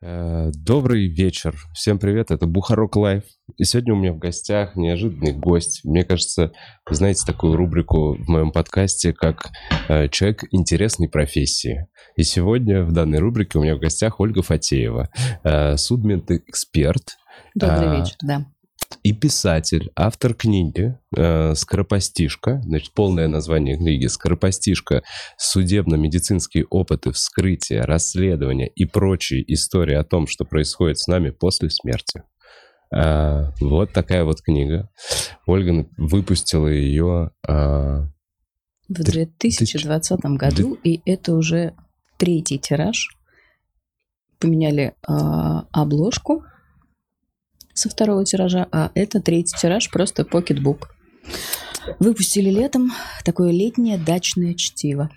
Э, добрый вечер. Всем привет, это Бухарог Лайв. И сегодня у меня в гостях неожиданный гость. Мне кажется, вы знаете такую рубрику в моем подкасте, как э, «Человек интересной профессии». И сегодня в данной рубрике у меня в гостях Ольга Фатеева, э, судмедэксперт. Добрый а, вечер, да и писатель, автор книги э, «Скоропостишка», значит, полное название книги «Скоропостишка. Судебно-медицинские опыты вскрытия, расследования и прочие истории о том, что происходит с нами после смерти». Э, вот такая вот книга. Ольга выпустила ее... Э, в 2020 году, и это уже третий тираж. Поменяли э, обложку, со второго тиража, а это третий тираж, просто покетбук. Выпустили летом такое летнее дачное чтиво.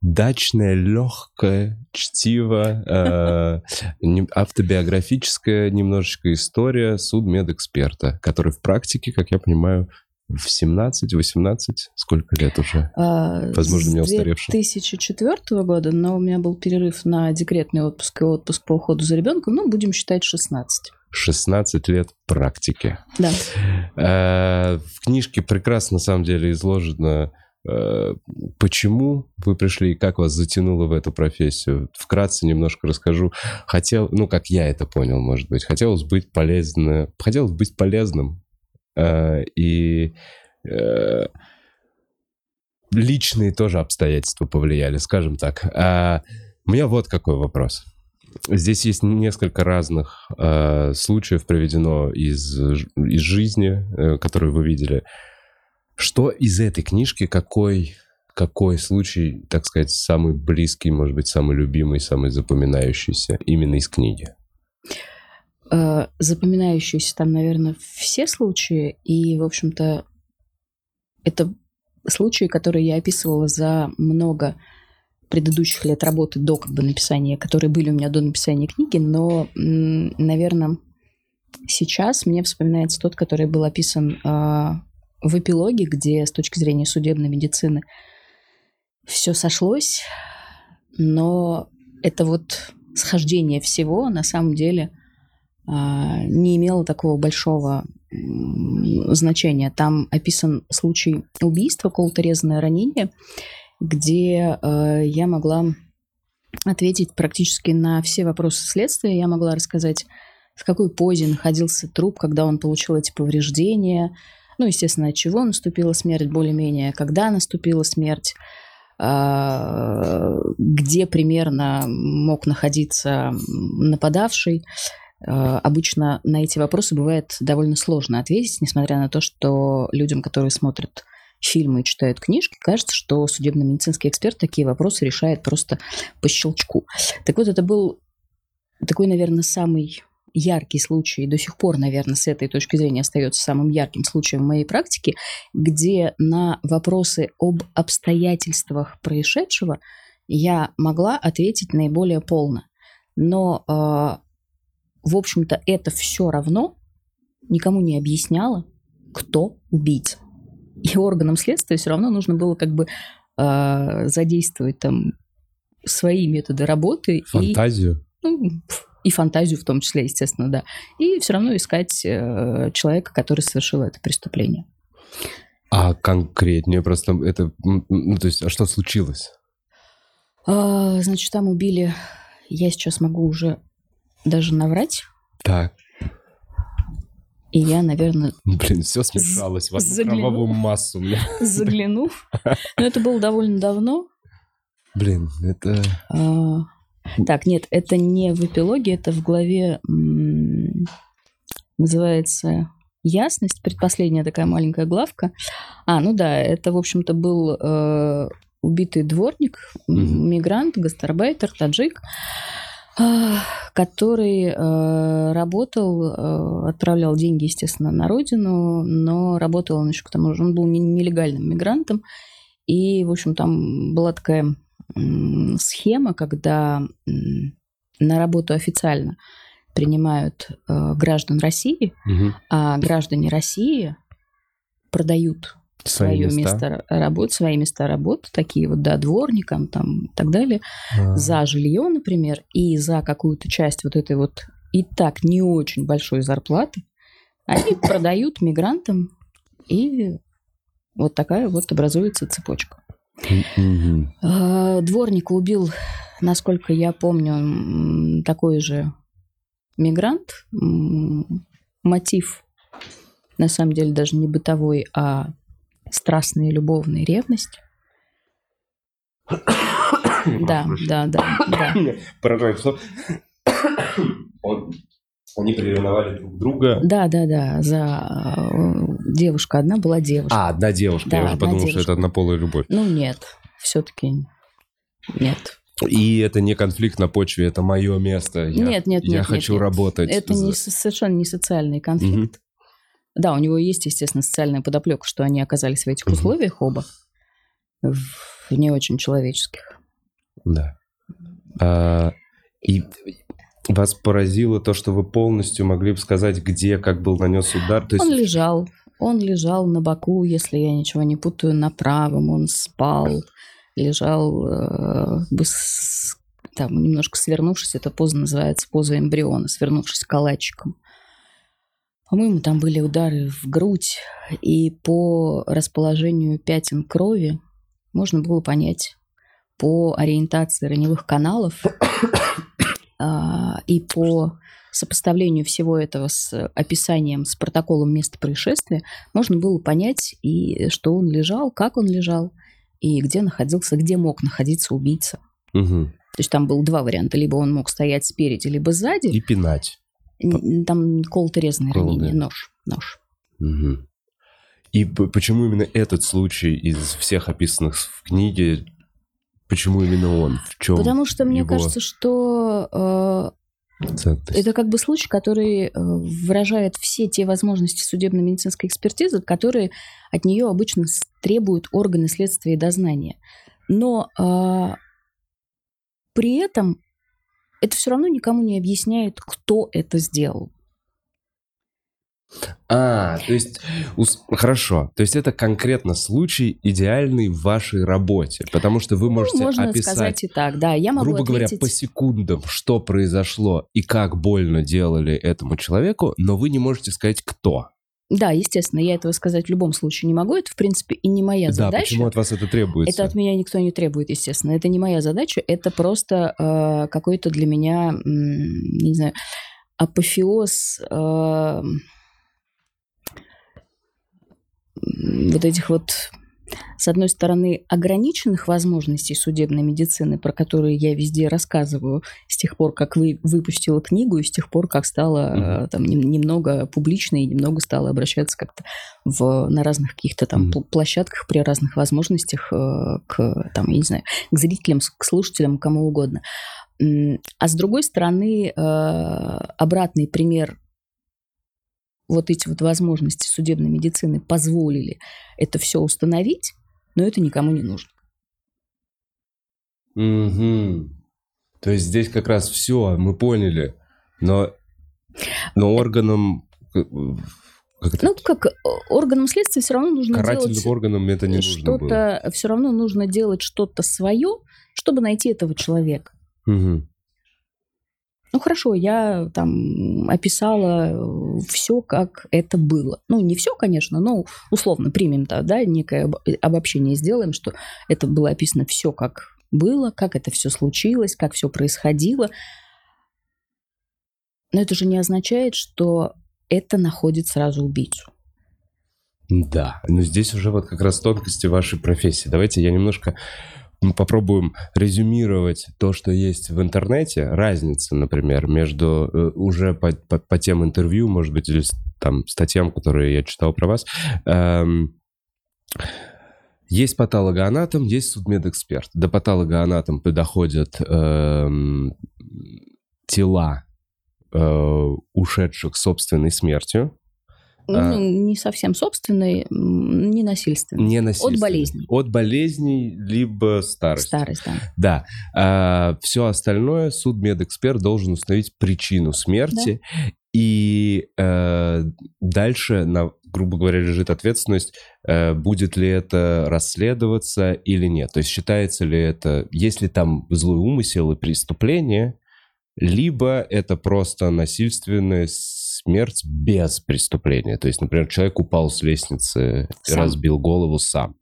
Дачное, легкое чтиво, э, автобиографическая немножечко история судмедэксперта, который в практике, как я понимаю, в 17-18, сколько лет уже? А, Возможно, не устаревший. С 2004 года, но у меня был перерыв на декретный отпуск и отпуск по уходу за ребенком, ну, будем считать 16. 16 лет практики. Да. Э, в книжке прекрасно, на самом деле, изложено, э, почему вы пришли и как вас затянуло в эту профессию. Вкратце немножко расскажу. Хотел, ну, как я это понял, может быть. Хотелось быть полезным. Хотелось быть полезным. Э, и личные тоже обстоятельства повлияли, скажем так. А у меня вот какой вопрос. Здесь есть несколько разных э, случаев приведено из, из жизни, э, которые вы видели. Что из этой книжки, какой, какой случай, так сказать, самый близкий, может быть, самый любимый, самый запоминающийся именно из книги? Э, запоминающиеся там, наверное, все случаи. И, в общем-то, это случаи, которые я описывала за много предыдущих лет работы до как бы написания, которые были у меня до написания книги, но, наверное, сейчас мне вспоминается тот, который был описан э, в эпилоге, где с точки зрения судебной медицины все сошлось, но это вот схождение всего на самом деле не имело такого большого значения. Там описан случай убийства, колото-резанное ранение, где э, я могла ответить практически на все вопросы следствия. Я могла рассказать, в какой позе находился труп, когда он получил эти повреждения, ну, естественно, от чего наступила смерть более-менее, когда наступила смерть, э, где примерно мог находиться нападавший. Э, обычно на эти вопросы бывает довольно сложно ответить, несмотря на то, что людям, которые смотрят фильмы и читают книжки, кажется, что судебно-медицинский эксперт такие вопросы решает просто по щелчку. Так вот, это был такой, наверное, самый яркий случай, до сих пор, наверное, с этой точки зрения остается самым ярким случаем в моей практике, где на вопросы об обстоятельствах происшедшего я могла ответить наиболее полно. Но, э, в общем-то, это все равно никому не объясняло, кто убийца и органам следствия все равно нужно было как бы э, задействовать там свои методы работы. Фантазию? И, ну, и фантазию в том числе, естественно, да. И все равно искать э, человека, который совершил это преступление. А конкретнее просто это, ну, то есть, а что случилось? А, значит, там убили, я сейчас могу уже даже наврать. Так. И я, наверное... Блин, все смешалось в одну загляну, кровавую массу. Загляну. Но это было довольно давно. Блин, это... А, так, нет, это не в эпилоге, это в главе называется «Ясность», предпоследняя такая маленькая главка. А, ну да, это, в общем-то, был э, убитый дворник, угу. мигрант, гастарбайтер, таджик который э, работал, э, отправлял деньги, естественно, на родину, но работал он еще к тому же, он был нелегальным мигрантом, и, в общем, там была такая схема, когда на работу официально принимают э, граждан России, угу. а граждане России продают свое место, место работы, свои места работы, такие вот, да, дворникам там и так далее, а. за жилье, например, и за какую-то часть вот этой вот и так не очень большой зарплаты, они продают мигрантам, и вот такая вот образуется цепочка. А, дворника убил, насколько я помню, такой же мигрант. Мотив, на самом деле, даже не бытовой, а страстная любовная ревность. Да, да, да, да. Что он, они приревновали друг друга. Да, да, да. За э, девушка одна была девушка. А, одна девушка. Да, Я уже подумал, девушка. что это однополая любовь. Ну нет, все-таки нет. И это не конфликт на почве, это мое место. Я, нет, нет, Я нет, хочу нет, работать. Это за... не, совершенно не социальный конфликт. Угу. Да, у него есть, естественно, социальная подоплека, что они оказались в этих угу. условиях оба, в не очень человеческих. Да. А, и вас поразило то, что вы полностью могли бы сказать, где, как был нанес удар? То есть... Он лежал. Он лежал на боку, если я ничего не путаю, на правом. Он спал, лежал э, с, там, немножко свернувшись. Эта поза называется поза эмбриона, свернувшись калачиком. По-моему, там были удары в грудь, и по расположению пятен крови можно было понять по ориентации раневых каналов а, и по сопоставлению всего этого с описанием, с протоколом места происшествия, можно было понять, и что он лежал, как он лежал, и где находился, где мог находиться убийца. Угу. То есть там было два варианта. Либо он мог стоять спереди, либо сзади. И пинать. Там колото-резное ранение, нож. нож. Угу. И почему именно этот случай из всех описанных в книге Почему именно он? В чем Потому что мне кажется, что э, это как бы случай, который э, выражает все те возможности судебно-медицинской экспертизы, которые от нее обычно требуют органы следствия и дознания. Но э, при этом это все равно никому не объясняет, кто это сделал. А, то есть, хорошо. То есть это конкретно случай идеальный в вашей работе, потому что вы ну, можете ну, можно описать, сказать и так, да. Я могу грубо ответить... говоря, по секундам, что произошло и как больно делали этому человеку, но вы не можете сказать, кто. Да, естественно, я этого сказать в любом случае не могу. Это, в принципе, и не моя да, задача. Да, почему от вас это требуется? Это от меня никто не требует, естественно. Это не моя задача. Это просто э, какой-то для меня, э, не знаю, апофеоз... Э, вот этих вот, с одной стороны, ограниченных возможностей судебной медицины, про которые я везде рассказываю с тех пор, как вы выпустила книгу, и с тех пор, как стала mm-hmm. там немного публичной и немного стала обращаться как-то в, на разных каких-то там mm-hmm. площадках при разных возможностях э, к, там, я не знаю, к зрителям, к слушателям, кому угодно. А с другой стороны, э, обратный пример вот эти вот возможности судебной медицины позволили это все установить, но это никому не нужно. Угу. То есть здесь как раз все, мы поняли, но, но органам... Как это? Ну, как э, органам следствия все равно нужно Карательным делать... органам это не нужно что-то, Все равно нужно делать что-то свое, чтобы найти этого человека. Угу. Ну хорошо, я там описала э, все, как это было. Ну, не все, конечно, но условно примем -то, да, некое обобщение сделаем, что это было описано все, как было, как это все случилось, как все происходило. Но это же не означает, что это находит сразу убийцу. Да, но здесь уже вот как раз тонкости вашей профессии. Давайте я немножко мы попробуем резюмировать то, что есть в интернете, разница, например, между э, уже по, по, по тем интервью, может быть, или там статьям, которые я читал про вас, эм, есть патологоанатом, есть судмедэксперт. До патологоанатом доходят эм, тела э, ушедших собственной смертью, ну, а, не совсем собственной, не насильственной. Не насильственной. От болезней. От болезней, либо старости. Старость, да. Да. А, все остальное судмедэксперт должен установить причину смерти. Да. И э, дальше, на, грубо говоря, лежит ответственность, э, будет ли это расследоваться или нет. То есть считается ли это, есть ли там злой умысел и преступление, либо это просто насильственная смерть без преступления. То есть, например, человек упал с лестницы и разбил голову сам.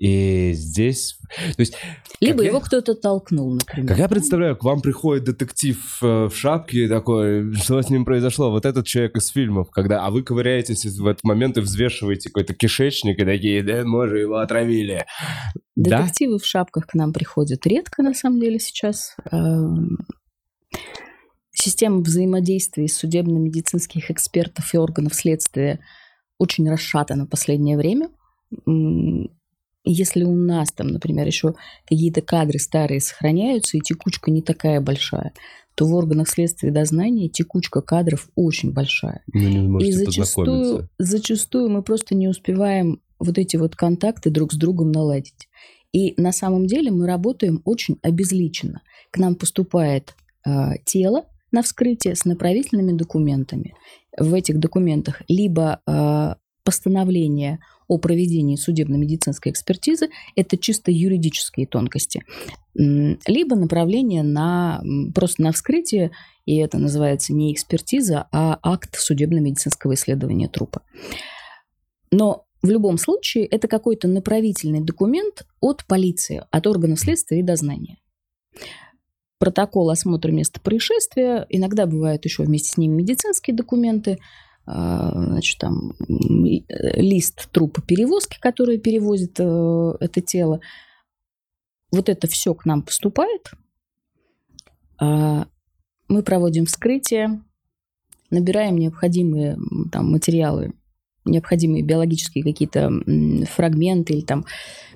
И здесь... То есть, Либо его я, кто-то толкнул, например. Как я представляю, к вам приходит детектив э, в шапке и такой, что с ним произошло? Вот этот человек из фильмов, когда... А вы ковыряетесь в этот момент и взвешиваете какой-то кишечник и такие, да, может, его отравили. Детективы да? в шапках к нам приходят редко, на самом деле, сейчас. Система взаимодействия судебно-медицинских экспертов и органов следствия очень расшатана в последнее время если у нас там, например, еще какие-то кадры старые сохраняются, и текучка не такая большая, то в органах следствия и дознания текучка кадров очень большая. Ну, и зачастую, зачастую мы просто не успеваем вот эти вот контакты друг с другом наладить. И на самом деле мы работаем очень обезличенно. К нам поступает э, тело на вскрытие с направительными документами. В этих документах либо э, постановление о проведении судебно-медицинской экспертизы – это чисто юридические тонкости. Либо направление на, просто на вскрытие, и это называется не экспертиза, а акт судебно-медицинского исследования трупа. Но в любом случае это какой-то направительный документ от полиции, от органов следствия и дознания. Протокол осмотра места происшествия, иногда бывают еще вместе с ним медицинские документы – а, значит, там, лист трупа перевозки, который перевозит э, это тело. Вот это все к нам поступает. А, мы проводим вскрытие, набираем необходимые там, материалы, необходимые биологические какие-то фрагменты или там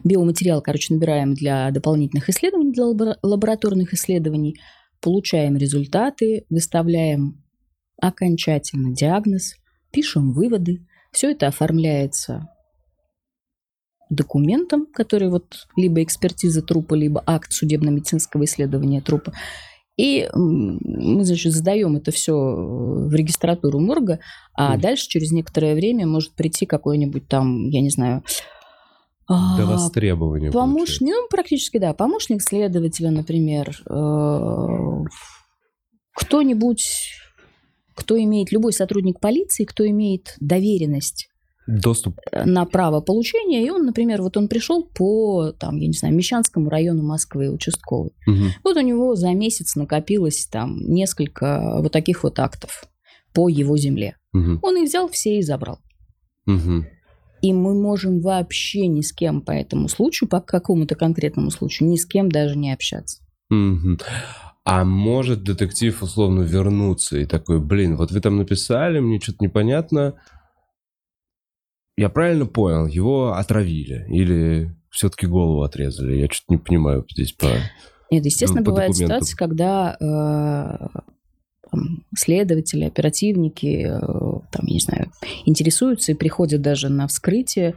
биоматериал, короче, набираем для дополнительных исследований, для лабораторных исследований, получаем результаты, выставляем окончательно диагноз, пишем выводы, все это оформляется документом, который вот либо экспертиза трупа, либо акт судебно-медицинского исследования трупа. И мы, значит, сдаем это все в регистратуру морга, а mm. дальше через некоторое время может прийти какой-нибудь там, я не знаю, до а, востребования. Помощник, ну, практически, да, помощник следователя, например, э, кто-нибудь кто имеет, любой сотрудник полиции, кто имеет доверенность доступ э, на право получения, и он, например, вот он пришел по, там, я не знаю, Мещанскому району Москвы, участковый. Угу. Вот у него за месяц накопилось там несколько вот таких вот актов по его земле. Угу. Он их взял все и забрал. Угу. И мы можем вообще ни с кем по этому случаю, по какому-то конкретному случаю, ни с кем даже не общаться. Угу. А может детектив условно вернуться и такой, блин, вот вы там написали, мне что-то непонятно. Я правильно понял, его отравили или все-таки голову отрезали? Я что-то не понимаю здесь по Нет, естественно, по бывают ситуации, когда э, там, следователи, оперативники, э, там, я не знаю, интересуются и приходят даже на вскрытие.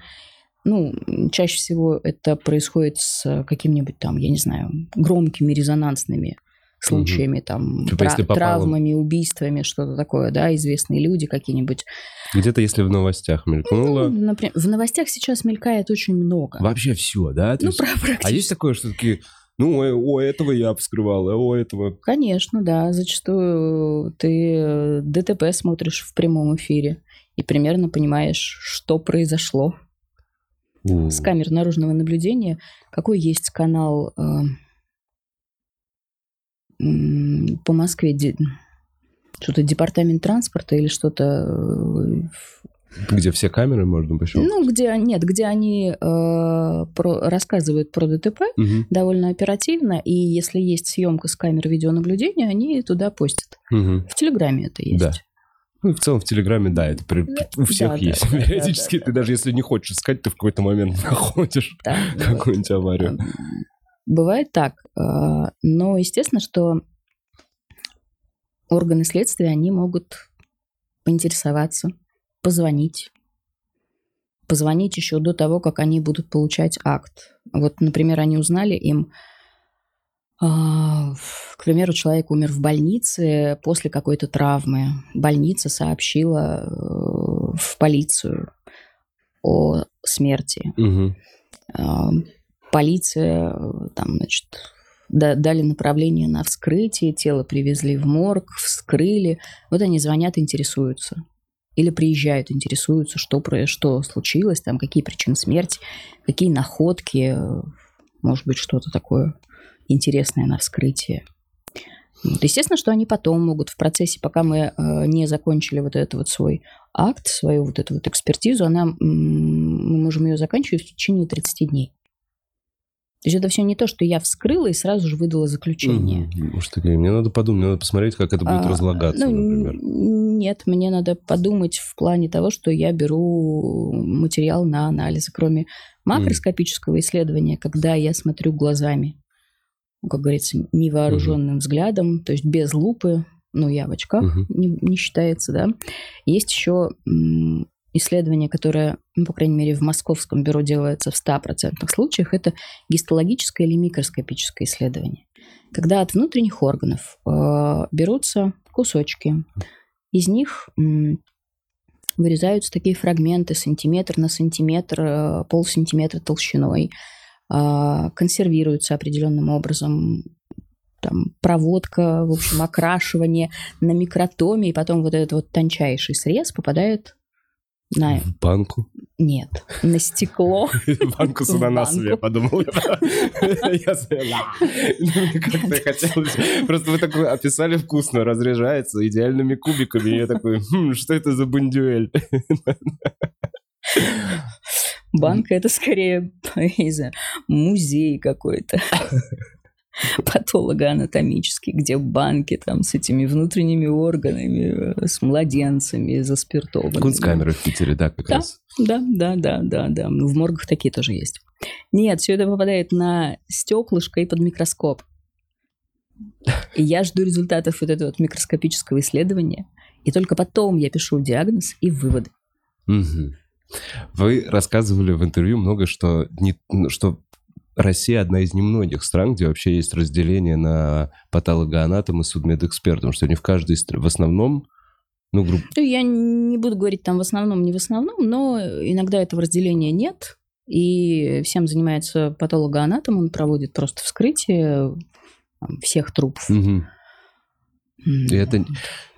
Ну, чаще всего это происходит с какими-нибудь там, я не знаю, громкими резонансными случаями, угу. там, типа, тра- травмами, убийствами, что-то такое, да, известные люди какие-нибудь. Где-то, если в новостях мелькнуло. Ну, например, в новостях сейчас мелькает очень много. Вообще все, да? То ну, есть... практически. А есть такое, что такие, ну, э, о, этого я вскрывал, о, этого... Конечно, да. Зачастую ты э, ДТП смотришь в прямом эфире и примерно понимаешь, что произошло. У. С камер наружного наблюдения. Какой есть канал... По Москве что-то департамент транспорта или что-то... Э, где все камеры можно пощелкать? Ну, где нет, где они э, про, рассказывают про ДТП угу. довольно оперативно, и если есть съемка с камер видеонаблюдения, они туда постят. Угу. В Телеграме это есть. Да. Ну, в целом в Телеграме, да, это при, у всех да, есть. Да, Периодически да, да, ты да. даже если не хочешь искать, ты в какой-то момент находишь да, какую-нибудь аварию. Бывает так. А, но естественно, что органы следствия, они могут поинтересоваться, позвонить. Позвонить еще до того, как они будут получать акт. Вот, например, они узнали, им А, к примеру, человек умер в больнице после какой-то травмы. Больница сообщила э, в полицию о смерти. Угу. Полиция там, значит, дали направление на вскрытие, тело привезли в морг, вскрыли. Вот они звонят, интересуются. Или приезжают, интересуются, что, что случилось, там, какие причины смерти, какие находки, может быть, что-то такое интересное на вскрытие. Вот. Естественно, что они потом могут в процессе, пока мы э, не закончили вот этот вот свой акт, свою вот эту вот экспертизу, она, мы можем ее заканчивать в течение 30 дней. То есть это все не то, что я вскрыла и сразу же выдала заключение. Угу. Может, такие, мне надо подумать, мне надо посмотреть, как это будет а, разлагаться, ну, например. Нет, мне надо подумать в плане того, что я беру материал на анализ. Кроме макроскопического mm. исследования, когда я смотрю глазами, ну, как говорится, невооруженным угу. взглядом, то есть без лупы, ну, я в очках, угу. не, не считается, да. Есть еще исследование, которое, ну, по крайней мере, в Московском бюро делается в 100% случаях, это гистологическое или микроскопическое исследование. Когда от внутренних органов э, берутся кусочки, из них э, вырезаются такие фрагменты сантиметр на сантиметр, э, полсантиметра толщиной, э, консервируются определенным образом, там, проводка, в общем, окрашивание на микротоме, и потом вот этот вот тончайший срез попадает на... В банку? Нет, на стекло. Банку с ананасами, я подумал. Я как-то хотелось. Просто вы такой описали вкусно, разряжается идеальными кубиками. Я такой, «Хм, что это за бундюэль? Банка это скорее, не знаю, музей какой-то. патологоанатомический, где банки там с этими внутренними органами, э, с младенцами заспиртованными. Кунсткамеры в Питере, да, как да, раз? Да, да, да, да, да. В моргах такие тоже есть. Нет, все это попадает на стеклышко и под микроскоп. И я жду результатов вот этого вот микроскопического исследования, и только потом я пишу диагноз и выводы. Угу. Вы рассказывали в интервью много, что, не, что Россия одна из немногих стран, где вообще есть разделение на патологоанатом и судмедэкспертом, что не в каждой стране, в основном, ну, групп... Ну, я не буду говорить там в основном, не в основном, но иногда этого разделения нет, и всем занимается патологоанатом, он проводит просто вскрытие всех трупов. Угу. И это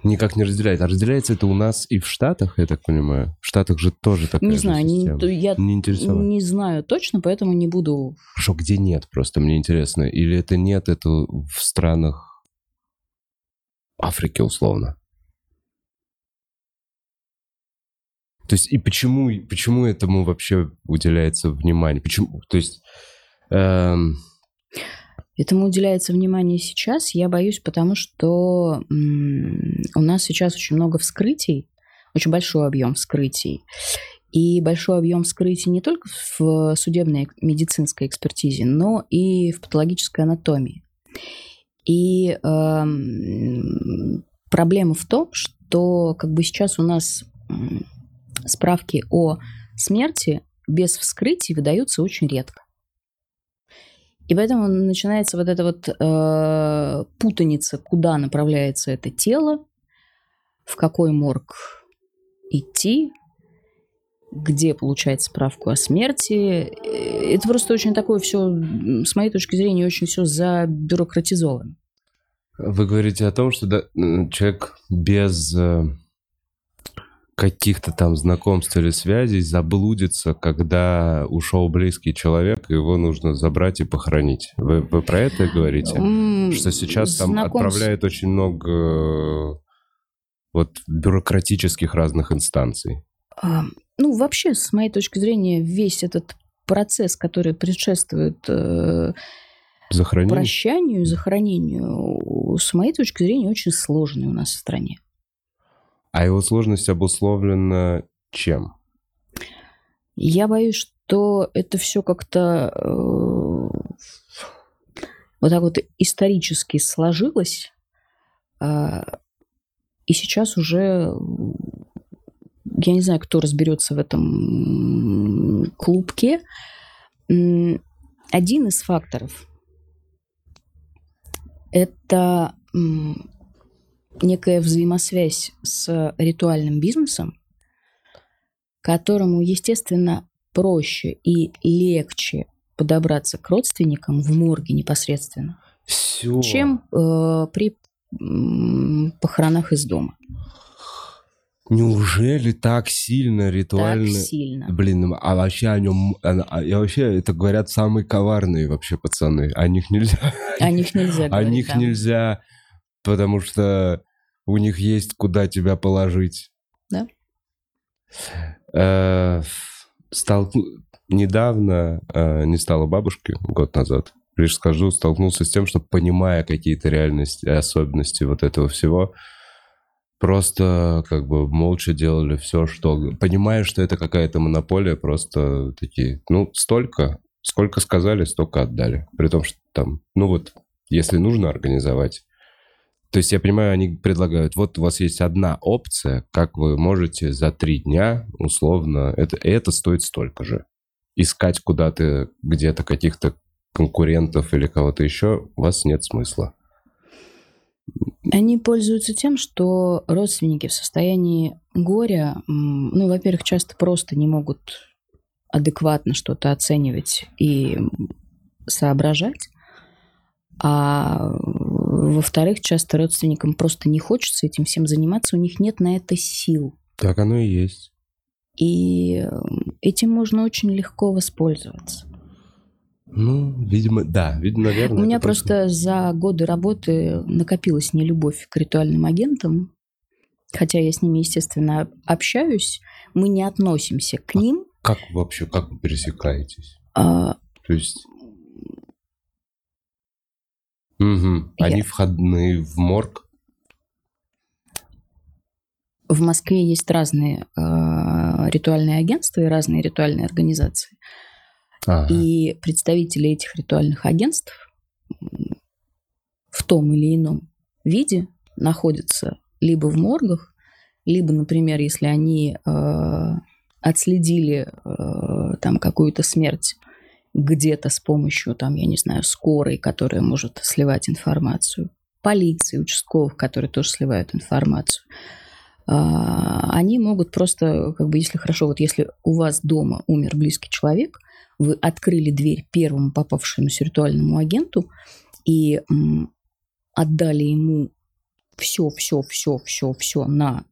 никак не разделяется. А разделяется это у нас и в Штатах, я так понимаю? В Штатах же тоже такая Не знаю, не, я не, не знаю точно, поэтому не буду... Хорошо, где нет, просто мне интересно. Или это нет, это в странах Африки условно? То есть и почему, почему этому вообще уделяется внимание? Почему? То есть... Эм... Этому уделяется внимание сейчас, я боюсь, потому что у нас сейчас очень много вскрытий, очень большой объем вскрытий. И большой объем вскрытий не только в судебной медицинской экспертизе, но и в патологической анатомии. И э, проблема в том, что как бы сейчас у нас справки о смерти без вскрытий выдаются очень редко. И поэтому начинается вот эта вот э, путаница, куда направляется это тело, в какой морг идти, где получать справку о смерти. Это просто очень такое все, с моей точки зрения, очень все забюрократизовано. Вы говорите о том, что да, человек без э, каких-то там знакомств или связей заблудится, когда ушел близкий человек, его нужно забрать и похоронить. Вы, вы про это говорите? Mm, что сейчас там знакомств... отправляют очень много э, вот бюрократических разных инстанций. А, ну, вообще, с моей точки зрения, весь этот процесс, который предшествует э, захоронению? прощанию, захоронению, с моей точки зрения, очень сложный у нас в стране. А его сложность обусловлена чем? Я боюсь, что это все как-то э, вот так вот исторически сложилось, э, и сейчас уже я не знаю, кто разберется в этом клубке. Один из факторов Это некая взаимосвязь с ритуальным бизнесом, которому, естественно, проще и легче подобраться к родственникам в морге непосредственно, Все. чем э, при м, похоронах из дома. Неужели так сильно ритуально? Так сильно. Блин, а вообще о нем... а- а- Я вообще, это говорят самые коварные вообще пацаны. О них нельзя... О них нельзя О говорить. них да. нельзя, потому что у них есть куда тебя положить. Да. Э, столкну- Недавно э, не стало бабушки, год назад. Лишь скажу, столкнулся с тем, что понимая какие-то реальности, особенности вот этого всего, просто как бы молча делали все, что... Понимая, что это какая-то монополия, просто такие, ну, столько, сколько сказали, столько отдали. При том, что там, ну вот, если нужно организовать, то есть я понимаю, они предлагают, вот у вас есть одна опция, как вы можете за три дня, условно, это, это стоит столько же. Искать куда-то, где-то каких-то конкурентов или кого-то еще, у вас нет смысла. Они пользуются тем, что родственники в состоянии горя, ну, во-первых, часто просто не могут адекватно что-то оценивать и соображать, а во-вторых, часто родственникам просто не хочется этим всем заниматься, у них нет на это сил. Так оно и есть. И э, этим можно очень легко воспользоваться. Ну, видимо, да, видимо, наверное. У меня это просто за годы работы накопилась нелюбовь к ритуальным агентам, хотя я с ними, естественно, общаюсь, мы не относимся к ним. Как вообще, как вы пересекаетесь? а, То есть... Мгм. Они Я- входные в морг? В Москве есть разные а, ритуальные агентства и разные ритуальные организации. Ага. И представители этих ритуальных агентств в том или ином виде находятся либо в моргах, либо, например, если они э, отследили э, там какую-то смерть где-то с помощью, там, я не знаю, скорой, которая может сливать информацию, полиции, участковых, которые тоже сливают информацию, а, они могут просто, как бы, если хорошо, вот если у вас дома умер близкий человек, вы открыли дверь первому попавшемуся ритуальному агенту и отдали ему все, все, все, все, все на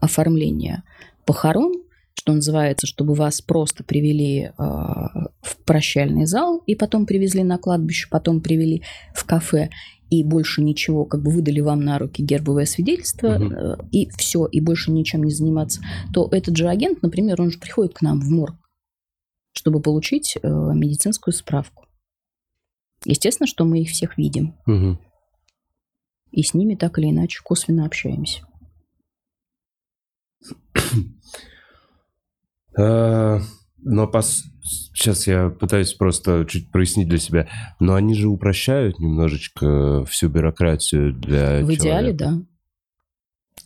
оформление похорон, что называется, чтобы вас просто привели а, в прощальный зал и потом привезли на кладбище, потом привели в кафе и больше ничего, как бы выдали вам на руки гербовое свидетельство э, и все, и больше ничем не заниматься, то этот же агент, например, он же приходит к нам в морг, чтобы получить э, медицинскую справку. Естественно, что мы их всех видим Мгм. и с ними так или иначе косвенно общаемся. Э, Но пос... сейчас я пытаюсь просто чуть прояснить для себя. Но они же упрощают немножечко всю бюрократию для В идеале, человека. да.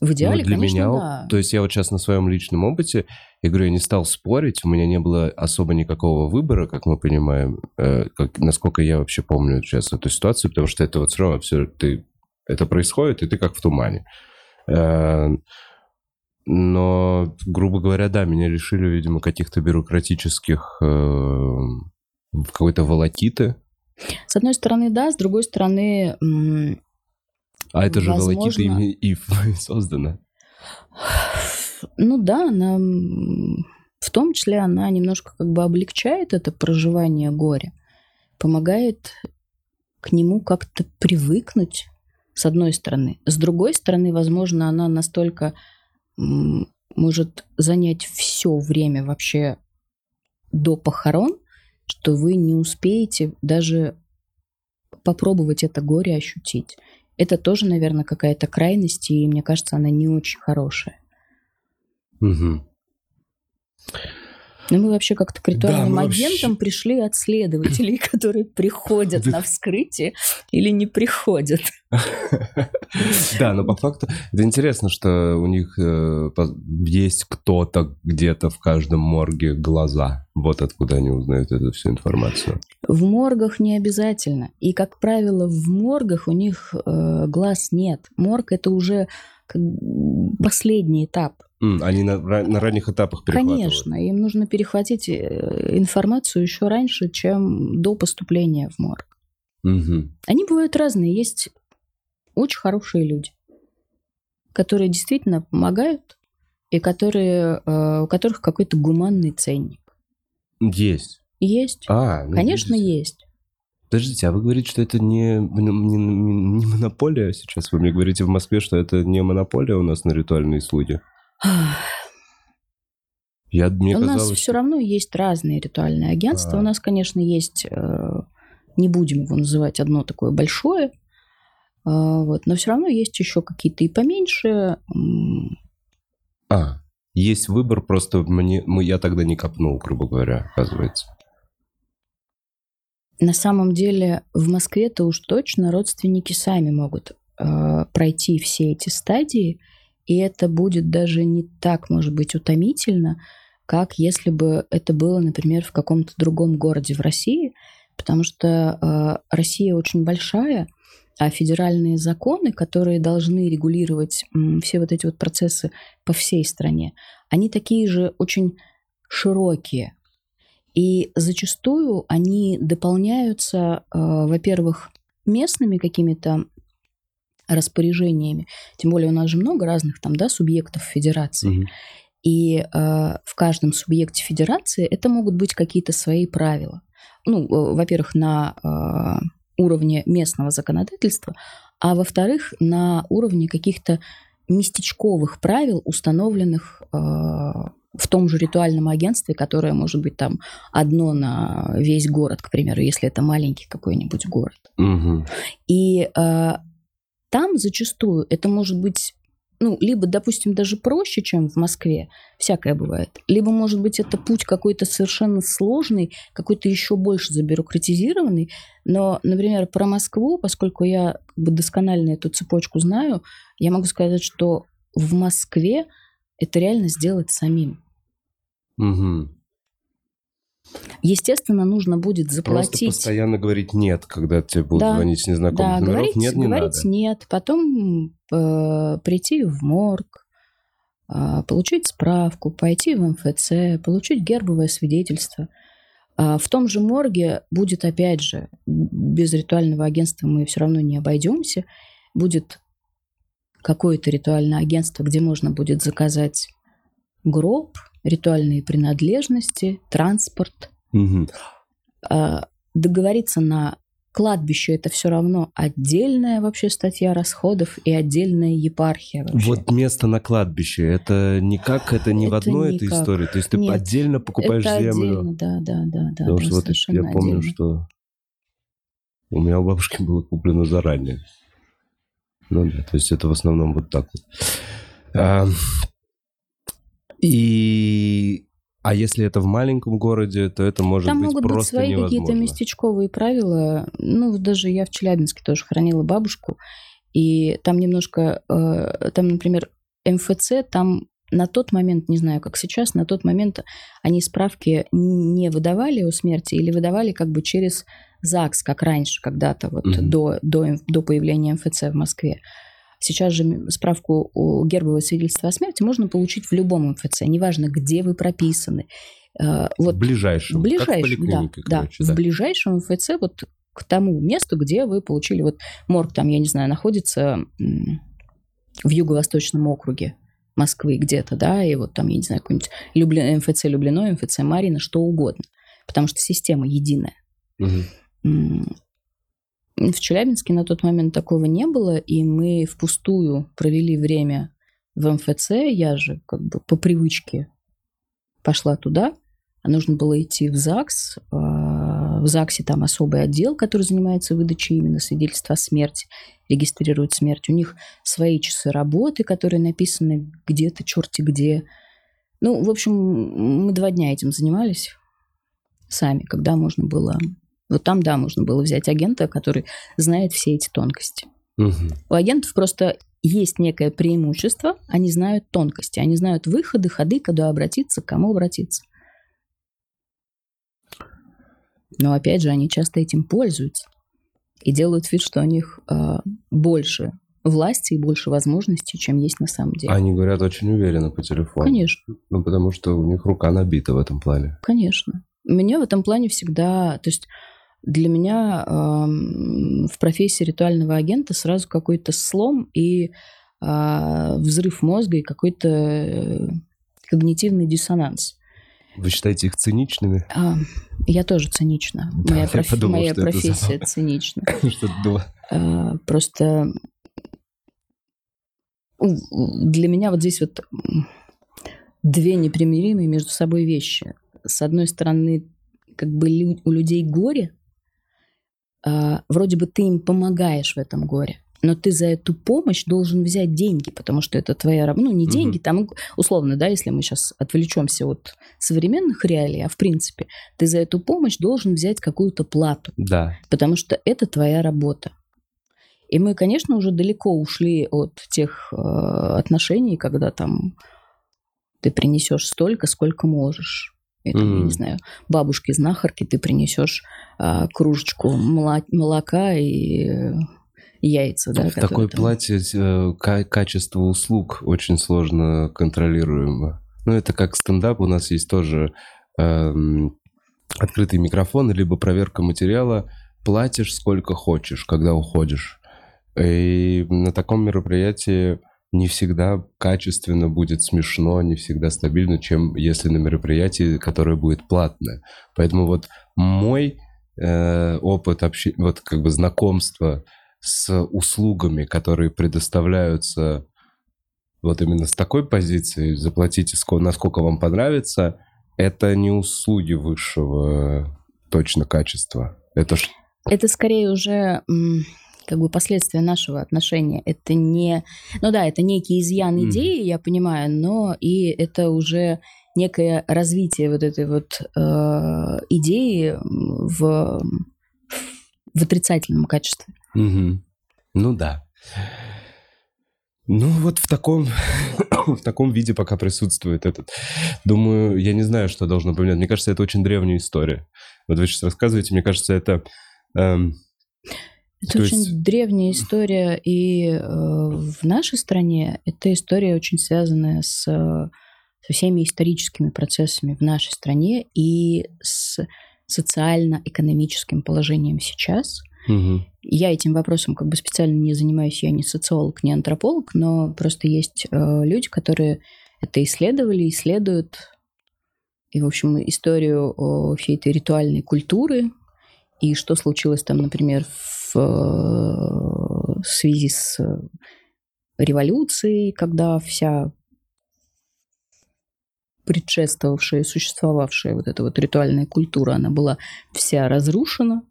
В идеале, Ну, для конечно, меня, да. то есть я вот сейчас на своем личном опыте, я говорю, я не стал спорить, у меня не было особо никакого выбора, как мы понимаем, э, как, насколько я вообще помню сейчас эту ситуацию, потому что это вот все равно все, ты, это происходит, и ты как в тумане. Э, но, грубо говоря, да, меня лишили, видимо, каких-то бюрократических э, какой-то волокиты. С одной стороны, да, с другой стороны, А это же волокита Возможно. ими и создана. ну да, она, в том числе она немножко как бы облегчает это проживание горя, помогает к нему как-то привыкнуть, с одной стороны. С другой стороны, возможно, она настолько может занять все время вообще до похорон, что вы не успеете даже попробовать это горе ощутить. Это тоже, наверное, какая-то крайность, и мне кажется, она не очень хорошая. Мгм. Ну, мы вообще как-то к ритуальным Да, агентам вообще- пришли от следователей, которые приходят на вскрытие или не приходят. Да, но по факту это интересно, что у них э, есть кто-то где-то в каждом морге глаза. Вот откуда они узнают эту всю информацию. В моргах не обязательно. И, как правило, в моргах у них э, глаз нет. Морг это уже последний этап. Они на, на ранних этапах перехватывают. Конечно, им нужно перехватить э, информацию еще раньше, чем до поступления в морг. Мгм. Они бывают разные. Есть очень хорошие люди, которые действительно помогают и которые, э, у которых какой-то гуманный ценник. Есть. Есть. А, ну, Конечно, видите. есть. Подождите, а вы говорите, что это не, не, не- не монополия сейчас? Вы мне говорите в Москве, что это не монополия у нас на ритуальные слуги? Я, мне у нас казалось, все равно есть разные ритуальные агентства. А. У нас, конечно, есть, э, не будем его называть одно такое большое, а, вот, но все равно есть еще какие-то и поменьше. А, есть выбор, просто мне, мы, я тогда не копнул, грубо говоря, оказывается. На самом деле в Москве-то уж точно родственники сами могут э, пройти все эти стадии, и это будет даже не так, может быть, утомительно, как если бы это было, например, в каком-то другом городе в России, потому что э, Россия очень большая, а федеральные законы, которые должны регулировать м, все вот эти вот процессы по всей стране, они такие же очень широкие. И зачастую они дополняются, э, во-первых, местными какими-то распоряжениями. Тем более у нас же много разных там, да, субъектов федерации. Мгм. И э, в каждом субъекте федерации это могут быть какие-то свои правила. Ну, э, во-первых, на э, уровне местного законодательства, а во-вторых, на уровне каких-то местечковых правил, установленных э, в том же ритуальном агентстве, которое может быть там одно на весь город, к примеру, если это маленький какой-нибудь город. Мгм. И э, там зачастую это может быть, ну, либо, допустим, даже проще, чем в Москве, всякое бывает, либо, может быть, это путь какой-то совершенно сложный, какой-то еще больше забюрократизированный. Но, например, про Москву, поскольку я как бы досконально эту цепочку знаю, я могу сказать, что в Москве это реально сделать самим. Мгм. Естественно, нужно будет Просто заплатить. постоянно говорить «нет», когда тебе будут Да, звонить с незнакомых Да, номеров. говорить, нет, не говорить надо. нет, потом э, прийти в морг, э, получить справку, пойти в МФЦ, получить гербовое свидетельство. А в том же морге будет, опять же, без ритуального агентства мы все равно не обойдемся, будет какое-то ритуальное агентство, где можно будет заказать гроб, ритуальные принадлежности, транспорт, а, договориться на кладбище это все равно отдельная вообще статья расходов и отдельная епархия вообще. Вот место на кладбище, это никак, это не в Это одной этой никак. истории. То есть ты Нет, отдельно покупаешь это землю. отдельно, да, да, да, да. Потому да, что вот я помню, отдельно. что у меня у бабушки было куплено заранее. Ну да, то есть это в основном вот так вот. А, и а если это в маленьком городе, то это может Там быть могут быть просто свои невозможно. какие-то местечковые правила. Ну, даже я в Челябинске тоже хранила бабушку, и там немножко, э, там, например, МФЦ, там на тот момент, не знаю, как сейчас, на тот момент они справки не выдавали о смерти или выдавали как бы через ЗАГС, как раньше когда-то, вот Мгм. до, до, до появления МФЦ в Москве. Сейчас же справку о гербовое свидетельство о смерти можно получить в любом МФЦ, неважно, где вы прописаны. Э, Вот в ближайшем, в как в ближайшем, поликлинике, да, короче, да, в ближайшем МФЦ вот к тому месту, где вы получили вот морг там, я не знаю, находится в юго-восточном округе Москвы где-то, да, и вот там, я не знаю, какой-нибудь Люблин, МФЦ Люблино, МФЦ Марина, что угодно, потому что система единая. Мгм. В Челябинске на тот момент такого не было, и мы впустую провели время в МФЦ. Я же как бы по привычке пошла туда, а нужно было идти в ЗАГС. А, В ЗАГСе там особый отдел, который занимается выдачей именно свидетельства о смерти, регистрирует смерть. У них свои часы работы, которые написаны где-то, черти где. Ну, в общем, мы два дня этим занимались сами, когда можно было... Вот там, да, можно было взять агента, который знает все эти тонкости. Угу. У агентов просто есть некое преимущество, они знают тонкости, они знают выходы, ходы, куда обратиться, к кому обратиться. Но опять же, они часто этим пользуются и делают вид, что у них э, больше власти и больше возможностей, чем есть на самом деле. Они говорят очень уверенно по телефону. Конечно. Ну, потому что у них рука набита в этом плане. Конечно. Меня в этом плане всегда... То есть для меня в профессии ритуального агента сразу какой-то слом и э, взрыв мозга и какой-то э, когнитивный диссонанс. Вы считаете их циничными? А, я тоже цинична. Да, моя проф- подумал, моя что это профессия забавно. цинична. Что-то было. А, просто для меня вот здесь вот две непримиримые между собой вещи. С одной стороны, как бы лю- у людей горе, а, вроде бы ты им помогаешь в этом горе, но ты за эту помощь должен взять деньги, потому что это твоя работа. Ну, не деньги, там условно, да, если мы сейчас отвлечемся от современных реалий, а в принципе, ты за эту помощь должен взять какую-то плату Да. потому что это твоя работа. И мы, конечно, уже далеко ушли от тех э, отношений, когда там ты принесешь столько, сколько можешь. И, там, я не знаю, бабушке знахарке ты принесешь а, кружечку молока и э, яйца, да, в такой там- плате э, ка- качество услуг очень сложно контролируемо. Ну, это как стендап, у нас есть тоже эм, открытый микрофон, либо проверка материала. Платишь сколько хочешь, когда уходишь. И на таком мероприятии не всегда качественно будет смешно, не всегда стабильно, чем если на мероприятии, которое будет платное. Поэтому вот мой э, опыт общения, вот как бы знакомства с услугами, которые предоставляются вот именно с такой позиции, заплатите ско- насколько вам понравится, это не услуги высшего точно качества. Это Это скорее уже как бы последствия нашего отношения. Это не... Ну да, это некий изъян Мгм. идеи, я понимаю, но и это уже некое развитие вот этой вот э, идеи в, в отрицательном качестве. Мгм. Ну да. Ну вот в таком, в таком виде пока присутствует этот. Думаю, я не знаю, что должно поменять. Мне кажется, это очень древняя история. Вот вы сейчас рассказываете, мне кажется, это... эм, Это То очень есть- древняя история, и э, в нашей стране эта история очень связанная с, э, со всеми историческими процессами в нашей стране и с социально-экономическим положением сейчас. мгм. Я этим вопросом как бы специально не занимаюсь, я не социолог, не антрополог, но просто есть э, люди, которые это исследовали, исследуют. И, в общем, историю о всей этой ритуальной культуры и что случилось там, например, в э, связи с революцией, когда вся предшествовавшая, существовавшая вот эта вот ритуальная культура, она была вся разрушена.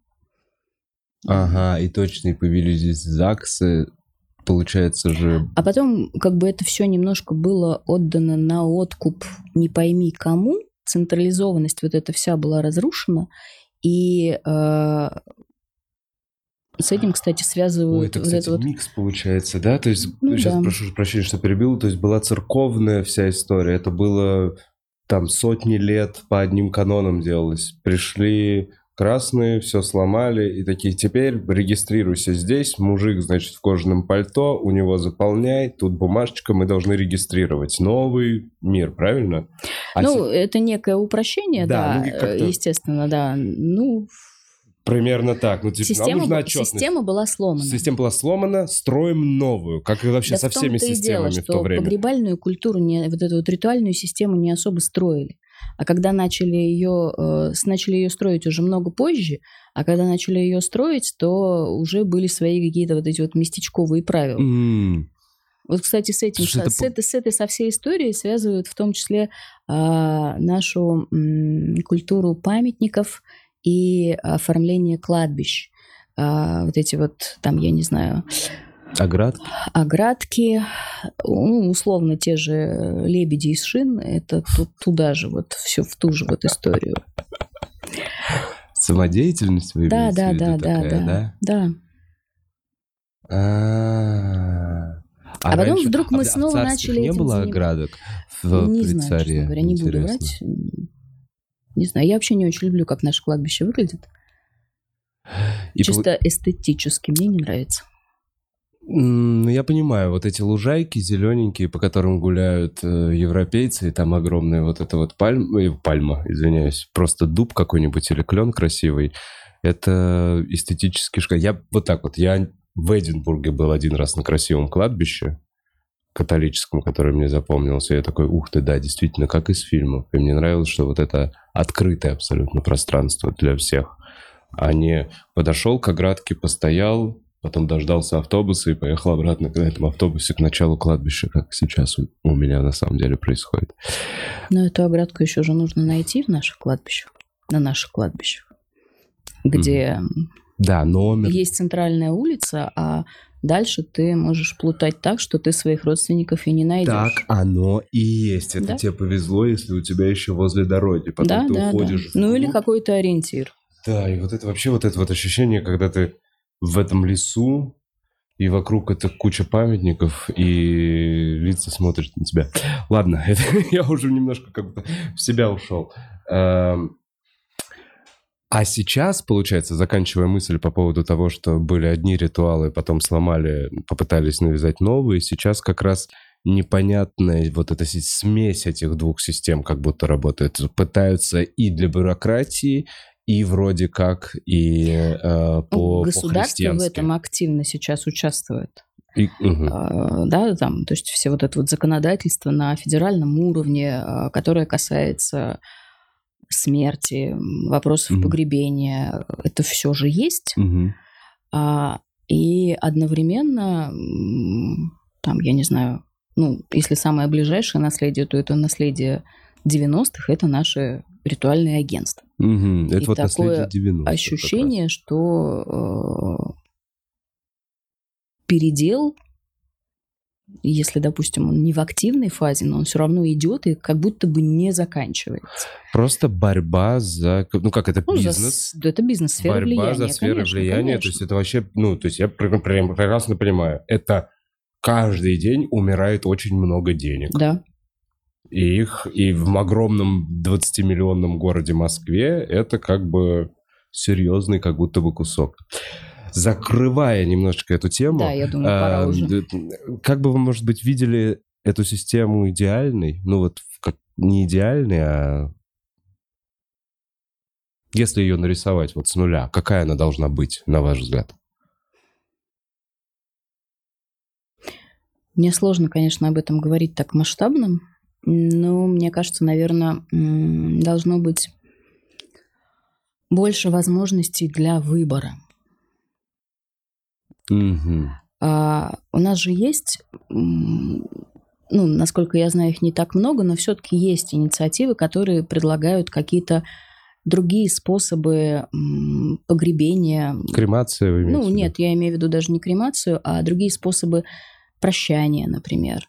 Ага, и точно, и появились здесь ЗАГСы. Получается же... А потом как бы это все немножко было отдано на откуп не пойми кому, централизованность вот эта вся была разрушена, и э, с этим, кстати, связывают Ой, это, вот кстати, это вот... микс получается, да? То есть, Ну сейчас да. прошу прощения, что перебил, то есть была церковная вся история, это было там сотни лет по одним канонам делалось. Пришли красные, все сломали, и такие, теперь регистрируйся здесь, мужик, значит, в кожаном пальто, у него заполняй, тут бумажечка, мы должны регистрировать. Новый мир, правильно? А ну, те- это некое упрощение, Да, да, ну, естественно, да. Ну, примерно так. Ну, типа, нам система, б- отчетность. система была сломана. Система была сломана, строим новую, как и вообще Да со всеми и системами дело, в то время. погребальную культуру, не, вот эту вот ритуальную систему не особо строили. А когда начали ее, э, с- начали ее строить уже много позже, а когда начали ее строить, то уже были свои какие-то вот эти вот местечковые правила. М, Вот, кстати, с этим, Слушай, это с, по- этой, с этой со всей историей связывают в том числе а, нашу м, культуру памятников и оформление кладбищ. А, вот эти вот, там, я не знаю, Оградки? Оградки, ну, условно, те же лебеди из шин, это тут, туда же, вот все в ту же вот историю. Самодеятельность вы Да, да, в виду да, да, такая, да, да. А, А потом раньше- вдруг мы а а снова царских начали не этим было оградок в Не знаю, честно царе? говоря, не буду Интересно. врать. Не знаю, я вообще не очень люблю, как наше кладбище выглядит. И Чисто эстетически мне не нравится. Ну, я понимаю, вот эти лужайки зелененькие, по которым гуляют э, европейцы, и там огромная вот эта вот пальма, э, пальма, извиняюсь, просто дуб какой-нибудь или клен красивый, это эстетически. Я вот так вот, я в Эдинбурге был один раз на красивом кладбище, католическом, который мне запомнился. Я такой, ух ты, да, действительно, как из фильмов. И мне нравилось, что вот это открытое абсолютно пространство для всех. А не подошел к оградке, постоял, потом дождался автобуса и поехал обратно на этом автобусе к началу кладбища, как сейчас у, у меня на самом деле происходит. Но эту оградку еще же нужно найти в наших кладбищах, на наших кладбищах, где Да, номер. есть центральная улица, а дальше ты можешь плутать так, что ты своих родственников и не найдешь. Так оно и есть. Это Да. тебе повезло, если у тебя еще возле дороги. Потом да, ты да, да. уходишь. Ну или какой-то ориентир. Да, и вот это вообще вот это вот ощущение, когда ты в этом лесу, и вокруг это куча памятников, и лица смотрят на тебя. Ладно, это я уже немножко как бы в себя ушел. Эм, А сейчас, получается, заканчивая мысль по поводу того, что были одни ритуалы, потом сломали, попытались навязать новые, сейчас как раз непонятная вот эта смесь этих двух систем как будто работает. Пытаются и для бюрократии, и вроде как и э, по Государство в по-христиански. этом активно сейчас участвует. И-. А, да, там, то есть все вот это вот законодательство на федеральном уровне, а, которое касается смерти, вопросов Мгм. погребения, это все же есть. Мгм. А, и одновременно, там, я не знаю, ну, если самое ближайшее наследие, то это наследие 90-х, это наши ритуальные агентства. Мгм. Это И вот такое наследие 90 как раз. Ощущение, что э, передел, если, допустим, он не в активной фазе, но он все равно идет и как будто бы не заканчивается. Просто борьба за... Ну, как это, Ну, за бизнес? да, это бизнес, сфера борьба влияния. за сферу конечно, влияния. конечно. То есть это вообще, ну, то есть я прям прекрасно понимаю, это каждый день умирает очень много денег. Да. И их, и в огромном 20-миллионном городе Москве это как бы серьезный как будто бы кусок. Закрывая немножечко эту тему, Да, я думаю, пора а, уже. как бы вы, может быть, видели эту систему идеальной? Ну вот как не идеальной, а если ее нарисовать вот с нуля, какая она должна быть, на ваш взгляд? Мне сложно, конечно, об этом говорить так масштабно, но мне кажется, наверное, должно быть больше возможностей для выбора. Мгм. А, у нас же есть, ну, насколько я знаю, их не так много, но все-таки есть инициативы, которые предлагают какие-то другие способы погребения. Кремация вы Ну, нет, я имею в виду даже не кремацию, а другие способы прощания, например,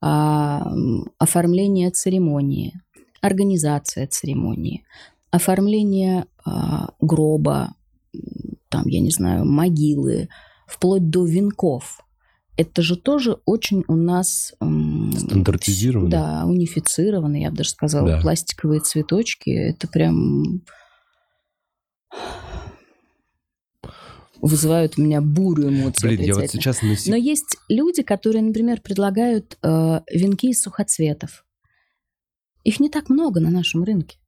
а, оформление церемонии, организация церемонии, оформление а, гроба, там, я не знаю, могилы, вплоть до венков. Это же тоже очень у нас... м, Стандартизировано. Да, унифицировано, я бы даже сказала. Да. Пластиковые цветочки, это прям вызывают у меня бурю эмоций. Блин, я вот сейчас сек- Но есть люди, которые, например, предлагают э, венки из сухоцветов. Их не так много на нашем рынке.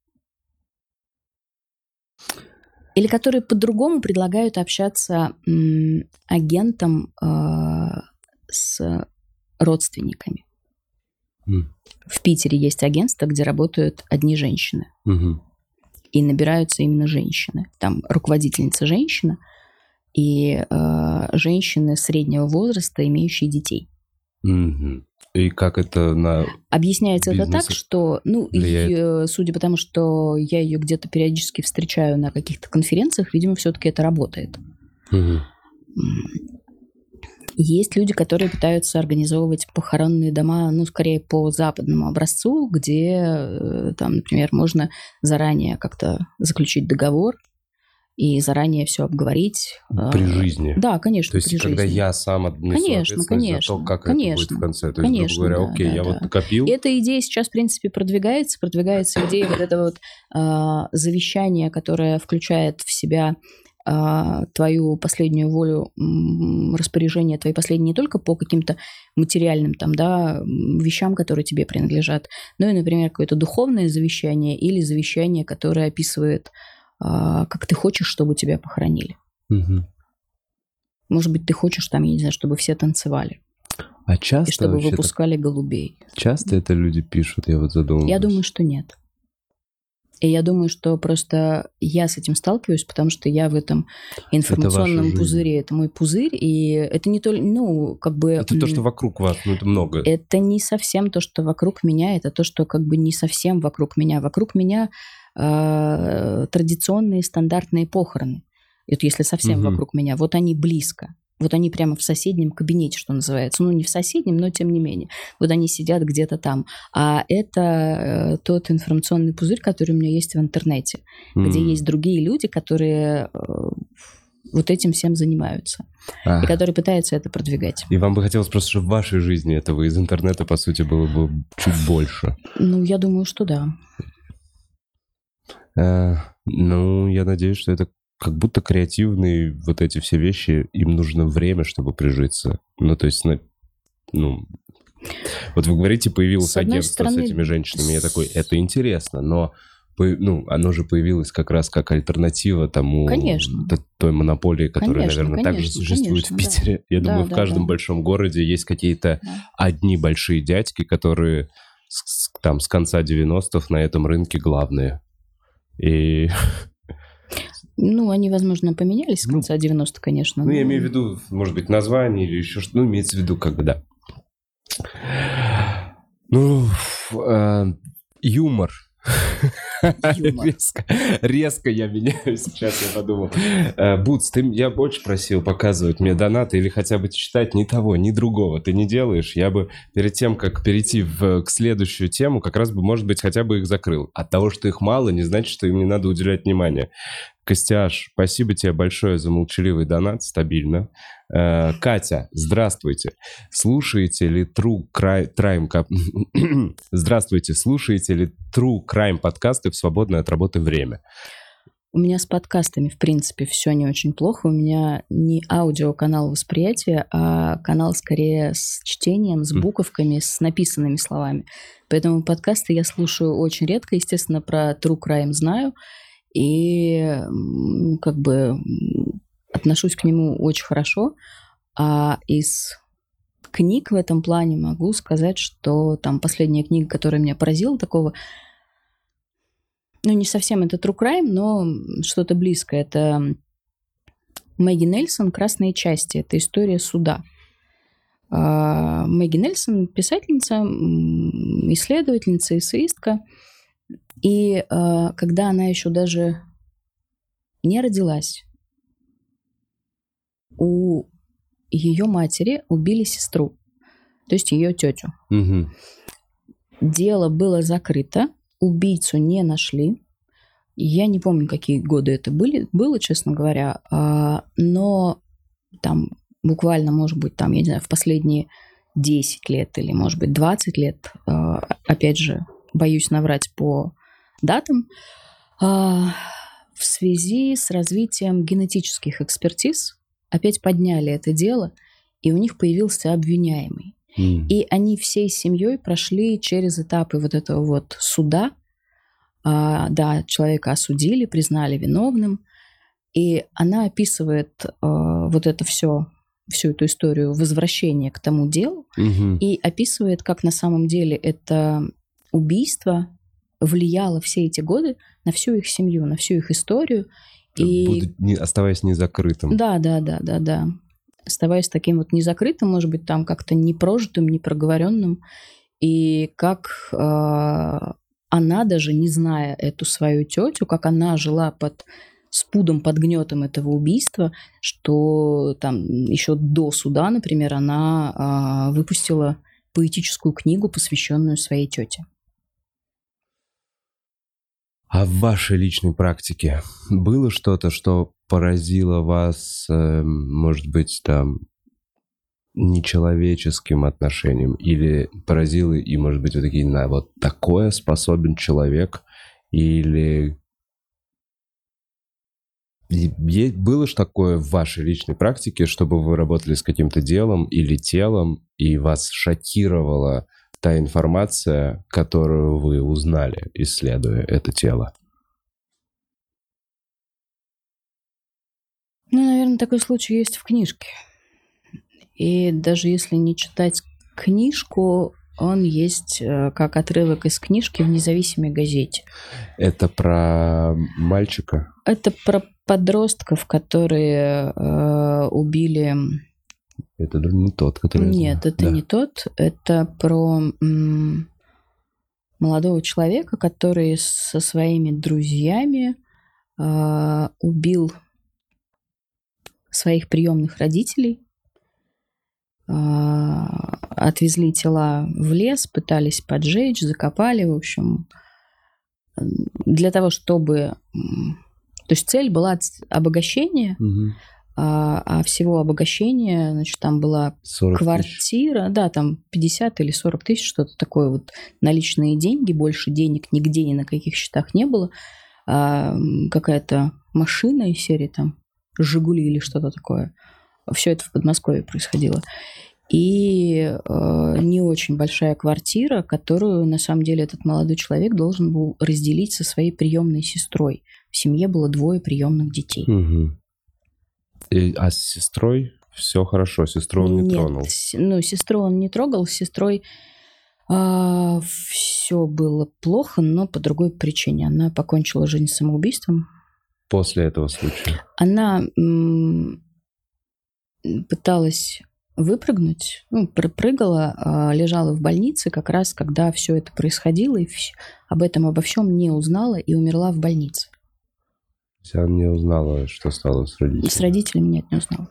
Или которые по-другому предлагают общаться агентам э, с родственниками. М. В Питере есть агентство, где работают одни женщины. Мгм. И набираются именно женщины. Там руководительница женщина и э, женщины среднего возраста, имеющие детей. Мгм. И как это на... Объясняется это Бизнес так, что, ну, влияет. и, э, судя по тому, что я ее где-то периодически встречаю на каких-то конференциях, видимо, все-таки это работает. М. Есть люди, которые пытаются организовывать похоронные дома, ну, скорее по западному образцу, где, э, там, например, можно заранее как-то заключить договор и заранее все обговорить. При жизни. Да, конечно, То есть, при когда жизни. я сам отнесу Конечно, ответственность конечно, за то, как конечно, это будет в конце. То есть, конечно, грубо говоря, да, окей, да, я да. вот накопил, И эта идея сейчас, в принципе, продвигается. Продвигается идея вот этого вот а, завещания, которое включает в себя а, твою последнюю волю м, распоряжения, твои последние не только по каким-то материальным там, да, вещам, которые тебе принадлежат, но и, например, какое-то духовное завещание или завещание, которое описывает, а, как ты хочешь, чтобы тебя похоронили. Мгм. Может быть, ты хочешь там, я не знаю, чтобы все танцевали, А и часто чтобы вообще так- выпускали голубей. часто это люди пишут, я вот задумываюсь. Я думаю, что нет. И я думаю, что просто я с этим сталкиваюсь, потому что я в этом информационном жизнь. пузыре. Это мой пузырь, и это не только, ну, как бы... Это то, что вокруг вас, ну это много. Это не совсем то, что вокруг меня, это то, что как бы не совсем вокруг меня. Вокруг меня э, традиционные стандартные похороны. Это если совсем Мгм. вокруг меня. Вот они близко. Вот они прямо в соседнем кабинете, что называется. Ну, не в соседнем, но тем не менее. Вот они сидят где-то там. А это э, тот информационный пузырь, который у меня есть в интернете, где М. есть другие люди, которые э, вот этим всем занимаются. А, И которые пытаются это продвигать. И вам бы хотелось просто, чтобы в вашей жизни этого из интернета, по сути, было бы чуть больше. Ну, я думаю, что да. Э, ну, я надеюсь, что это как будто креативные вот эти все вещи, им нужно время, чтобы прижиться. Ну, то есть, ну, вот вы говорите, появилось С агентство стороны, с этими женщинами. Я такой, это интересно, но ну, оно же появилось как раз как альтернатива тому Конечно. той монополии, которая, Конечно, наверное, также конечно, существует конечно, в да. Питере. Я Да, думаю, в да, каждом да. большом городе есть какие-то Да. одни большие дядьки, которые с- там с конца 90-х на этом рынке главные. И, Ну, они, возможно, поменялись с Ну, конца 90 конечно. ну, я но- имею в виду, может быть, название или еще что, ну, имеется в виду, как бы, да. Ну, э, юмор. Резко, резко я меняю сейчас, я подумал. Э, Бутс, ты, я очень просил показывать мне донаты или хотя бы читать ни того, ни другого. Ты не делаешь. Я бы перед тем, как перейти в, к следующую тему, как раз бы, может быть, хотя бы их закрыл. От того, что их мало, не значит, что им не надо уделять внимание. Костяш, спасибо тебе большое за молчаливый донат, стабильно. Э, Катя, здравствуйте. Слушаете ли True Crime... Здравствуйте, слушаете ли True Crime подкасты в свободное от работы время? У меня с подкастами, в принципе, все не очень плохо. У меня не аудиоканал восприятия, а канал скорее с чтением, с буковками, с написанными словами. Поэтому подкасты я слушаю очень редко. Естественно, про True Crime знаю. И как бы отношусь к нему очень хорошо. А из книг в этом плане могу сказать, что там последняя книга, которая меня поразила, такого ну, не совсем это true crime, но что-то близкое. Это Мэгги Нельсон «Красные части». Это история суда. А, Мэгги Нельсон – писательница, исследовательница, эссеистка. И а, когда она еще даже не родилась, у ее матери убили сестру, то есть ее тетю. Мгм. Дело было закрыто, убийцу не нашли. Я не помню, какие годы это были, было, честно говоря, а, но там буквально, может быть, там, я не знаю, в последние 10 лет или, может быть, 20 лет, а, опять же, боюсь наврать по датам, а, в связи с развитием генетических экспертиз опять подняли это дело, и у них появился обвиняемый. И они всей семьей прошли через этапы вот этого вот суда. А, да, человека осудили, признали виновным. И она описывает а, вот это все, всю эту историю возвращения к тому делу Мгм. и описывает, как на самом деле это убийство влияло все эти годы на всю их семью, на всю их историю. И Буду не- оставаясь незакрытым. да, да, да, да, да. Оставаясь таким вот незакрытым, может быть, там как-то непрожитым, непроговоренным. И как э, она даже, не зная эту свою тетю, как она жила под с пудом под гнетом этого убийства, что там еще до суда, например, она а, выпустила поэтическую книгу, посвященную своей тете. А в вашей личной практике было что-то, что поразило вас, э, может быть, там, нечеловеческим отношением? Или поразило, и, может быть, вы такие, на, вот такое способен человек? Или было же такое в вашей личной практике, чтобы вы работали с каким-то делом или телом, и вас шокировала та информация, которую вы узнали, исследуя это тело? Наверное, такой случай есть в книжке. И даже если не читать книжку, он есть э, как отрывок из книжки в независимой газете. Это про мальчика? Это про подростков, которые э, убили... Это не тот, который... Нет, это да. не тот. Это про м- молодого человека, который со своими друзьями э, убил своих приемных родителей а, отвезли тела в лес, пытались поджечь, закопали, в общем, для того, чтобы... То есть цель была обогащение, угу. а, а всего обогащения, значит, там была квартира, тысяч. да, там 50 или 40 тысяч, что-то такое вот, наличные деньги, больше денег нигде ни на каких счетах не было, а, какая-то машина из серии там «Жигули» или что-то такое – все это в Подмосковье происходило. И э, не очень большая квартира, которую на самом деле этот молодой человек должен был разделить со своей приемной сестрой. В семье было двое приемных детей. Угу. И, а с сестрой все хорошо, сестру он не Нет, тронул. Ну, сестру он не трогал, с сестрой э, а, все было плохо, но по другой причине. Она покончила жизнь самоубийством. После этого случая? Она пыталась выпрыгнуть, ну, прыгала, а, лежала в больнице как раз, когда все это происходило, и об этом обо всем не узнала и умерла в больнице. Она не узнала, что стало с родителями? С родителями нет, не узнала.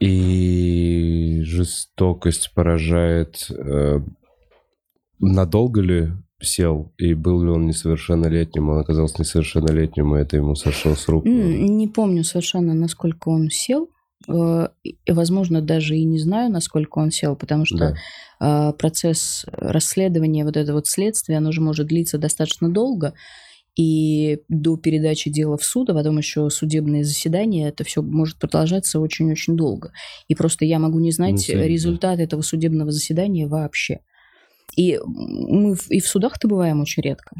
И жестокость поражает. Э, надолго ли сел, и был ли он несовершеннолетним, он оказался несовершеннолетним, и это ему сошло с рук? Не помню совершенно, насколько он сел. Э, возможно, даже и не знаю, насколько он сел, потому что да. А, процесс расследования, вот это вот следствие, оно же может длиться достаточно долго, и до передачи дела в суд, а потом еще судебные заседания, это все может продолжаться очень-очень долго. И просто я могу не знать ну, результат этого судебного заседания вообще. И мы и в судах-то бываем очень редко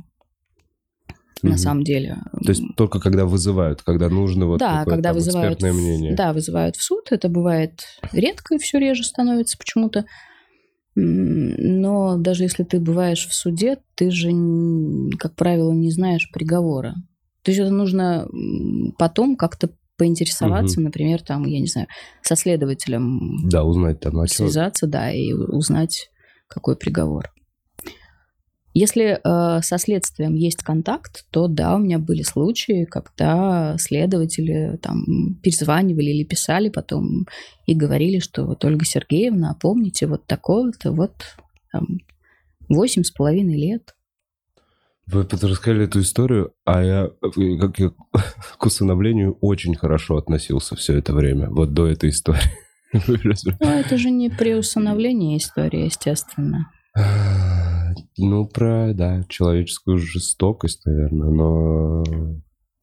угу. на самом деле. То есть только когда вызывают, когда нужно вот да, когда вызывают, экспертное мнение. Да, вызывают в суд. Это бывает редко и все реже становится почему-то. Но даже если ты бываешь в суде, ты же, как правило, не знаешь приговора. То есть это нужно потом как-то поинтересоваться, угу. например, там, я не знаю, со следователем. Да, узнать там. А связаться, да, и узнать, какой приговор. Если э, со следствием есть контакт, то да, у меня были случаи, когда следователи там перезванивали или писали потом и говорили, что вот Ольга Сергеевна, помните, вот такого-то, вот восемь с половиной лет. Вы рассказали эту историю, а я, как я к усыновлению очень хорошо относился все это время, вот до этой истории. Ну, это же не при усыновлении история, естественно. Ну, про, да, человеческую жестокость, наверное, но...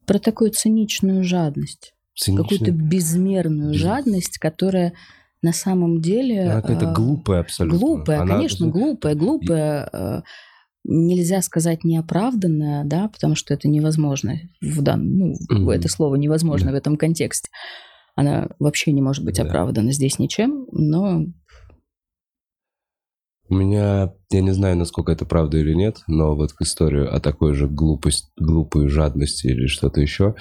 Про такую циничную жадность. Циничную... Какую-то безмерную Без... жадность, которая на самом деле... Она какая-то а, глупая абсолютно. Глупая, Она... конечно, глупая, глупая. И... Нельзя сказать неоправданная, да, потому что это невозможно в данном, ну, mm-hmm. это слово невозможно yeah. в этом контексте. Она вообще не может быть yeah. оправдана здесь ничем, но у меня, я не знаю, насколько это правда или нет, но вот к историю о такой же глупость, глупой жадности или что-то еще,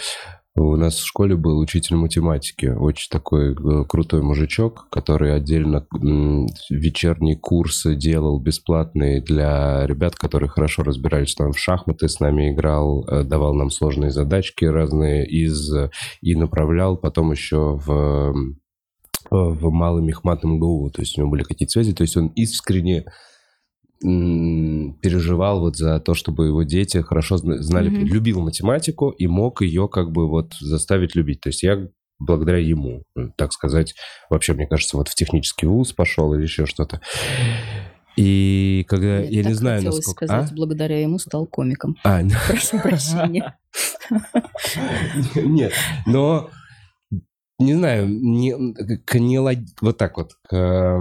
У нас в школе был учитель математики, очень такой э, крутой мужичок, который отдельно вечерние курсы делал бесплатные для ребят, которые хорошо разбирались там в шахматы, с нами играл, э, давал нам сложные задачки разные из и направлял потом еще в в малый мехмат МГУ, то есть у него были какие-то связи, то есть он искренне переживал вот за то, чтобы его дети хорошо знали, mm-hmm. любил математику и мог ее как бы вот заставить любить. То есть я благодаря ему, так сказать, вообще, мне кажется, вот в технический вуз пошел или еще что-то. И когда, Мне я не знаю, насколько... сказать, а? благодаря ему стал комиком. А, прошу прощения. Нет, но не знаю, не, к не, вот так вот, к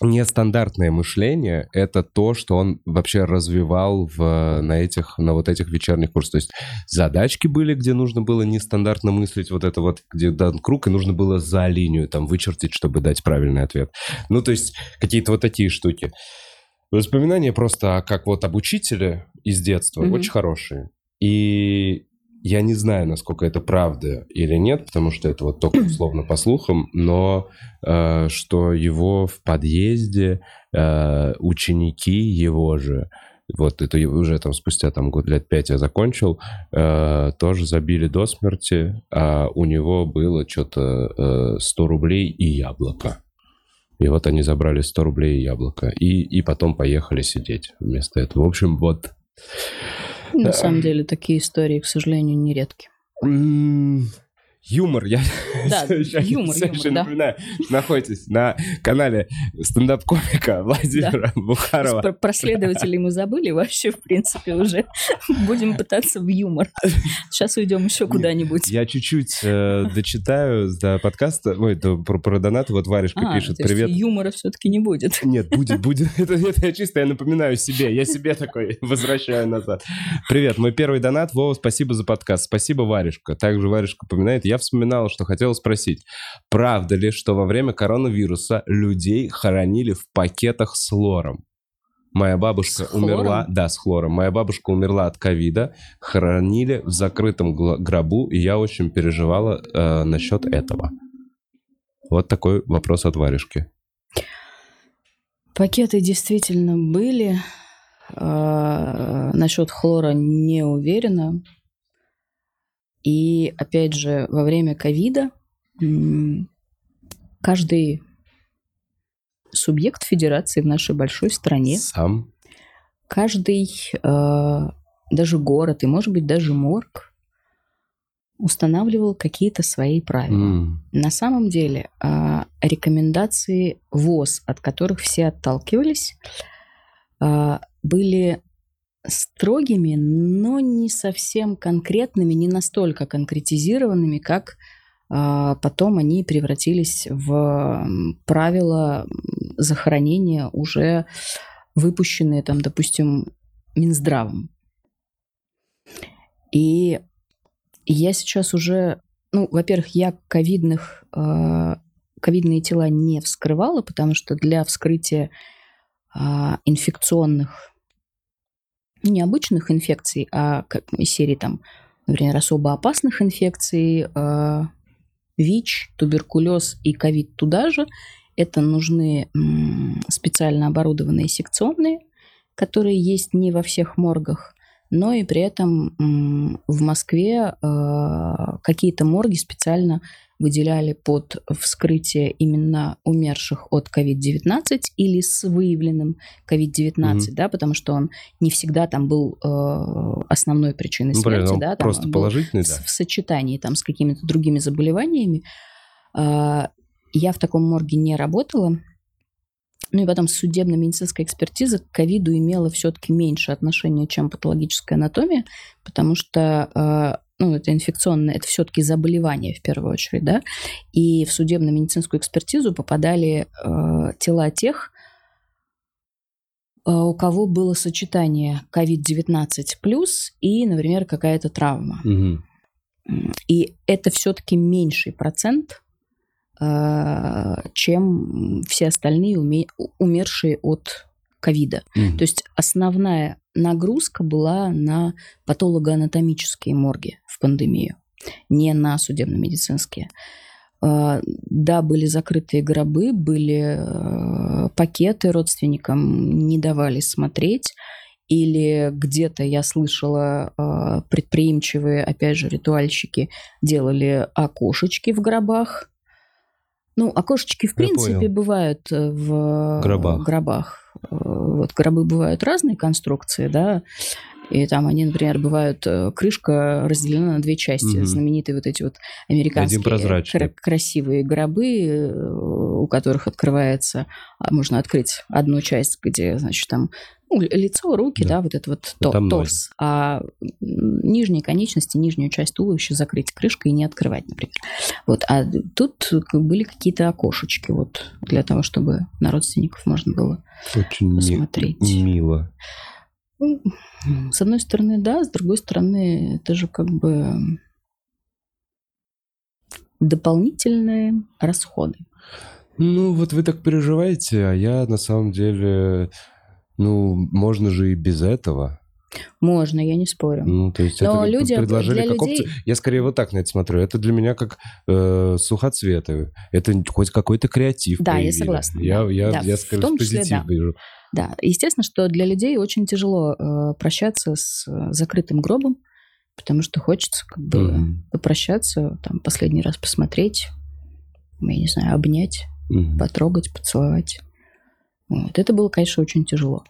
нестандартное мышление — это то, что он вообще развивал в, на, этих, на вот этих вечерних курсах. То есть задачки были, где нужно было нестандартно мыслить, вот это вот, где дан круг, и нужно было за линию там вычертить, чтобы дать правильный ответ. Ну, то есть какие-то вот такие штуки. Воспоминания просто как вот об учителе из детства mm-hmm. очень хорошие. И я не знаю, насколько это правда или нет, потому что это вот только условно по слухам, но э, что его в подъезде э, ученики его же, вот это уже там спустя там год лет пять я закончил, э, тоже забили до смерти, а у него было что-то э, 100 рублей и яблоко. И вот они забрали 100 рублей и яблоко. И, и потом поехали сидеть вместо этого. В общем, вот на самом деле такие истории, к сожалению, нередки. Юмор, я да, юмор, все юмор, еще да. напоминаю, находитесь на канале стендап-комика Владимира да. Бухарова. Про, про следователей мы забыли вообще, в принципе, уже. Будем пытаться в юмор. Сейчас уйдем еще куда-нибудь. Я чуть-чуть э, дочитаю до подкаста, ой, до, про, про донаты, вот Варежка а, пишет, привет. юмора все-таки не будет. Нет, будет, будет. Это, это я чисто, я напоминаю себе, я себе такой возвращаю назад. Привет, мой первый донат, Вова, спасибо за подкаст. Спасибо, Варежка. Также Варежка упоминает, я вспоминал, что хотел спросить. Правда ли, что во время коронавируса людей хоронили в пакетах с лором? Моя бабушка с умерла, да, с хлором. Моя бабушка умерла от ковида, хоронили в закрытом гробу, и я очень переживала э, насчет этого. Вот такой вопрос от варежки. Пакеты действительно были. Э, насчет хлора не уверена. И опять же, во время ковида каждый субъект федерации в нашей большой стране, сам каждый э, даже город и, может быть, даже морг устанавливал какие-то свои правила. Mm. На самом деле э, рекомендации ВОЗ, от которых все отталкивались, э, были строгими, но не совсем конкретными, не настолько конкретизированными, как а, потом они превратились в правила захоронения, уже выпущенные, там, допустим, Минздравом. И я сейчас уже, ну, во-первых, я ковидных, э, ковидные тела не вскрывала, потому что для вскрытия э, инфекционных необычных инфекций, а как из серии там, например, особо опасных инфекций, э, ВИЧ, туберкулез и ковид туда же, это нужны м, специально оборудованные секционные, которые есть не во всех моргах, но и при этом м, в Москве э, какие-то морги специально выделяли под вскрытие именно умерших от COVID-19 или с выявленным COVID-19, mm-hmm. да, потому что он не всегда там был э, основной причиной ну, смерти, блин, да, там просто положительный, да. В, сочетании там с какими-то другими заболеваниями. Э, я в таком морге не работала. Ну и потом судебно-медицинская экспертиза к ковиду имела все-таки меньше отношения, чем патологическая анатомия, потому что э, ну, это инфекционное, это все-таки заболевание в первую очередь, да, и в судебно-медицинскую экспертизу попадали э, тела тех, э, у кого было сочетание COVID-19 плюс и, например, какая-то травма. Угу. И это все-таки меньший процент, э, чем все остальные уме- умершие от ковида. Mm. То есть основная нагрузка была на патологоанатомические морги в пандемию. не на судебно-медицинские. А, да, были закрытые гробы, были э, пакеты родственникам, не давали смотреть. Или где-то я слышала, а, предприимчивые, опять же, ритуальщики делали окошечки в гробах. Ну, окошечки, в принципе, понял. бывают э, в гробах. гробах. Э, вот гробы бывают разные конструкции, да. И там они, например, бывают, э, крышка разделена на две части. Угу. Знаменитые вот эти вот американские кра- красивые гробы, э, у которых открывается, а, можно открыть одну часть, где, значит, там ну, лицо, руки, да. да, вот это вот то, там торс. А нижние конечности, нижнюю часть туловища закрыть крышкой и не открывать, например. Вот, а тут были какие-то окошечки вот для того, чтобы на родственников можно было Очень посмотреть. Ми- мило. Ну, с одной стороны, да, с другой стороны, это же как бы дополнительные расходы. Ну, вот вы так переживаете, а я на самом деле, ну, можно же и без этого. Можно, я не спорю. Ну, то есть Но это люди предложили как людей... опцию. Я скорее вот так на это смотрю. Это для меня как э, сухоцветы. Это хоть какой-то креатив. Да, проявили. я согласна. Я, да. я, да, я скорее в том числе, позитив да. вижу. Да, естественно, что для людей очень тяжело э, прощаться с э, закрытым гробом, потому что хочется как бы mm-hmm. попрощаться, там последний раз посмотреть, я не знаю, обнять, mm-hmm. потрогать, поцеловать. Вот. Это было, конечно, очень тяжело.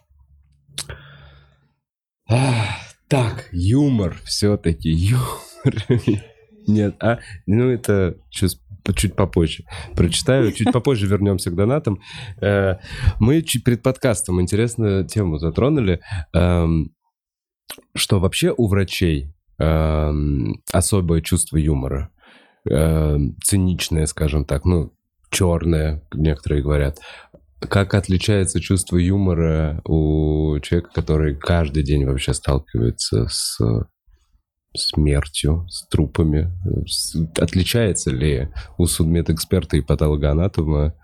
А, так, юмор все-таки, юмор. Нет, а, ну это сейчас чуть попозже прочитаю, чуть попозже вернемся к донатам. Э, мы чуть перед подкастом интересную тему затронули, эм, что вообще у врачей эм, особое чувство юмора, эм, циничное, скажем так, ну, черное, некоторые говорят. Как отличается чувство юмора у человека, который каждый день вообще сталкивается с смертью, с трупами? Отличается ли у судмедэксперта и патологоанатома?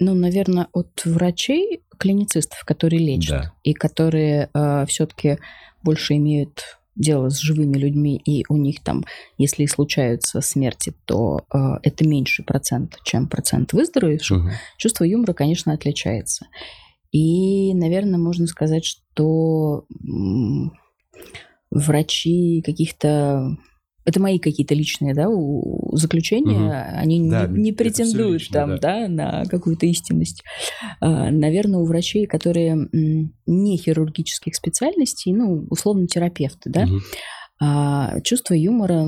Ну, наверное, от врачей, клиницистов, которые лечат, да. и которые э, все-таки больше имеют дело с живыми людьми, и у них там, если и случаются смерти, то э, это меньше процент, чем процент выздоровевших. Угу. Чувство юмора, конечно, отличается. И, наверное, можно сказать, что врачи каких-то это мои какие-то личные, да, заключения, угу. они да, не, не претендуют лично, там, да. да, на какую-то истинность. А, наверное, у врачей, которые не хирургических специальностей, ну, условно терапевты, да, угу. чувство юмора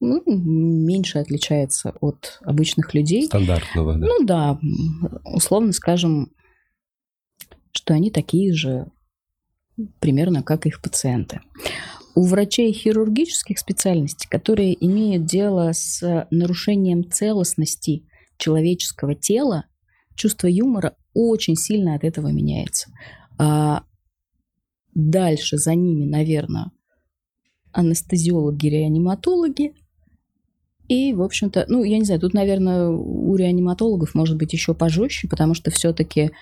ну, меньше отличается от обычных людей. Стандартного, да. Ну да, условно скажем, что они такие же примерно как их пациенты. У врачей хирургических специальностей, которые имеют дело с нарушением целостности человеческого тела, чувство юмора очень сильно от этого меняется. А дальше за ними, наверное, анестезиологи, реаниматологи. И, в общем-то, ну, я не знаю, тут, наверное, у реаниматологов может быть еще пожестче, потому что все-таки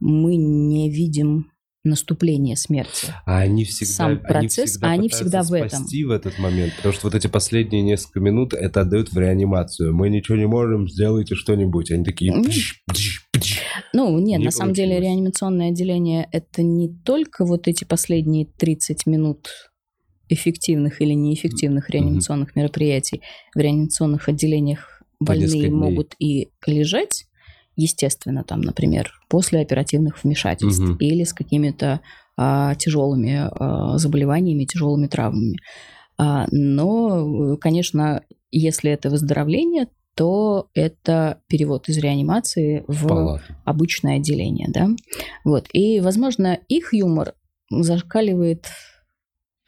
мы не видим наступления смерти. А они всегда, Сам процесс, они всегда, а они всегда в этом. в этот момент, потому что вот эти последние несколько минут это отдают в реанимацию. Мы ничего не можем, сделайте что-нибудь. Они такие... Ну, нет, не на самом деле реанимационное отделение это не только вот эти последние 30 минут эффективных или неэффективных реанимационных mm-hmm. мероприятий. В реанимационных отделениях больные могут и лежать, естественно, там, например, после оперативных вмешательств угу. или с какими-то а, тяжелыми а, заболеваниями, тяжелыми травмами. А, но, конечно, если это выздоровление, то это перевод из реанимации в Палату. обычное отделение, да. Вот. И, возможно, их юмор зашкаливает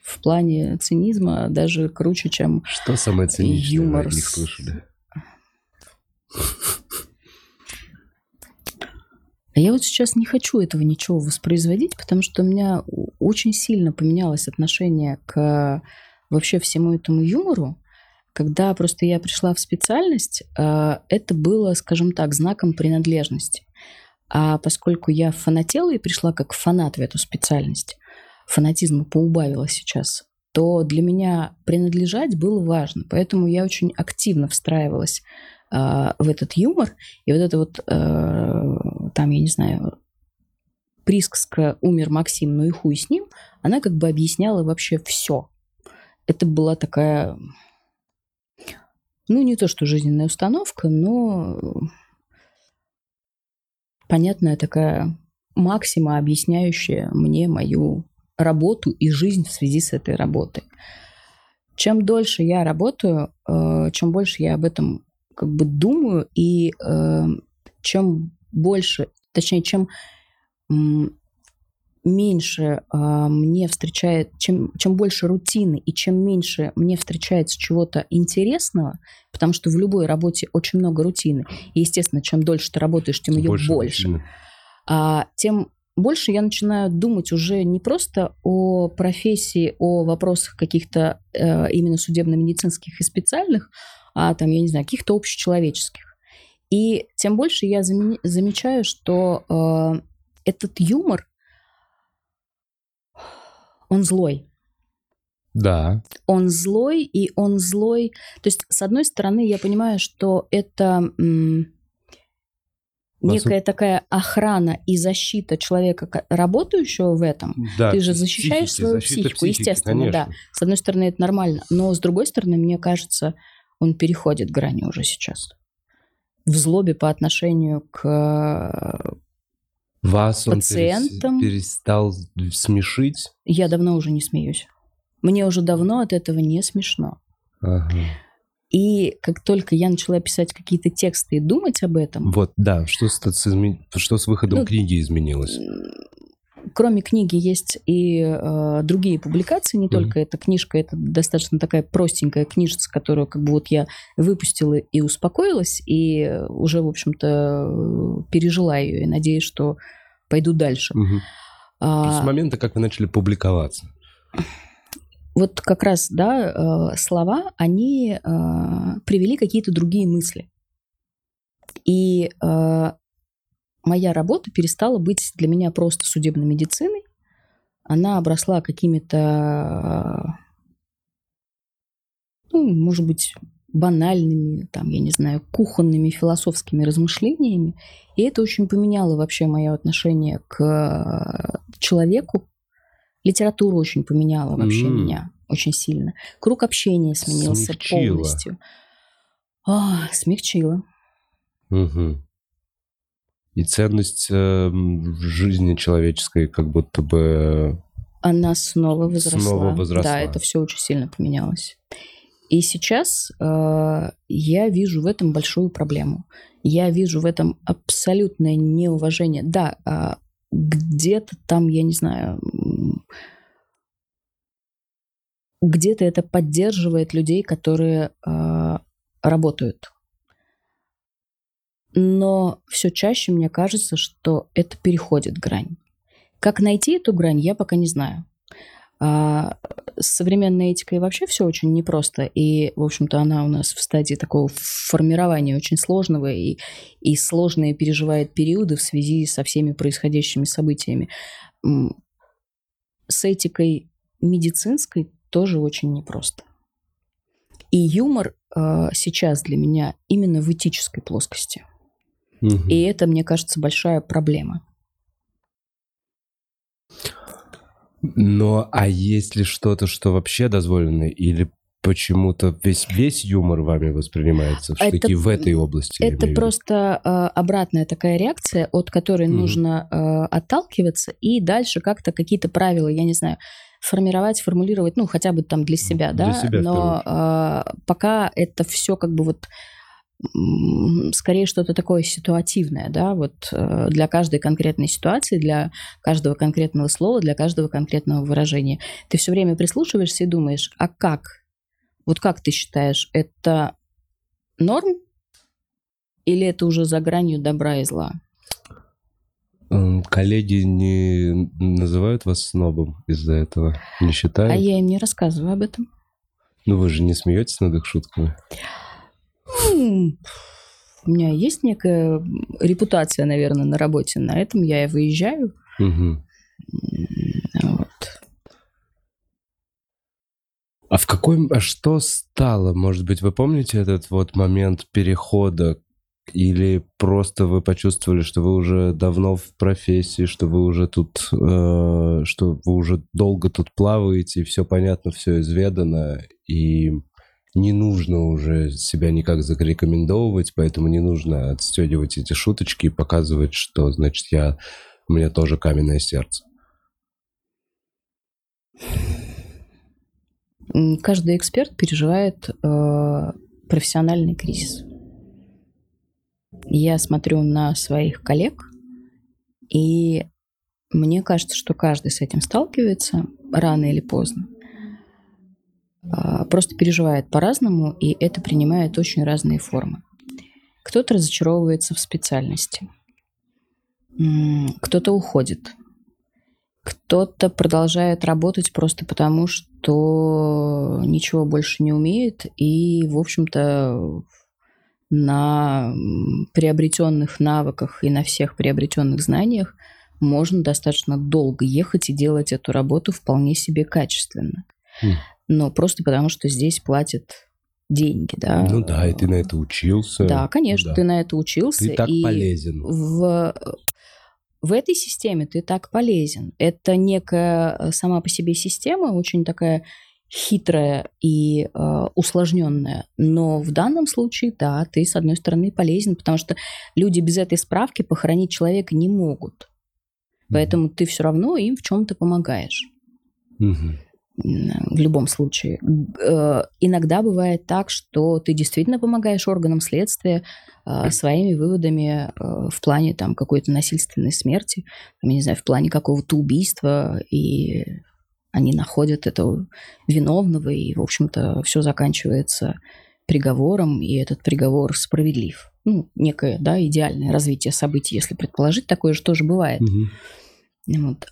в плане цинизма даже круче, чем Что самое циничное юмор вы от них слышали? А я вот сейчас не хочу этого ничего воспроизводить, потому что у меня очень сильно поменялось отношение к вообще всему этому юмору. Когда просто я пришла в специальность, а, это было, скажем так, знаком принадлежности. А поскольку я фанатела и пришла как фанат в эту специальность, фанатизма поубавила сейчас то для меня принадлежать было важно. Поэтому я очень активно встраивалась э, в этот юмор. И вот это вот, э, там, я не знаю, присказка «умер Максим, ну и хуй с ним», она как бы объясняла вообще все. Это была такая, ну, не то что жизненная установка, но понятная такая максима, объясняющая мне мою работу и жизнь в связи с этой работой. Чем дольше я работаю, э, чем больше я об этом как бы думаю, и э, чем больше, точнее, чем меньше а, мне встречает, чем, чем больше рутины и чем меньше мне встречается чего-то интересного, потому что в любой работе очень много рутины, и, естественно, чем дольше ты работаешь, тем, ее больше, больше. а, тем больше я начинаю думать уже не просто о профессии, о вопросах каких-то э, именно судебно-медицинских и специальных, а там, я не знаю, каких-то общечеловеческих. И тем больше я замечаю, что э, этот юмор, он злой. Да. Он злой, и он злой. То есть, с одной стороны, я понимаю, что это м, некая такая охрана и защита человека, работающего в этом. Да, Ты же защищаешь психики, свою психику, психики, естественно, конечно. да. С одной стороны, это нормально. Но с другой стороны, мне кажется, он переходит грани уже сейчас. В злобе по отношению к вас пациентам. он перестал смешить? Я давно уже не смеюсь. Мне уже давно от этого не смешно. Ага. И как только я начала писать какие-то тексты и думать об этом... Вот, да, что с, что с выходом ну, книги изменилось? Кроме книги есть и э, другие публикации, не mm-hmm. только эта книжка, это достаточно такая простенькая книжица, которую как бы вот я выпустила и успокоилась, и уже, в общем-то, пережила ее, и надеюсь, что пойду дальше. Mm-hmm. А, с момента, как вы начали публиковаться вот как раз, да, э, слова, они э, привели какие-то другие мысли. И э, моя работа перестала быть для меня просто судебной медициной. Она обросла какими-то, ну, может быть, банальными, там, я не знаю, кухонными философскими размышлениями. И это очень поменяло вообще мое отношение к человеку, Литература очень поменяла вообще mm. меня очень сильно. Круг общения сменился смягчила. полностью. А, смягчила. Угу. И ценность э, жизни человеческой как будто бы... Она снова возросла. Снова возросла. Да, это все очень сильно поменялось. И сейчас э, я вижу в этом большую проблему. Я вижу в этом абсолютное неуважение. Да, э, где-то там, я не знаю, где-то это поддерживает людей, которые э, работают. Но все чаще мне кажется, что это переходит грань. Как найти эту грань, я пока не знаю. А с современной этикой вообще все очень непросто, и, в общем-то, она у нас в стадии такого формирования очень сложного, и, и сложные переживает периоды в связи со всеми происходящими событиями. С этикой медицинской тоже очень непросто. И юмор э, сейчас для меня именно в этической плоскости. Угу. И это, мне кажется, большая проблема. Но а есть ли что-то, что вообще дозволено, или почему-то весь, весь юмор вами воспринимается все-таки в этой области? Это просто э, обратная такая реакция, от которой mm нужно э, отталкиваться, и дальше как-то какие-то правила, я не знаю, формировать, формулировать, ну, хотя бы там для себя, для да, себя, но э, пока это все как бы вот скорее что-то такое ситуативное, да, вот э, для каждой конкретной ситуации, для каждого конкретного слова, для каждого конкретного выражения. Ты все время прислушиваешься и думаешь, а как? Вот как ты считаешь, это норм или это уже за гранью добра и зла? Коллеги не называют вас снобом из-за этого? Не считают? А я им не рассказываю об этом. Ну вы же не смеетесь над их шутками? У меня есть некая репутация, наверное, на работе. На этом я и выезжаю. Угу. Вот. А в какой... А что стало? Может быть, вы помните этот вот момент перехода или просто вы почувствовали, что вы уже давно в профессии, что вы уже тут, э, что вы уже долго тут плаваете, все понятно, все изведано, и не нужно уже себя никак зарекомендовывать, поэтому не нужно отстегивать эти шуточки и показывать, что, значит, я, у меня тоже каменное сердце. Каждый эксперт переживает э, профессиональный кризис. Я смотрю на своих коллег, и мне кажется, что каждый с этим сталкивается рано или поздно. А, просто переживает по-разному, и это принимает очень разные формы. Кто-то разочаровывается в специальности, кто-то уходит, кто-то продолжает работать просто потому, что ничего больше не умеет, и, в общем-то, на приобретенных навыках и на всех приобретенных знаниях можно достаточно долго ехать и делать эту работу вполне себе качественно. Но просто потому, что здесь платят деньги, да. Ну да, и ты на это учился. Да, конечно, да. ты на это учился. Ты так и полезен. В, в этой системе ты так полезен. Это некая э, сама по себе система, очень такая хитрая и э, усложненная. Но в данном случае, да, ты, с одной стороны, полезен, потому что люди без этой справки похоронить человека не могут. Поэтому ты все равно им в чем-то помогаешь. Mm-hmm. В любом случае. Э, иногда бывает так, что ты действительно помогаешь органам следствия э, своими выводами э, в плане там, какой-то насильственной смерти, я не знаю, в плане какого-то убийства и они находят этого виновного, и, в общем-то, все заканчивается приговором, и этот приговор справедлив. Ну, некое, да, идеальное развитие событий, если предположить, такое же тоже бывает. Угу. Вот.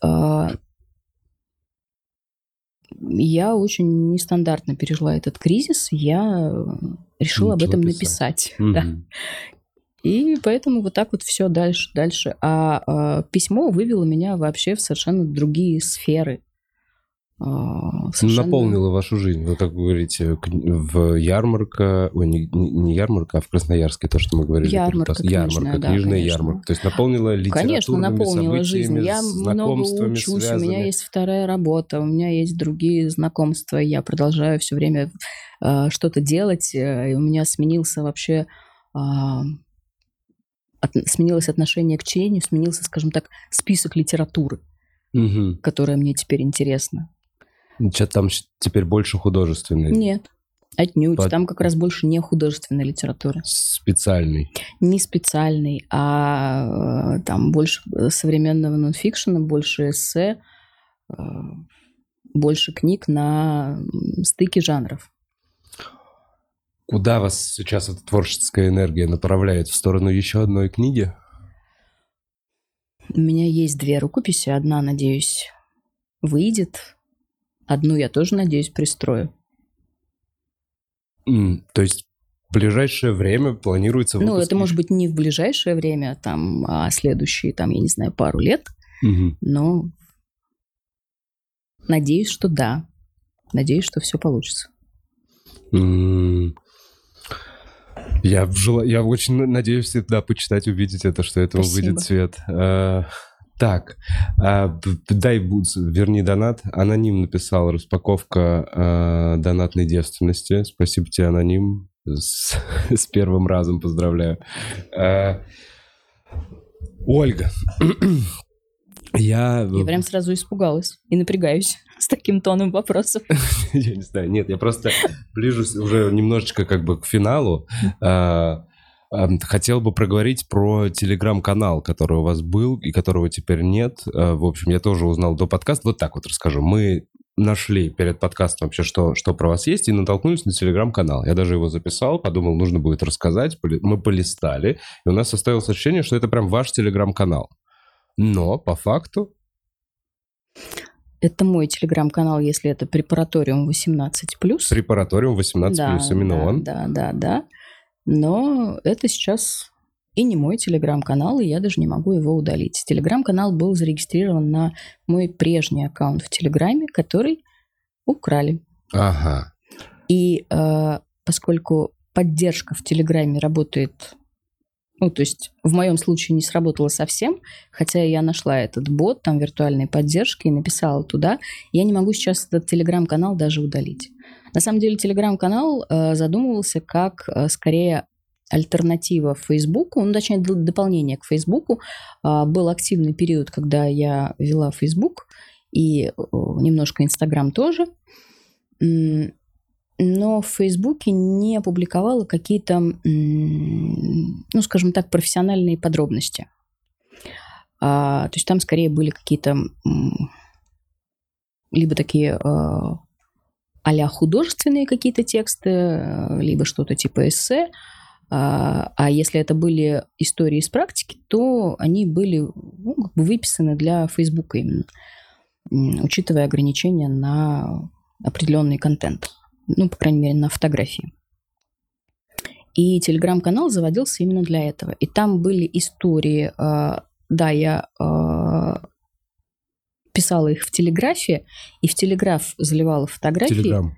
Я очень нестандартно пережила этот кризис, я решила об этом написать. Угу. Да. И поэтому вот так вот все дальше, дальше. А, а письмо вывело меня вообще в совершенно другие сферы совершенно... Наполнила вашу жизнь, вы как говорите, в ярмарка, ой, не, не ярмарка, а в Красноярске, то, что мы говорили. Ярмарка, книжная, ярмарка, да, книжная конечно. ярмарка. То есть наполнила литературными Конечно, наполнила жизнь. Я много учусь, связанными. у меня есть вторая работа, у меня есть другие знакомства, я продолжаю все время э, что-то делать, э, и у меня сменился вообще... Э, от, сменилось отношение к чтению, сменился, скажем так, список литературы, угу. которая мне теперь интересна. Что там теперь больше художественной? Нет. Отнюдь. Под... Там как раз больше не художественной литературы. Специальный. Не специальный, а э, там больше современного нонфикшена, больше эссе, э, больше книг на стыке жанров. Куда вас сейчас эта творческая энергия направляет? В сторону еще одной книги? У меня есть две рукописи. Одна, надеюсь, выйдет Одну я тоже, надеюсь, пристрою. Mm, то есть в ближайшее время планируется выпуск? Ну, это может быть не в ближайшее время, там, а следующие, там, я не знаю, пару лет. Угу. Но надеюсь, что да. Надеюсь, что все получится. Mm. Я, жел... я очень надеюсь всегда почитать, увидеть это, что это выйдет цвет. Так, а, дай верни донат. Аноним написал распаковка а, донатной девственности. Спасибо тебе, аноним. С, с первым разом поздравляю. А, Ольга, я... Я прям сразу испугалась и напрягаюсь с таким тоном вопросов. Я не знаю, нет, я просто ближусь уже немножечко как бы к финалу. А, Хотел бы проговорить про телеграм-канал, который у вас был и которого теперь нет. Э, в общем, я тоже узнал до подкаста. Вот так вот расскажу. Мы нашли перед подкастом вообще, что, что про вас есть, и натолкнулись на телеграм-канал. Я даже его записал, подумал, нужно будет рассказать. Мы полистали, и у нас составилось ощущение, что это прям ваш телеграм-канал. Но по факту... Это мой телеграм-канал, если это препараториум 18+. Препараториум 18+, да, именно да, он. Да, да, да. Но это сейчас и не мой телеграм-канал, и я даже не могу его удалить. Телеграм-канал был зарегистрирован на мой прежний аккаунт в Телеграме, который украли. Ага. И э, поскольку поддержка в Телеграме работает, ну, то есть в моем случае не сработала совсем, хотя я нашла этот бот, там виртуальной поддержки, и написала туда, я не могу сейчас этот Телеграм-канал даже удалить. На самом деле Телеграм-канал э, задумывался как э, скорее альтернатива Фейсбуку, ну, точнее, дополнение к Фейсбуку. Э, был активный период, когда я вела Фейсбук и э, немножко Инстаграм тоже но в Фейсбуке не опубликовала какие-то, ну, скажем так, профессиональные подробности. А, то есть там скорее были какие-то либо такие а, художественные какие-то тексты, либо что-то типа эссе. А, а если это были истории из практики, то они были ну, как бы выписаны для Фейсбука именно, учитывая ограничения на определенный контент ну, по крайней мере, на фотографии. И телеграм-канал заводился именно для этого. И там были истории, э, да, я э, писала их в телеграфе, и в телеграф заливала фотографии. Телеграм.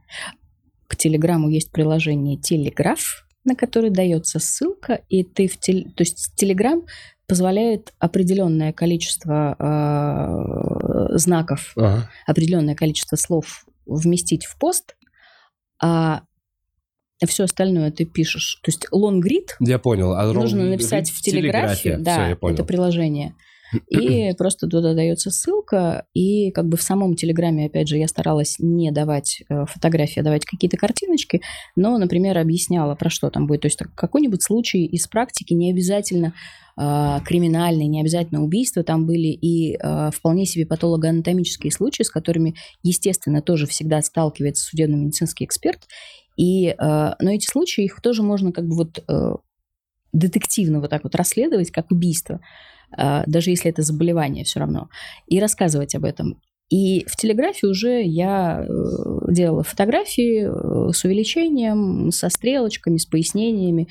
К телеграмму есть приложение Телеграф, на который дается ссылка, и ты в теле... то есть Телеграм позволяет определенное количество э, знаков, ага. определенное количество слов вместить в пост, а все остальное ты пишешь. То есть лонгрид я понял. А нужно написать в телеграфе, да, все, это приложение. И просто туда дается ссылка, и как бы в самом Телеграме, опять же, я старалась не давать э, фотографии, а давать какие-то картиночки, но, например, объясняла, про что там будет. То есть какой-нибудь случай из практики, не обязательно э, криминальный, не обязательно убийство, там были и э, вполне себе патологоанатомические случаи, с которыми, естественно, тоже всегда сталкивается судебно-медицинский эксперт, и, э, но эти случаи, их тоже можно как бы вот э, детективно вот так вот расследовать, как убийство. А, даже если это заболевание все равно, и рассказывать об этом. И в телеграфе уже я э, делала фотографии э, с увеличением, со стрелочками, с пояснениями.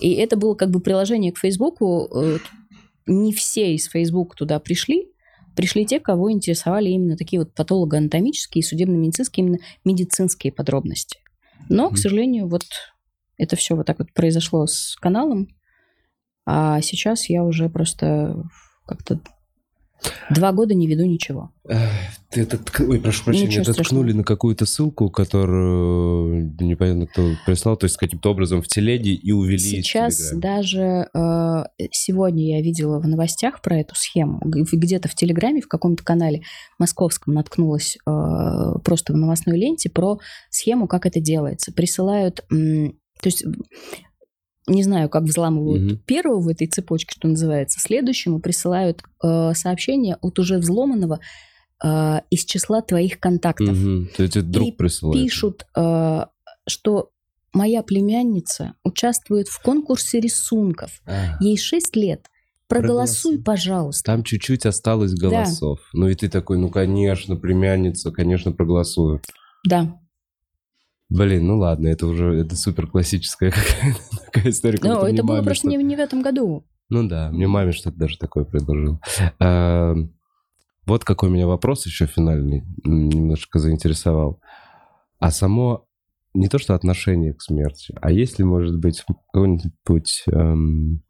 И это было как бы приложение к Фейсбуку. Э, не все из Фейсбука туда пришли. Пришли те, кого интересовали именно такие вот патологоанатомические, судебно-медицинские, именно медицинские подробности. Но, к сожалению, вот это все вот так вот произошло с каналом. А сейчас я уже просто как-то Два года не веду ничего. Ты это, ой, прошу прощения, Ничего это ткнули на какую-то ссылку, которую непонятно кто прислал, то есть каким-то образом в телеге и увели Сейчас даже э, сегодня я видела в новостях про эту схему, где-то в Телеграме, в каком-то канале московском наткнулась э, просто в новостной ленте про схему, как это делается. Присылают... М, то есть не знаю, как взламывают угу. первого в этой цепочке, что называется, следующему присылают э, сообщение от уже взломанного э, из числа твоих контактов. Угу. То есть это друг и присылает. пишут, э, что моя племянница участвует в конкурсе рисунков. А. Ей 6 лет. Проголосуй, Проголосуй, пожалуйста. Там чуть-чуть осталось голосов. Да. Ну и ты такой, ну конечно, племянница, конечно, проголосую. Да. Блин, ну ладно, это уже это супер классическая какая-то такая история. Ну, это было просто не, не в этом году. Ну да, мне маме что-то даже такое предложил. А, вот какой у меня вопрос еще финальный, немножко заинтересовал. А само не то что отношение к смерти, а есть ли, может быть, какой-нибудь... Эм,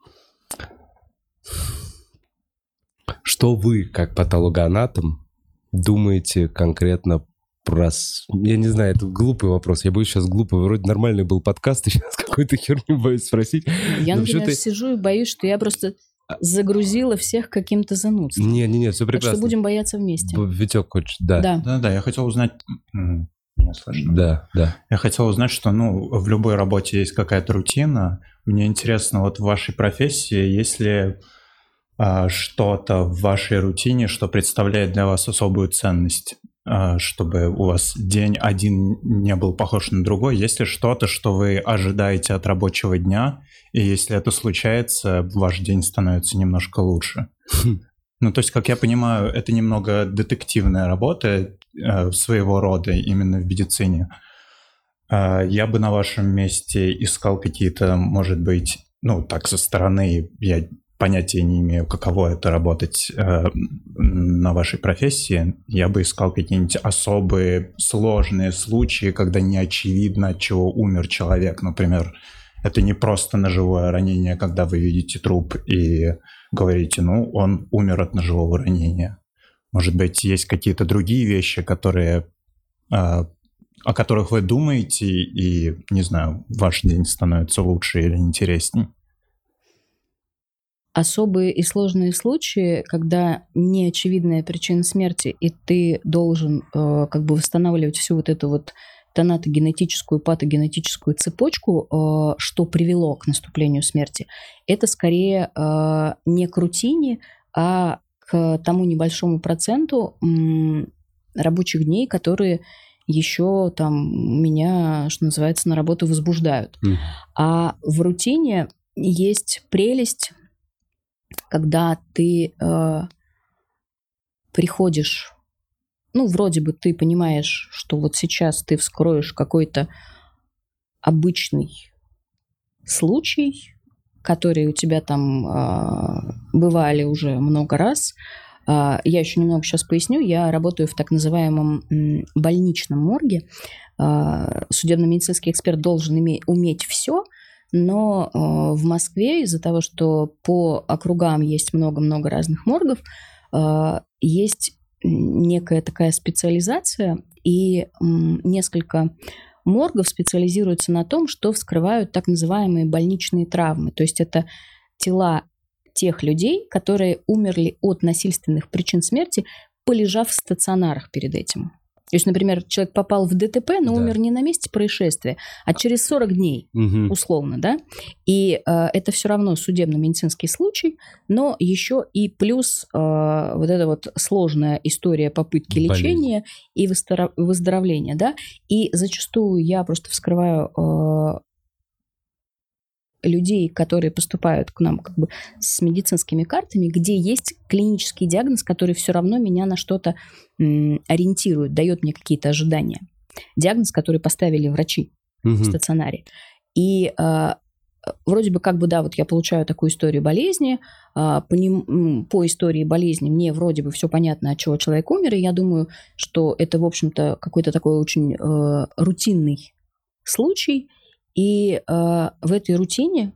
что вы, как патологоанатом, думаете конкретно про... Я не знаю, это глупый вопрос. Я боюсь сейчас глупый. Вроде нормальный был подкаст, и сейчас какую-то херню боюсь спросить. Я, например, сижу и боюсь, что я просто а загрузила всех каким-то занудством. Не, не, не, все прекрасно. Так что будем бояться вместе. Витек хочет, да. Да, да, да я хотел узнать... Меня слышно? Да, да. Я хотел узнать, что ну, в любой работе есть какая-то рутина. Мне интересно, вот в вашей профессии, есть ли а, что-то в вашей рутине, что представляет для вас особую ценность? А, чтобы у вас день один не был похож на другой? Есть ли что-то, что вы ожидаете от рабочего дня, и если это случается, ваш день становится немножко лучше? Хм. Ну, то есть, как я понимаю, это немного детективная работа э, своего рода именно в медицине. Э, я бы на вашем месте искал какие-то, может быть, ну, так со стороны я понятия не имею, каково это работать э, на вашей профессии, я бы искал какие-нибудь особые сложные случаи, когда не очевидно, от чего умер человек. Например, это не просто ножевое ранение, когда вы видите труп и говорите, ну, он умер от ножевого ранения. Может быть, есть какие-то другие вещи, которые, э, о которых вы думаете, и, не знаю, ваш день становится лучше или интереснее? Особые и сложные случаи, когда неочевидная причина смерти, и ты должен э, как бы восстанавливать всю вот эту вот тонатогенетическую, патогенетическую цепочку, э, что привело к наступлению смерти, это скорее э, не к рутине, а к тому небольшому проценту м, рабочих дней, которые еще там меня, что называется, на работу возбуждают. Mm. А в рутине есть прелесть когда ты э, приходишь, ну, вроде бы ты понимаешь, что вот сейчас ты вскроешь какой-то обычный случай, которые у тебя там э, бывали уже много раз. Э, я еще немного сейчас поясню. Я работаю в так называемом больничном морге. Э, судебно-медицинский эксперт должен иметь, уметь все – но э, в Москве из-за того, что по округам есть много-много разных моргов, э, есть некая такая специализация, и несколько моргов специализируются на том, что вскрывают так называемые больничные травмы. То есть это тела тех людей, которые умерли от насильственных причин смерти, полежав в стационарах перед этим. То есть, например, человек попал в ДТП, но да. умер не на месте происшествия, а через 40 дней, угу. условно, да. И э, это все равно судебно-медицинский случай, но еще и плюс э, вот эта вот сложная история попытки Болезнь. лечения и выздоровления, да. И зачастую я просто вскрываю э, людей, которые поступают к нам как бы с медицинскими картами, где есть клинический диагноз, который все равно меня на что-то ориентирует, дает мне какие-то ожидания. Диагноз, который поставили врачи угу. в стационаре. И э, вроде бы как бы, да, вот я получаю такую историю болезни, э, по, ним, по истории болезни мне вроде бы все понятно, от чего человек умер, и я думаю, что это, в общем-то, какой-то такой очень э, рутинный случай, и э, в этой рутине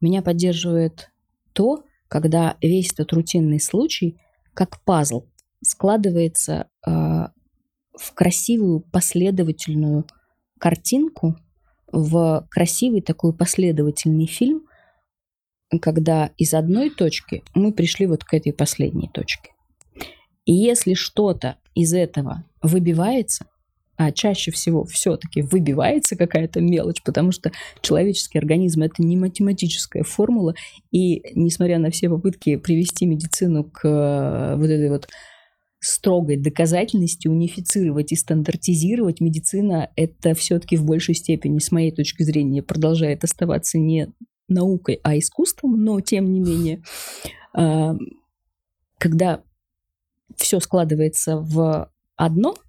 меня поддерживает то, когда весь этот рутинный случай, как пазл, складывается э, в красивую последовательную картинку, в красивый такой последовательный фильм, когда из одной точки мы пришли вот к этой последней точке. И если что-то из этого выбивается, а чаще всего все-таки выбивается какая-то мелочь, потому что человеческий организм это не математическая формула, и несмотря на все попытки привести медицину к э, вот этой вот строгой доказательности, унифицировать и стандартизировать, медицина это все-таки в большей степени, с моей точки зрения, продолжает оставаться не наукой, а искусством, но тем не менее, а, когда все складывается в одно –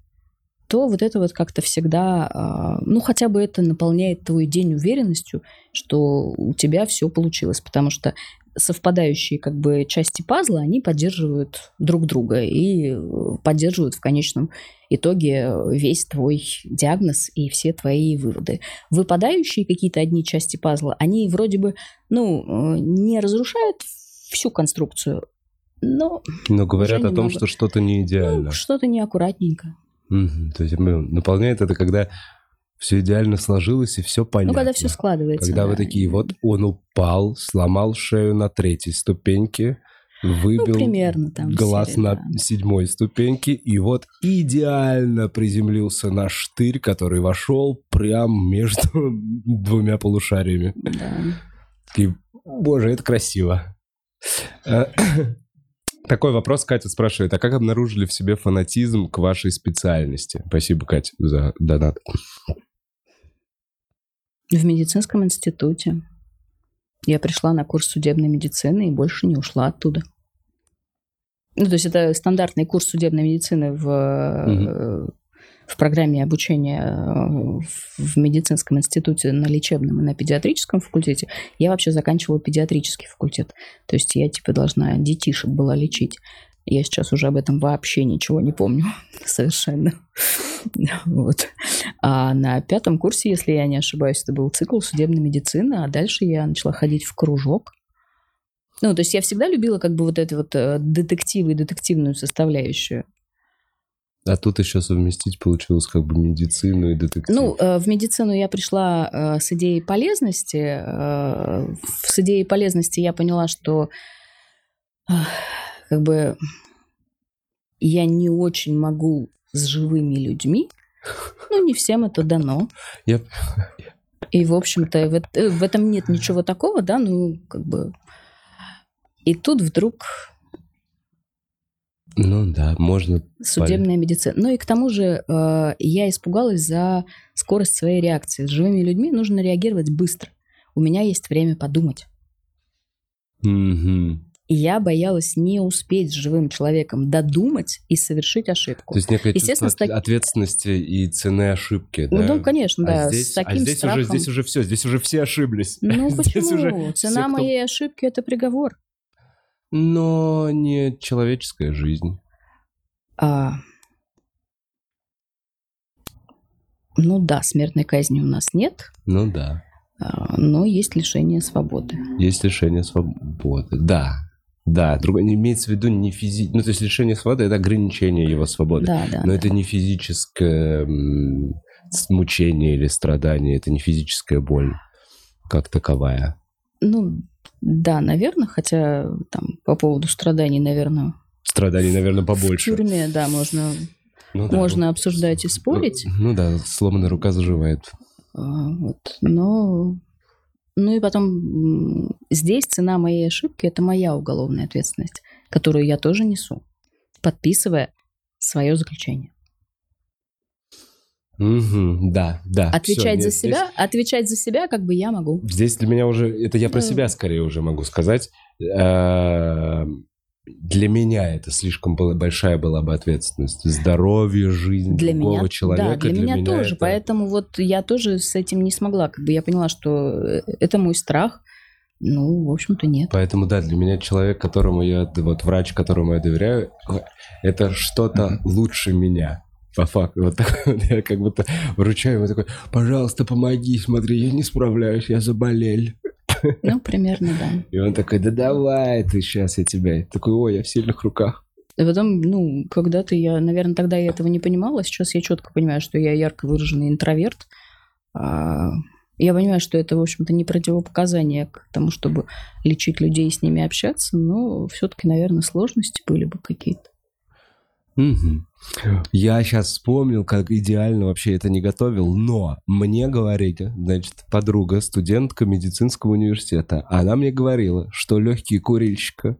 то вот это вот как-то всегда, а, ну, хотя бы это наполняет твой день уверенностью, что у тебя все получилось, потому что совпадающие как бы части пазла, они поддерживают друг друга и э, поддерживают в конечном итоге весь твой диагноз и все твои выводы. Выпадающие какие-то одни части пазла, они вроде бы, ну, э, не разрушают всю конструкцию, но... Но говорят о том, что что-то не идеально. Ну, что-то неаккуратненько. Угу. То есть ну, наполняет это, когда все идеально сложилось и все понятно. Ну, когда все складывается. Когда да. вы такие, вот он упал, сломал шею на третьей ступеньке, выбил ну, примерно, там, глаз серии, на да. седьмой ступеньке, и вот идеально приземлился на штырь, который вошел прям между двумя полушариями. Да. И, боже, это красиво. Такой вопрос Катя спрашивает, а как обнаружили в себе фанатизм к вашей специальности? Спасибо, Катя, за донат. В медицинском институте. Я пришла на курс судебной медицины и больше не ушла оттуда. Ну, то есть это стандартный курс судебной медицины в угу. В программе обучения э, в медицинском институте на лечебном и на педиатрическом факультете, я вообще заканчивала педиатрический факультет. То есть я типа должна детишек была лечить. Я сейчас уже об этом вообще ничего не помню совершенно. Вот. А на пятом курсе, если я не ошибаюсь, это был цикл судебной медицины, а дальше я начала ходить в кружок. Ну, то есть я всегда любила как бы вот эту вот э, детективы и детективную составляющую. А тут еще совместить получилось как бы медицину и детектив. Ну, э, в медицину я пришла э, с идеей полезности. Э, с идеей полезности я поняла, что как бы я не очень могу с живыми людьми. Ну, не всем это дано. Я... И, в общем-то, в, в этом нет ничего такого, да, ну, как бы... И тут вдруг ну да, можно. Судебная медицина. Ну и к тому же э, я испугалась за скорость своей реакции. С живыми людьми нужно реагировать быстро. У меня есть время подумать. Угу. И я боялась не успеть с живым человеком додумать и совершить ошибку. То есть некая Естественно, чувство так... ответственности и цены ошибки, ну, да? Ну, конечно, а да. Здесь, с таким а здесь страхом... уже, здесь уже все, здесь уже все ошиблись. Ну здесь почему? Уже Цена все, моей ошибки – это приговор но не человеческая жизнь. А... Ну да, смертной казни у нас нет. Ну да. А, но есть лишение свободы. Есть лишение свободы, да. Да, другое не имеется в виду не физическое, ну то есть лишение свободы это ограничение его свободы, да, да, но да. это не физическое мучение или страдание, это не физическая боль как таковая. Ну да, наверное, хотя там по поводу страданий, наверное... Страданий, наверное, побольше. В тюрьме, да, можно, ну, да, можно ну, обсуждать и спорить. Ну, ну да, сломанная рука заживает. А, вот, но... Ну и потом здесь цена моей ошибки – это моя уголовная ответственность, которую я тоже несу, подписывая свое заключение. Угу, да, да. Отвечать все, за себя, здесь... отвечать за себя, как бы я могу. Здесь для меня уже, это я про да. себя скорее уже могу сказать. Э, для меня это слишком была, большая была бы ответственность. Здоровье, жизнь для другого меня, человека. Да, для, для меня, меня тоже. Это... Поэтому вот я тоже с этим не смогла. Как бы я поняла, что э, это мой страх. Ну, в общем-то, нет. Поэтому, да, для меня человек, которому я, вот врач, которому я доверяю, это что-то лучше меня по факту. Вот такой я как будто вручаю ему такой, пожалуйста, помоги, смотри, я не справляюсь, я заболел. Ну, примерно, да. И он такой, да давай ты сейчас, я тебя. Я такой, ой, я в сильных руках. И потом, ну, когда-то я, наверное, тогда я этого не понимала, сейчас я четко понимаю, что я ярко выраженный интроверт. А, я понимаю, что это, в общем-то, не противопоказание к тому, чтобы лечить людей и с ними общаться, но все-таки, наверное, сложности были бы какие-то. Угу. Я сейчас вспомнил, как идеально вообще это не готовил, но мне говорит, значит, подруга, студентка медицинского университета, она мне говорила, что легкий курильщика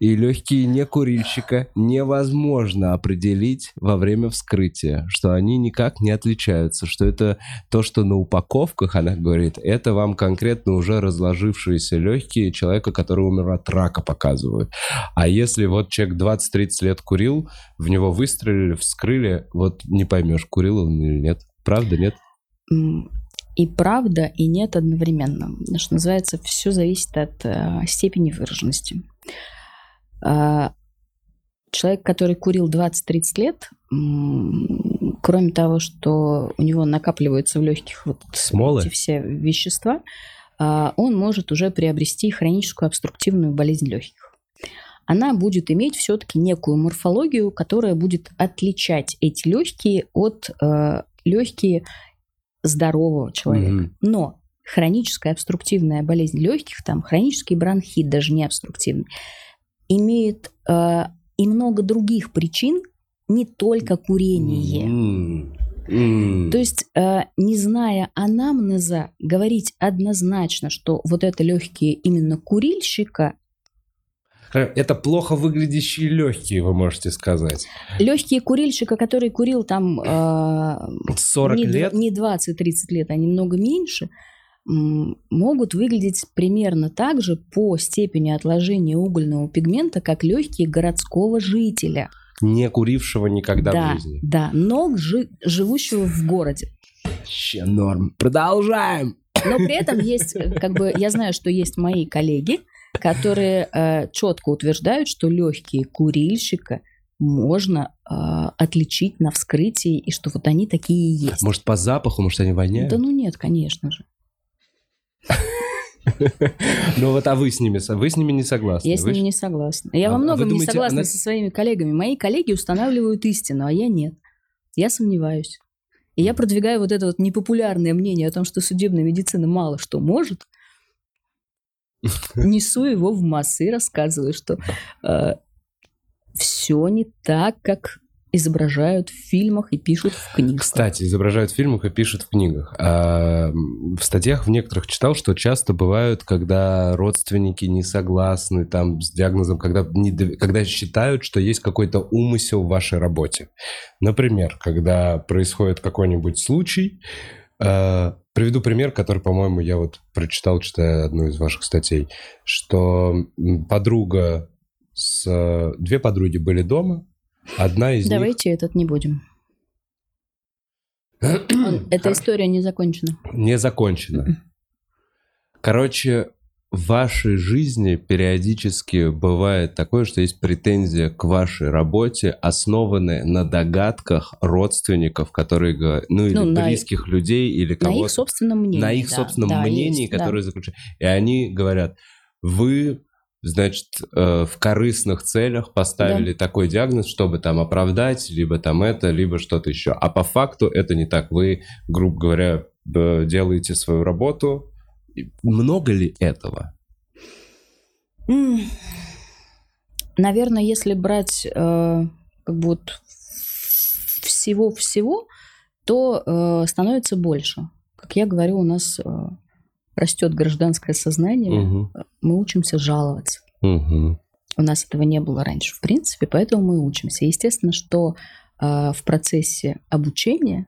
и легкие некурильщика невозможно определить во время вскрытия, что они никак не отличаются, что это то, что на упаковках, она говорит, это вам конкретно уже разложившиеся легкие человека, который умер от рака, показывают. А если вот человек 20-30 лет курил, в него выстрелили, вскрыли, вот не поймешь, курил он или нет. Правда, нет? И правда, и нет одновременно. Что называется, все зависит от э, степени выраженности. А, человек, который курил 20-30 лет, кроме того, что у него накапливаются в легких вот Смолы? эти все вещества, а, он может уже приобрести хроническую обструктивную болезнь легких. Она будет иметь все-таки некую морфологию, которая будет отличать эти легкие от э, легкие здорового человека. Mm-hmm. Но хроническая обструктивная болезнь легких, там хронический бронхит, даже не обструктивный, имеет э, и много других причин, не только курение. Mm. Mm. То есть, э, не зная анамнеза, говорить однозначно, что вот это легкие именно курильщика. Это плохо выглядящие легкие, вы можете сказать. Легкие курильщика, который курил там э, 40 не, лет? Не 20-30 лет, а немного меньше – могут выглядеть примерно так же по степени отложения угольного пигмента, как легкие городского жителя. Не курившего никогда да, в жизни. Да, но жи- живущего в городе. Вообще норм. Продолжаем. Но при этом есть, э, как бы, я знаю, что есть мои коллеги, которые э, четко утверждают, что легкие курильщика можно э, отличить на вскрытии, и что вот они такие и есть. Может, по запаху, может, они воняют? Да ну нет, конечно же. Ну вот, а вы с ними, вы с ними не согласны? Я с ними не согласна. Я А- во многом не согласна со своими коллегами. Мои коллеги устанавливают истину, а я нет. Я сомневаюсь. И я продвигаю вот это вот непопулярное мнение о том, что судебная медицина мало что может. Несу его в массы и рассказываю, что все не так, как изображают в фильмах и пишут в книгах. Кстати, изображают в фильмах и пишут в книгах. А, в статьях в некоторых читал, что часто бывают, когда родственники не согласны там с диагнозом, когда, не когда считают, что есть какой-то умысел в вашей работе. Например, когда происходит какой-нибудь случай, а, Приведу пример, который, по-моему, я вот прочитал, читая одну из ваших статей, что подруга с... э, Две подруги были дома, одна из них... Давайте этот не будем. Эта история не закончена. Не закончено. Короче, в вашей жизни периодически бывает такое, что есть претензия к вашей работе, основанная на догадках родственников, которые говорят, ну или Ну, на- близких людей, или На кого-то. их собственном мнении. на их да, собственном да, мнении, есть, да. которое заключает. И они говорят, вы, значит, э, в корыстных целях поставили такой диагноз, чтобы там оправдать, либо там это, либо что-то еще. А по факту это не так. Вы, грубо говоря, делаете свою работу. Много ли этого? Наверное, если брать э, как бы вот всего-всего, то э, становится больше. Как я говорю, у нас э, растет гражданское сознание, Мгм. мы учимся жаловаться. Мгм. У нас этого не было раньше, в принципе, поэтому мы учимся. Естественно, что э, в процессе обучения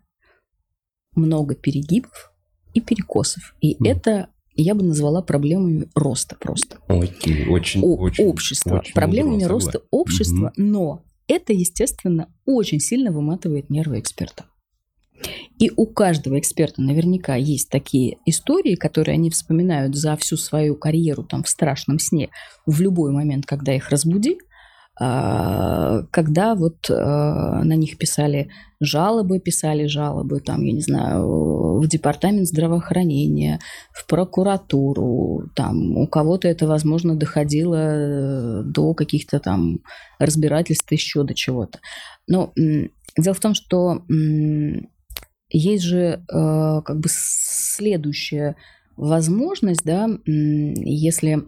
много перегибов и перекосов. И Мгм. это я бы назвала проблемами роста просто. Окей, очень, О- очень, общества. очень проблемами роста согласен. общества, но это, естественно, очень сильно выматывает нервы эксперта. И у каждого эксперта наверняка есть такие истории, которые они вспоминают за всю свою карьеру там в страшном сне в любой момент, когда их разбуди, а, когда вот а, на них писали жалобы, писали жалобы, там, я не знаю, в департамент здравоохранения, в прокуратуру, там, у кого-то это, возможно, доходило э, до каких-то там разбирательств еще до чего-то. Но дело в том, что есть же э, как бы следующая возможность, да, если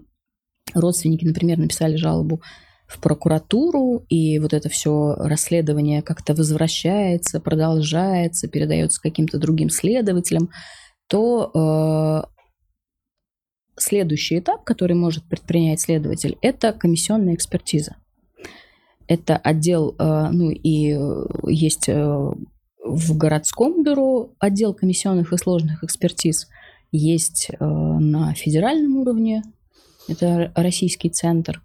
родственники, например, написали жалобу в прокуратуру, и вот это все расследование как-то возвращается, продолжается, передается каким-то другим следователям, то э, следующий этап, который может предпринять следователь, это комиссионная экспертиза. Это отдел, э, ну и э, есть э, в городском бюро отдел комиссионных и сложных экспертиз, есть э, на федеральном уровне, это российский центр,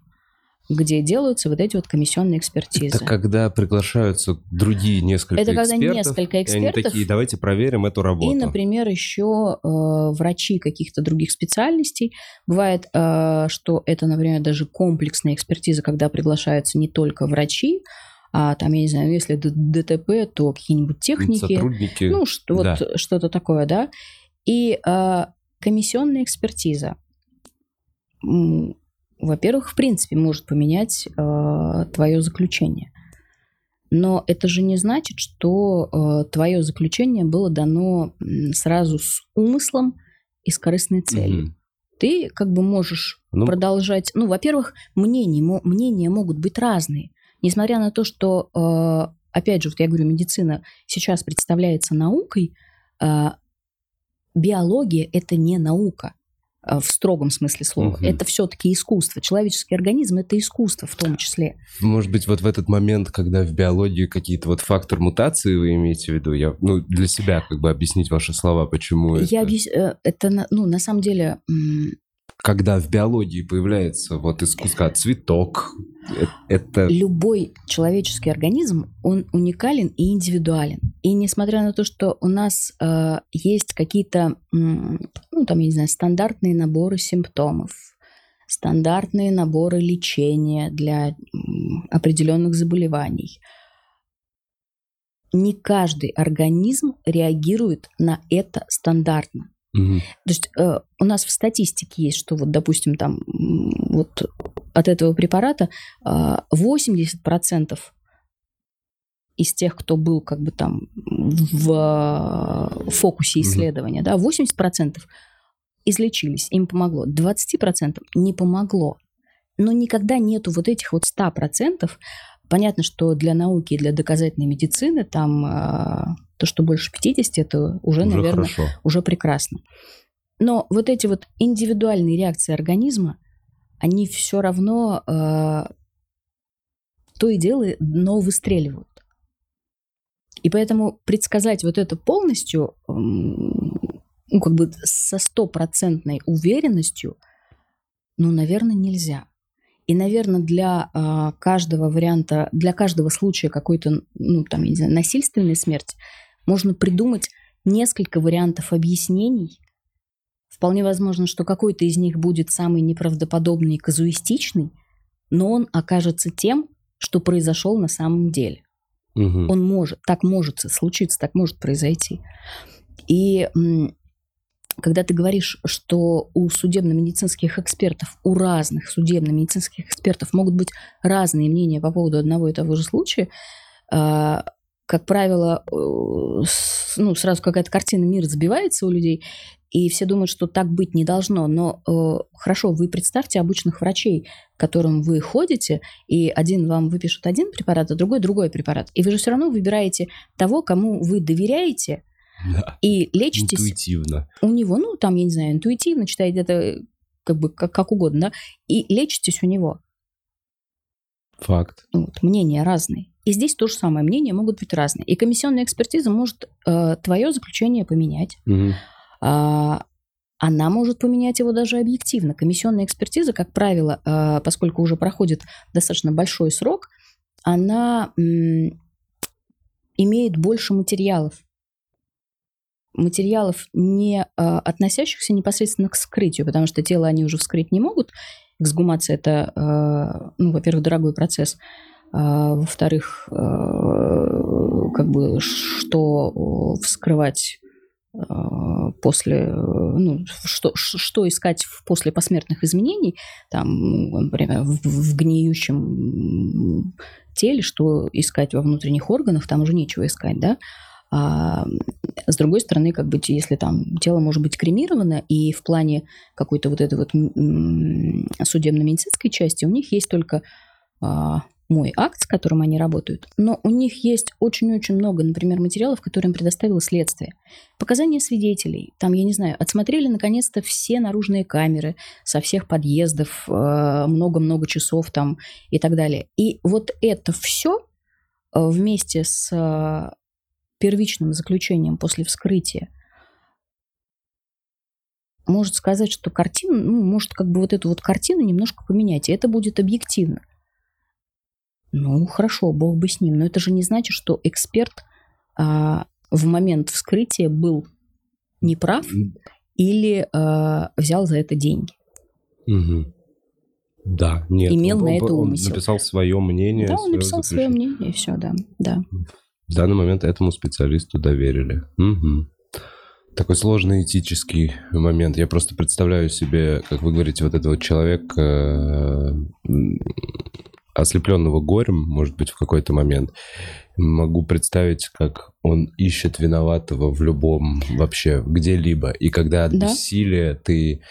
где делаются вот эти вот комиссионные экспертизы. Это когда приглашаются другие несколько Это когда экспертов, несколько и они экспертов. такие, давайте проверим эту работу. И, например, еще э, врачи каких-то других специальностей. Бывает, э, что это, например, даже комплексная экспертиза, когда приглашаются не только врачи, а там, я не знаю, если ДТП, то какие-нибудь техники. Сотрудники. Ну, что, вот Да. что-то такое, да. И э, комиссионная экспертиза, во-первых, в принципе, может поменять э, твое заключение. Но это же не значит, что э, твое заключение было дано сразу с умыслом и с корыстной целью. Мгм. Ты как бы можешь Ну, продолжать. Ну, во-первых, мнения, мнения могут быть разные. Несмотря на то, что, э, опять же, вот я говорю, медицина сейчас представляется наукой, э, биология это не наука э, в строгом смысле слова. Мгм. Это все-таки искусство. Человеческий организм это искусство в том числе. Может быть, вот в этот момент, когда в биологии какие-то вот фактор мутации вы имеете в виду, я, ну, для себя как бы объяснить ваши слова, почему Я это... объяс- это ну, на самом деле когда в биологии появляется вот из куска цветок, э, это... Любой человеческий организм, он уникален и индивидуален. И несмотря на то, что у нас э, есть какие-то, ну, там, я не знаю, стандартные наборы симптомов, стандартные наборы лечения для определенных заболеваний, не каждый организм реагирует на это стандартно. Мгм. То есть э, у нас в статистике есть, что вот, допустим, там вот от этого препарата э, 80% из тех, кто был как бы там в фокусе исследования, да, 80% излечились, им помогло, 20% не помогло. Но никогда нету вот этих вот 100%. Понятно, что для науки и для доказательной медицины там э, то, что больше 50, это уже, Уже наверное, хорошо. уже прекрасно. Но вот эти вот индивидуальные реакции организма, они все равно э, то и дело, но выстреливают. И поэтому предсказать вот это полностью, ну, как бы со стопроцентной уверенностью, ну, наверное, нельзя. И, наверное, для а, каждого варианта, для каждого случая какой-то, ну, там, я не знаю, насильственной смерти можно придумать несколько вариантов объяснений. Вполне возможно, что какой-то из них будет самый неправдоподобный и казуистичный, но он окажется тем, что произошел на самом деле. Мгм. Он может, так может случиться, так может произойти. И м, когда ты говоришь, что у судебно-медицинских экспертов, у разных судебно-медицинских экспертов могут быть разные мнения по поводу одного и того же случая, а, как правило, э, ну, сразу какая-то картина мира забивается у людей, и все думают, что так быть не должно. Но э, хорошо, вы представьте обычных врачей, к которым вы ходите, и один вам выпишет один препарат, а другой другой препарат. И вы же все равно выбираете того, кому вы доверяете, Да. и лечитесь Интуитивно. у него, ну, там, я не знаю, интуитивно читаете это как бы как, как угодно, да, и лечитесь у него. Факт. Вот, мнения разные. И здесь то же самое, мнения могут быть разные. И комиссионная экспертиза может э, твое заключение поменять. Мгм. А, она может поменять его даже объективно. Комиссионная экспертиза, как правило, э, поскольку уже проходит достаточно большой срок, она имеет больше материалов. Материалов, не э, относящихся непосредственно к вскрытию, потому что тело они уже вскрыть не могут. Эксгумация – это, э, ну, во-первых, дорогой процесс, а, во-вторых, э, как бы, что вскрывать после, ну, что, что искать после посмертных изменений, там, например, в, в гниющем теле, что искать во внутренних органах, там уже нечего искать, да. А с другой стороны, как бы, если там тело может быть кремировано, и в плане какой-то вот этой вот судебно-медицинской части у них есть только а, мой акт, с которым они работают, но у них есть очень-очень много, например, материалов, которые им предоставило следствие. Показания свидетелей. Там, я не знаю, отсмотрели наконец-то все наружные камеры со всех подъездов, э, много-много часов там и так далее. И вот это все вместе с э, первичным заключением после вскрытия может сказать, что картина, ну, может как бы вот эту вот картину немножко поменять, и это будет объективно. Ну, хорошо, бог бы с ним. Но это же не значит, что эксперт а, в момент вскрытия был неправ или а, взял за это деньги. Мгм. Да, нет. Имел он- на он- это он умысел. написал свое мнение. да, он написал свое мнение, и все, да, да. В данный момент этому специалисту доверили. Мгм. Такой сложный этический момент. Я просто представляю себе, как вы говорите, вот этого человека, э, ослепленного горем, может быть, в какой-то момент. Могу представить, как он ищет виноватого в любом вообще, где-либо. И когда от Да. бессилия ты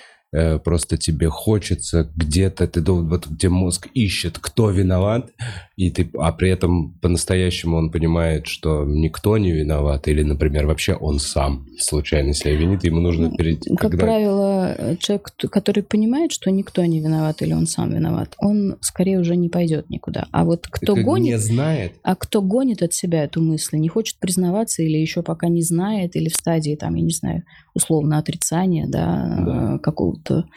просто тебе хочется где-то, ты дол- вот где мозг ищет, кто виноват, и ты, а при этом по-настоящему он понимает, что никто не виноват, или, например, вообще он сам случайно себя винит, ему нужно перед... Ну, Как когда- правило, э, человек, который понимает, что никто не виноват или он сам виноват, он скорее уже не пойдет никуда. А вот кто как гонит, не знает, А кто гонит от себя эту мысль, не хочет признаваться или еще пока не знает, или в стадии, там, я не знаю, условно отрицания, да, Да. э, какого-то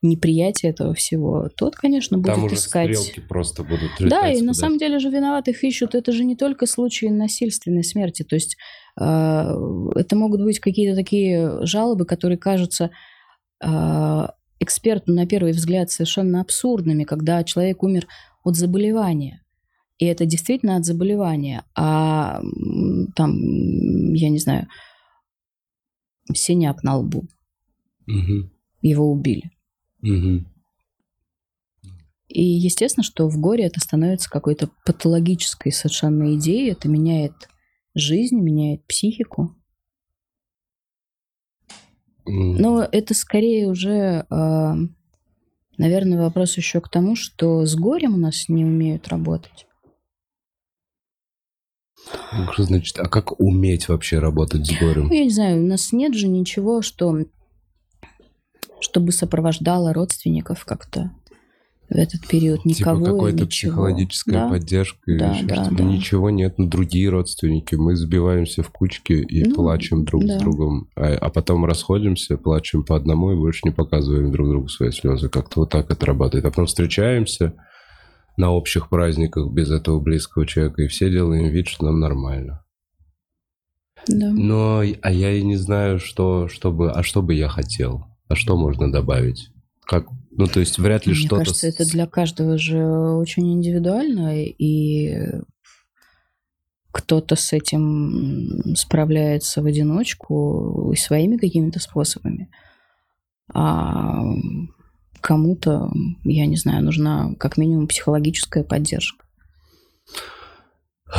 неприятие этого всего, тот, конечно, будет Там уже искать... стрелки просто будут Да, и на самом деле же виноватых ищут. Это же не только случаи насильственной смерти. То есть э, это могут быть какие-то такие жалобы, которые кажутся э, эксперту на первый взгляд совершенно абсурдными, когда человек умер от заболевания. И это действительно от заболевания. А там, я не знаю, синяк на лбу. Мгм, Его убили. мгм. И естественно, что в горе это становится какой-то патологической совершенно идеей. Это меняет жизнь, меняет психику. Но это скорее уже, э, наверное, вопрос еще к тому, что с горем у нас не умеют работать. Что значит, а как уметь вообще работать с горем? Ну, я не знаю, у нас нет же ничего, что чтобы сопровождало родственников как-то в этот период. Никого типа какой-то психологическая Да. поддержка Да, да, что-то. да. Ничего нет, ну другие родственники. Мы сбиваемся в кучки и Ну, плачем друг да. с другом. А, а потом расходимся, плачем по одному и больше не показываем друг другу свои слезы. Как-то вот так это работает. А потом встречаемся на общих праздниках без этого близкого человека, и все делаем вид, что нам нормально. Да. Но, а я и не знаю, что, чтобы, а что бы я хотел, а что можно добавить? Как, ну, то есть вряд ли Мне что-то... кажется, с- это для каждого же очень индивидуально, и кто-то с этим справляется в одиночку и своими какими-то способами. А кому-то, я не знаю, нужна как минимум психологическая поддержка.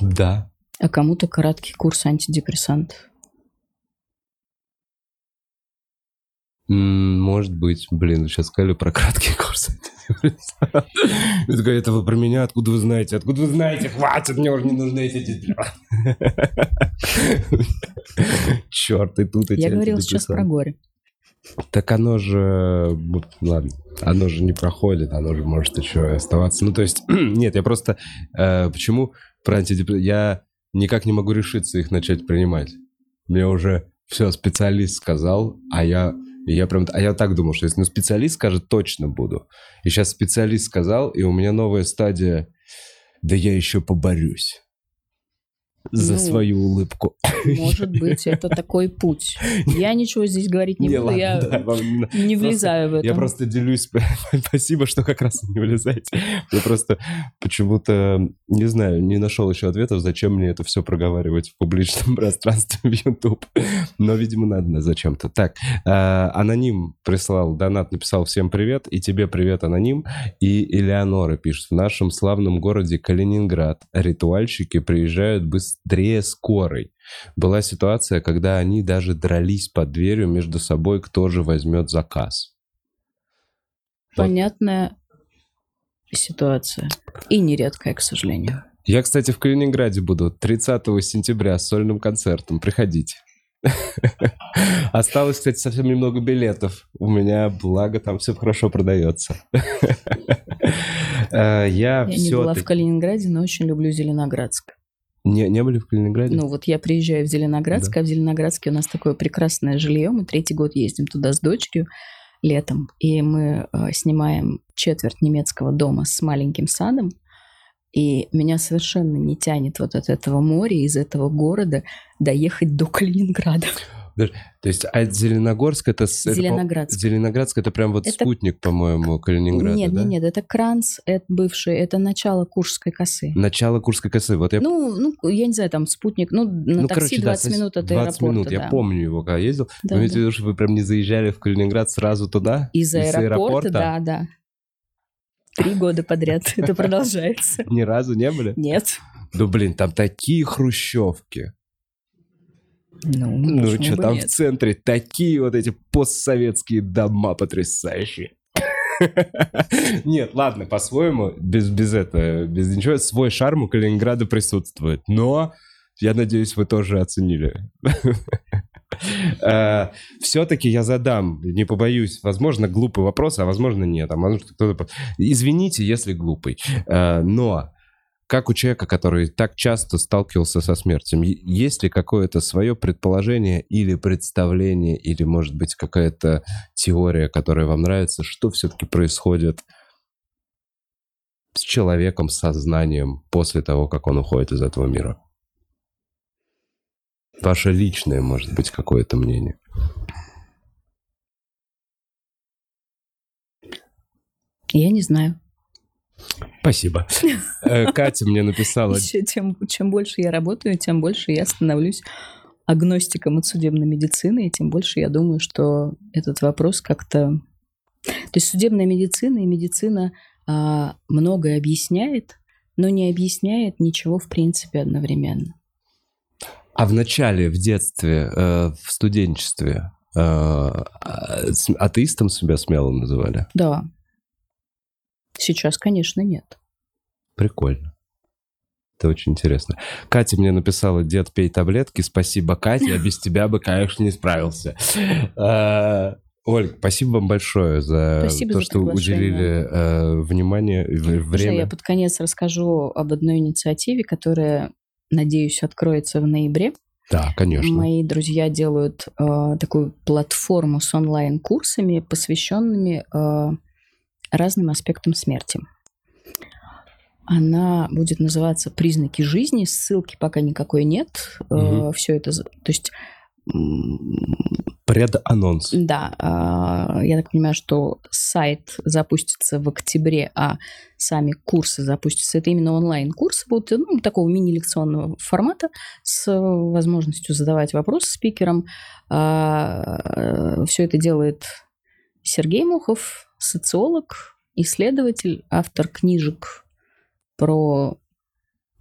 Да. А кому-то короткий курс антидепрессантов. Может быть, блин, сейчас сказали про краткий курс. Я такой, это вы про меня? Откуда вы знаете? Откуда вы знаете? Хватит, мне уже не нужны эти Черт, и тут эти Я говорила сейчас про горе. Так оно же... Ладно, оно же не проходит, оно же может еще оставаться. Ну, то есть, нет, я просто... э, почему про антидепрессанты? Я никак не могу решиться их начать принимать. Мне уже все, специалист сказал, а я... и я прям... А я так думал, что если ну, специалист скажет, точно буду. И сейчас специалист сказал, и у меня новая стадия... Да я еще поборюсь. За Ну, свою улыбку. Может быть, это такой путь. Я ничего здесь говорить не, буду, ладно, я да, вам- не просто- влезаю в это. Я просто делюсь. Спасибо, что как раз не влезаете. Я просто почему-то, не знаю, не нашел еще ответов, зачем мне это все проговаривать в публичном пространстве в YouTube. Но, видимо, надо зачем-то. Так, э, Аноним прислал донат, написал всем привет, и тебе привет, Аноним. И Элеонора пишет, в нашем славном городе Калининград ритуальщики приезжают быстрее скорой. Была ситуация, когда они даже дрались под дверью между собой, кто же возьмет заказ. Понятная ситуация. И нередкая, к сожалению. Я, кстати, в Калининграде буду 30 сентября с сольным концертом. Приходите. Осталось, кстати, совсем немного билетов. У меня, благо, там все хорошо продается. Э, Я Я не была в. Калининграде, но очень люблю Зеленоградск. Не не были в Калининграде? Ну вот я приезжаю в Зеленоградск, а в Зеленоградске у нас такое прекрасное жилье. Мы третий год ездим туда с дочерью летом, и мы э, снимаем четверть немецкого дома с маленьким садом. И меня совершенно не тянет вот от этого моря, из этого города доехать до Калининграда. То есть, а Зеленогорск это... с- это, Зеленоградск. Зеленоградск это прям вот Это- спутник, по-моему, Калининграда, нет, да? нет, нет, это Кранц, это бывший, это начало Куршской косы. Начало Курской косы. Вот я Ну, ну, я не знаю, там спутник, ну, на Ну, такси короче, да, 20 сос- минут от 20 аэропорта. минут, я да. помню его, когда ездил. Да, в да. виду, что вы прям не заезжали в Калининград сразу туда? Из аэропорта, да, да. Три года подряд это продолжается. Ни разу не были? Нет. Ну, блин, там такие хрущевки. Ну, Ну, почему что, бы там нет? в центре такие вот эти постсоветские дома потрясающие. Нет, ладно, по-своему, без, без этого, без ничего, свой шарм у Калининграда присутствует. Но я надеюсь, вы тоже оценили. Все-таки я задам, не побоюсь, возможно, глупый вопрос, а возможно нет. А кто-то... Извините, если глупый. Э, Но как у человека, который так часто сталкивался со смертью, есть ли какое-то свое предположение или представление, или, может быть, какая-то теория, которая вам нравится, что все-таки происходит с человеком, с сознанием после того, как он уходит из этого мира? Ваше личное, может быть, какое-то мнение. Я не знаю. Спасибо. Э, Катя мне написала... Тем, чем больше я работаю, тем больше я становлюсь агностиком от судебной медицины, и тем больше я думаю, что этот вопрос как-то... То есть судебная медицина и медицина а, многое объясняет, но не объясняет ничего в принципе одновременно. А в начале, в детстве, э, в студенчестве э, а, атеистом себя смело называли? Да. Сейчас, конечно, нет. Прикольно. Это очень интересно. Катя мне написала, дед, пей таблетки. Спасибо, Катя. Я без тебя бы, конечно, не справился. Э, Оль, спасибо вам большое за Спасибо то, за что уделили э, внимание, в- время. я под конец расскажу об одной инициативе, которая, надеюсь, откроется в ноябре. Да, конечно. Мои друзья делают э, такую платформу с онлайн-курсами, посвященными э, разным аспектам смерти. Она будет называться «Признаки жизни». Ссылки пока никакой нет. Мгм. Все это... То есть... Преданонс. Да, а, я так понимаю, что сайт запустится в октябре, а сами курсы запустятся. Это именно онлайн-курсы будут ну, такого мини-лекционного формата с возможностью задавать вопросы спикерам. Все это делает Сергей Мухов, социолог, исследователь, автор книжек про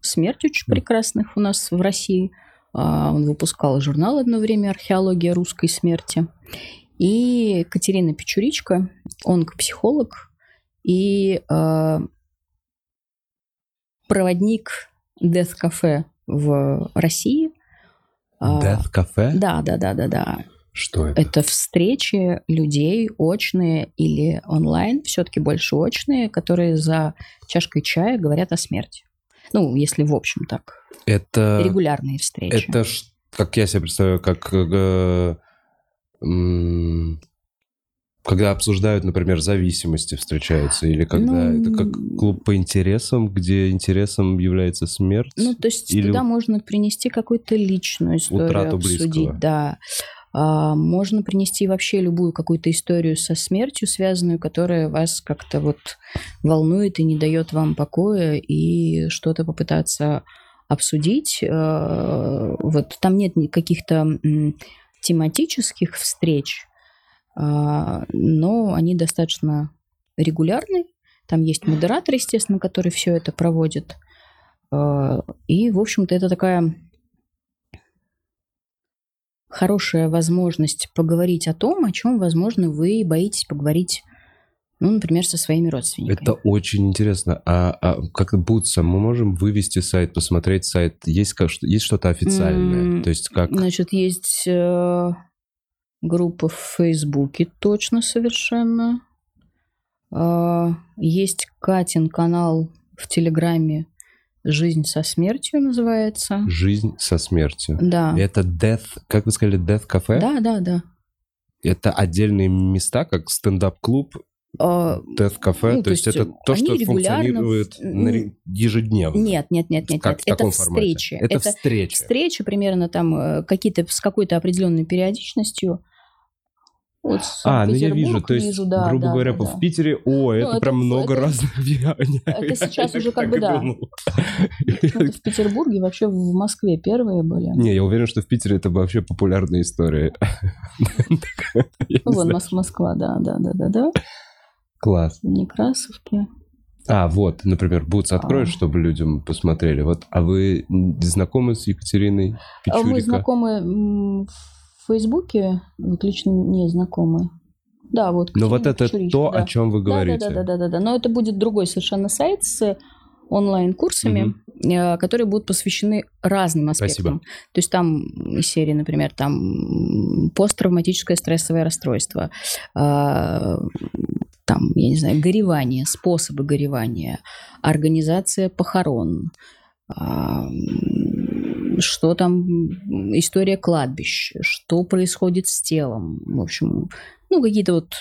смерть очень прекрасных у нас в России. А, Он выпускал журнал одно время «Археология русской смерти». И Катерина Печуричка, онкопсихолог и а, проводник Death Cafe в России. А, Death кафе? Да, да, да, да, да. Что это? Это встречи людей очные или онлайн, все-таки больше очные, которые за чашкой чая говорят о смерти. Ну, если в общем так. Это... Регулярные встречи. Это, как я себе представляю, как... э, когда обсуждают, например, зависимости встречаются, или когда Ну, это как клуб по интересам, где интересом является смерть. Ну, то есть Или туда можно принести какую-то личную историю, Утрату обсудить, близкого. да. А, можно принести вообще любую какую-то историю со смертью связанную, которая вас как-то вот волнует и не дает вам покоя, и что-то попытаться обсудить. Э, Вот там нет каких-то тематических встреч, а, но они достаточно регулярны. Там есть модератор, естественно, который все это проводит. А, И, в общем-то, это такая хорошая возможность поговорить о том, о чем, возможно, вы боитесь поговорить, ну, например, со своими родственниками. Это очень интересно. А, а как Бутса, мы можем вывести сайт, посмотреть сайт? Есть, есть что-то официальное? М, То есть как... Значит, есть э, группа в Фейсбуке, точно совершенно. А, Есть Катин канал в Телеграме «Жизнь со смертью» называется. Жизнь со смертью. Да. Это Death, как вы сказали, Death кафе? Да, да, да. Это отдельные места, как стендап-клуб, А, Death кафе. Ну, то, есть, это они то, что функционирует в- ежедневно. Нет, нет, нет, нет, Как, нет. это встречи. Это, встреча. встречи примерно там э, какие-то с какой-то определенной периодичностью. Вот А, ну я вижу, то есть, вижу, да, грубо да, говоря, да, в. Ну, Питере, о, это, это прям много это- разных. Я- это сейчас уже как бы да. Ну, в Петербурге вообще в Москве первые были. Не, я уверен, что в Питере это вообще популярная история. Ну, вон Москва, да, да, да, да, да. Класс. В Некрасовке. А, вот, например, Бутс откроешь, А. чтобы людям посмотрели. Вот, а вы знакомы с Екатериной А Мы знакомы в Фейсбуке, вот лично не знакомы. Да, вот. Но вот это Печуричка, то, да. о чем вы говорите. Да, да, да, да, да, да. Но это будет другой совершенно сайт с онлайн-курсами, э, которые будут посвящены разным аспектам. Спасибо. То есть там серии, например, там посттравматическое стрессовое расстройство, а, там, я не знаю, горевание, способы горевания, организация похорон, а, что там история кладбищ, что происходит с телом, в общем, ну, какие-то вот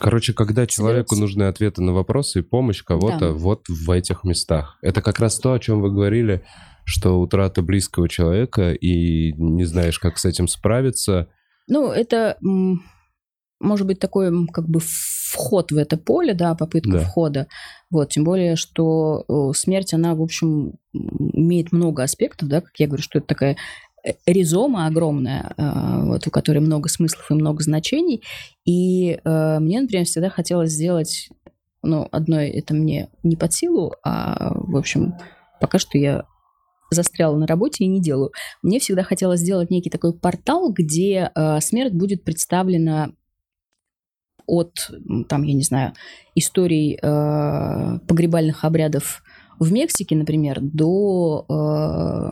Короче, когда человеку нужны ответы на вопросы и помощь кого-то Да. вот в этих местах. Это как раз то, о чем вы говорили, что утрата близкого человека и не знаешь, как с этим справиться. Ну, это может быть такой м, как бы вход в это поле, да, попытка Да. входа. Вот, тем более, что э, смерть, она, в общем, имеет много аспектов, да, как я говорю, что это такая э, ризома огромная, э, вот, у которой много смыслов и много значений. И мне, например, всегда хотелось сделать, ну, одно это мне не под силу, а, в общем, пока что я застряла на работе и не делаю. Мне всегда хотелось сделать некий такой портал, где э, смерть будет представлена от, там, я не знаю, историй э, погребальных обрядов в Мексике, например, до э,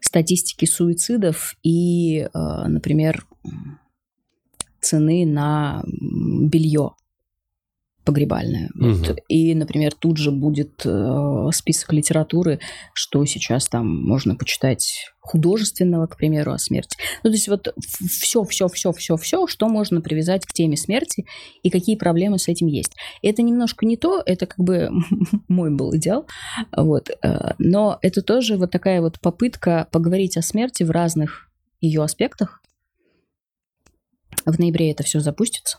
статистики суицидов и, э, например, цены на м, белье погребальное. Вот. И, например, тут же будет э, список литературы, что сейчас там можно почитать художественного, к примеру, о смерти. Ну, то есть вот все, все, все, все, все, что можно привязать к теме смерти и какие проблемы с этим есть. Это немножко не то, это как бы мой был идеал, вот. э, Но это тоже вот такая вот попытка поговорить о смерти в разных ее аспектах. В ноябре это все запустится.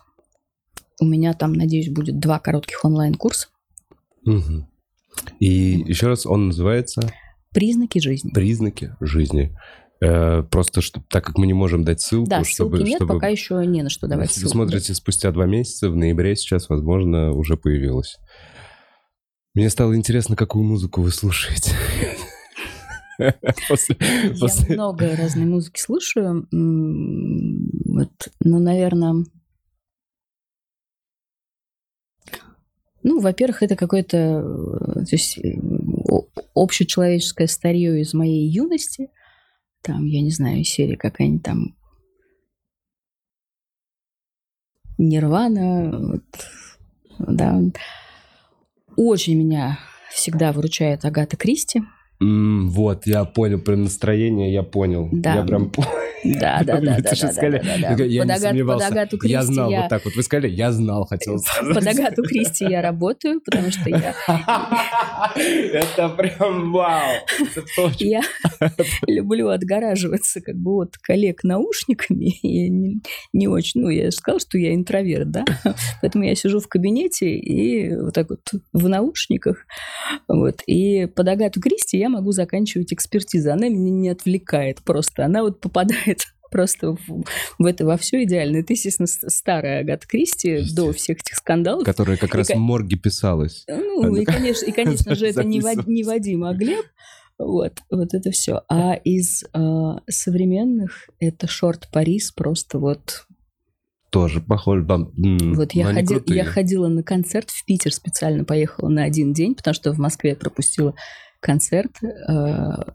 У меня там, надеюсь, будет два коротких онлайн-курса. Мгм. И еще раз, он называется Признаки жизни. «Признаки жизни». Э, Просто, что, так как мы не можем дать ссылку, Да, чтобы... ссылки нет, чтобы- пока еще не на что давать Если вы ссылку. смотрите спустя два месяца, в ноябре сейчас, возможно, уже появилось. Мне стало интересно, какую музыку вы слушаете. После- Я после- много разной музыки слушаю. Вот, ну, наверное... Ну, во-первых, это какое-то э, то есть, общечеловеческое старье из моей юности. Там, я не знаю, серия какая-нибудь там Нирвана, вот, да. Очень меня всегда выручает Агата Кристи. М, Вот, я понял, про настроение я понял. Да. Я прям понял. Да, да, да, да, да, да, я не сомневался. Я знал, вот так вот. Вы сказали, я знал, хотел сказать. Под Агату Кристи я работаю, потому что я, Это прям вау. Я люблю отгораживаться как бы от коллег наушниками. Я не, не очень, ну, я же сказала, что я интроверт, да? Поэтому я сижу в кабинете и вот так вот в наушниках. Вот. И под Агату Кристи я могу заканчивать экспертизу. Она меня не отвлекает просто. Она вот попадает просто в, в это во все идеально. Это, естественно, старая Агата Кристи до всех этих скандалов. Которая как раз И в ка- морге писалась. Ну, и, конечно, и, конечно же, это не, Вад- не Вадим, а Глеб. Вот, вот это все. А из э, современных это Шорт Парис просто вот. Тоже похож. да, м, Вот я, ходи- крутые. я ходила на концерт в Питер специально поехала на один день, потому что в Москве я пропустила концерт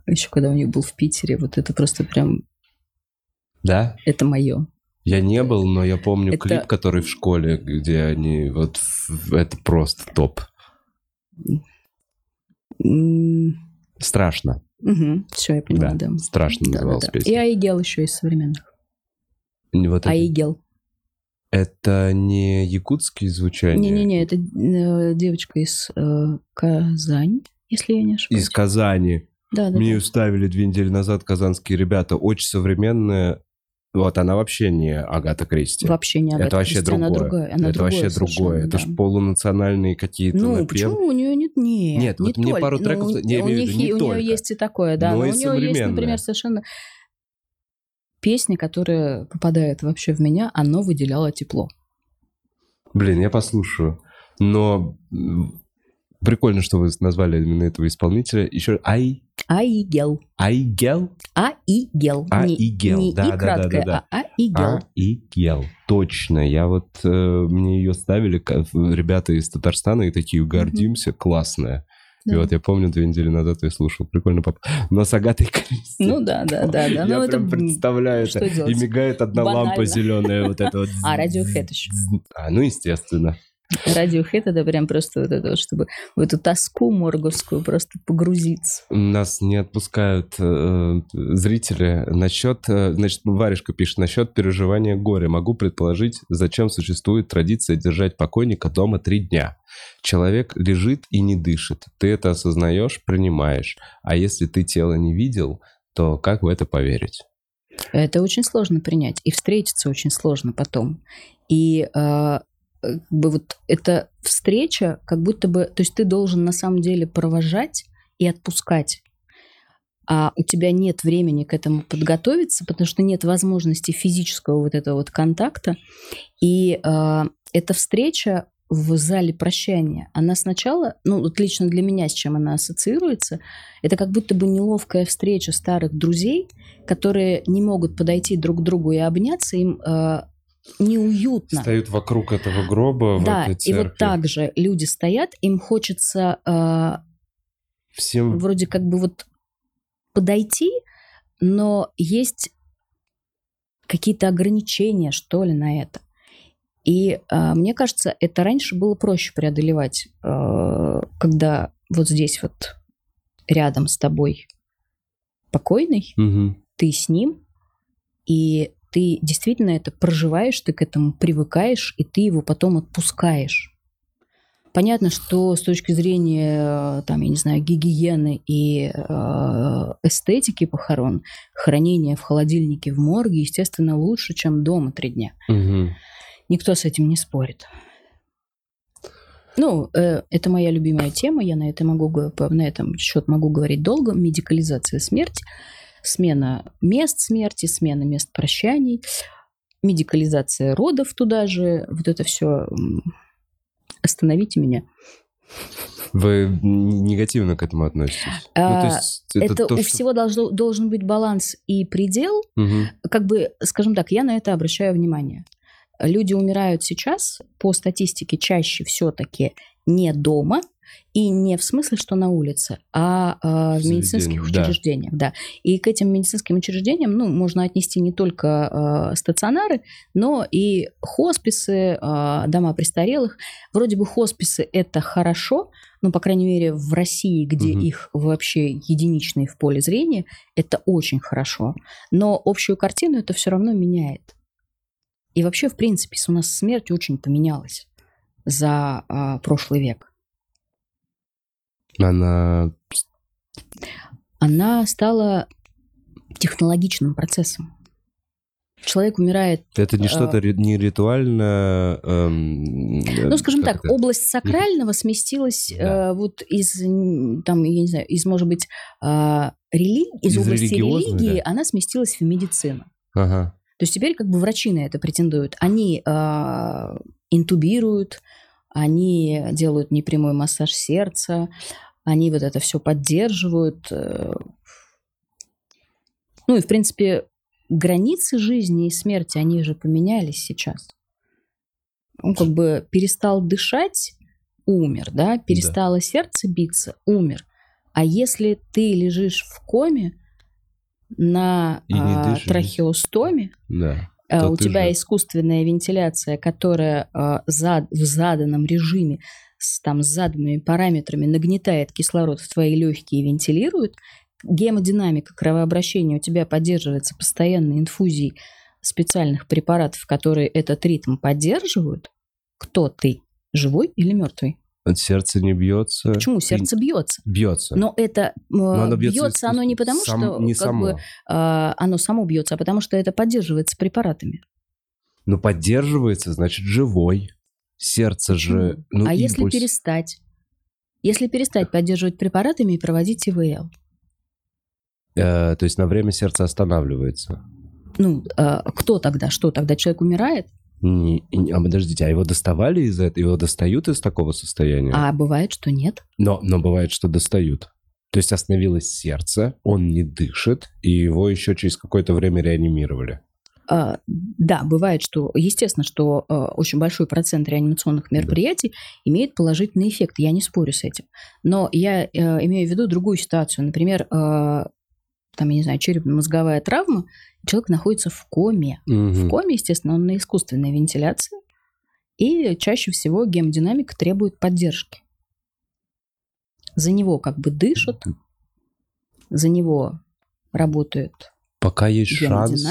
еще когда у них был в Питере. Вот это просто прям Да? это мое. Я не был, но я помню Это- клип, который в школе, где они вот... Это просто топ. Страшно. все, я поняла, да. Страшно Да, да, называлась да. песня. И Аигел еще из современных. Вот это, Аигел. это не якутские звучания? Не-не-не, это э, девочка из э, Казани, если я не ошибаюсь. Из Казани. Да, да, Мне да. ее ставили две недели назад казанские ребята. Очень современная. Вот она вообще не Агата Кристи. Вообще не Агата это вообще Кристи, она другое. другая. Она это вообще совершенно, другое. Это да. ж полунациональные какие-то Ну, напевы. почему у нее нет? Нет, Нет, не вот мне пару Ну, треков- у- я у имею них виду, не у только. нее есть и такое, да. Но Но, и у нее есть, например, совершенно песня, которая попадает вообще в меня, оно выделяло тепло. Блин, я послушаю. Но прикольно, что вы назвали именно этого исполнителя. Еще Ай... Аигел. Айгел? Аигел. Аигел, Не да, и да, краткое, да, да. а Аигел. Айгел. Точно. Я вот... э, мне ее ставили ка- в- ребята из Татарстана и такие, гордимся, классная. И да. вот я помню, две недели назад я слушал. Прикольно, папа. Но с Агатой Кристи. Ну да, да, да, да. Я Ну прям представляю это. И мигает одна лампа зеленая, вот это вот. А, Radiohead еще. А, ну, естественно. Radiohead это прям просто вот это вот, чтобы в эту тоску морговскую просто погрузиться. Нас не отпускают э, зрители насчет, э, значит, Варежка пишет, насчет переживания горя. Могу предположить, зачем существует традиция держать покойника дома три дня. Человек лежит и не дышит. Ты это осознаешь, принимаешь. А если ты тело не видел, то как в это поверить? Это очень сложно принять. И встретиться очень сложно потом. И э, как бы вот эта встреча, как будто бы... То есть ты должен на самом деле провожать и отпускать. А у тебя нет времени к этому подготовиться, потому что нет возможности физического вот этого вот контакта. И э, эта встреча в зале прощания, она сначала, ну вот лично для меня, с чем она ассоциируется, это как будто бы неловкая встреча старых друзей, которые не могут подойти друг к другу и обняться, им э, неуютно. Стоят вокруг этого гроба да, в этой и вот так же люди стоят, им хочется э, Всем вроде как бы вот подойти, но есть какие-то ограничения, что ли, на это. И э, мне кажется, это раньше было проще преодолевать, э, когда вот здесь вот рядом с тобой покойный, Мгм. ты с ним, и ты действительно это проживаешь, ты к этому привыкаешь, и ты его потом отпускаешь. Понятно, что с точки зрения, там, я не знаю, гигиены и э, эстетики похорон, хранение в холодильнике в морге, естественно, лучше, чем дома три дня. Мгм. Никто с этим не спорит. Ну, э, это моя любимая тема, я на, это могу, на этом счет могу говорить долго. Медикализация смерти, смена мест смерти, смена мест прощаний, медикализация родов туда же, вот это все. Остановите меня. Вы негативно к этому относитесь? А, ну, то есть Это, то, у что- всего должно, должен быть баланс и предел, Мгм. как бы, скажем так, я на это обращаю внимание. Люди умирают сейчас, по статистике, чаще все-таки не дома и не в смысле, что на улице, а, а, в медицинских заведениях, да. учреждениях. Да. И к этим медицинским учреждениям ну, можно отнести не только а, стационары, но и хосписы, а, дома престарелых. Вроде бы хосписы это хорошо, ну, по крайней мере, в России, где Мгм. их вообще единичные в поле зрения, это очень хорошо. Но общую картину это все равно меняет. И вообще, в принципе, у нас смерть очень поменялась за а, прошлый век. Она... Она стала технологичным процессом. Человек умирает, Это не А. что-то не ритуально... эм, э, ну, скажем так, это? область сакрального сместилась Да. э, вот из, там, я не знаю, из, может быть, а, рели- из, Из области религии, да. она сместилась в медицину. Ага. То есть теперь как бы врачи на это претендуют. Они а, интубируют, они делают непрямой массаж сердца, они вот это все поддерживают. э. Ну и, в принципе, границы жизни и смерти, они же поменялись сейчас. Он как бы перестал дышать, умер, да, перестало сердце биться, умер. А если ты лежишь в коме на а, трахеостоме, Да. А, то у тебя же- искусственная вентиляция, которая а, зад- в заданном режиме с, там, с заданными параметрами нагнетает кислород в твои легкие и вентилирует, гемодинамика кровообращения у тебя поддерживается постоянной инфузией специальных препаратов, которые этот ритм поддерживают. Кто ты? Живой или мертвый? От сердца не бьется. Почему сердце бьется? Бьется. Но это Но э, оно бьется, бьется оно не потому, Сам- что не как само. бы, а, оно само бьется, а потому что это поддерживается препаратами. Но поддерживается, значит, живой. Сердце же... Ну, а если импульс. перестать? Если перестать поддерживать препаратами и проводить ИВЛ? Э, то есть на время сердце останавливается. Ну, э, кто тогда? Что тогда? Человек умирает? Не- не- а подождите, а его доставали из этого? Его достают из такого состояния? А бывает, что нет. Но, но бывает, что достают. То есть остановилось сердце, он не дышит, и его еще через какое-то время реанимировали. А, да, бывает, что, естественно, что а, очень большой процент реанимационных мероприятий да. имеет положительный эффект. Я не спорю с этим. Но я а, имею в виду другую ситуацию. Например, а, там, я не знаю, черепно-мозговая травма, человек находится в коме. Угу. В коме, естественно, он на искусственной вентиляции. И чаще всего гемодинамика требует поддержки. За него как бы дышат, за него работают Пока есть шанс,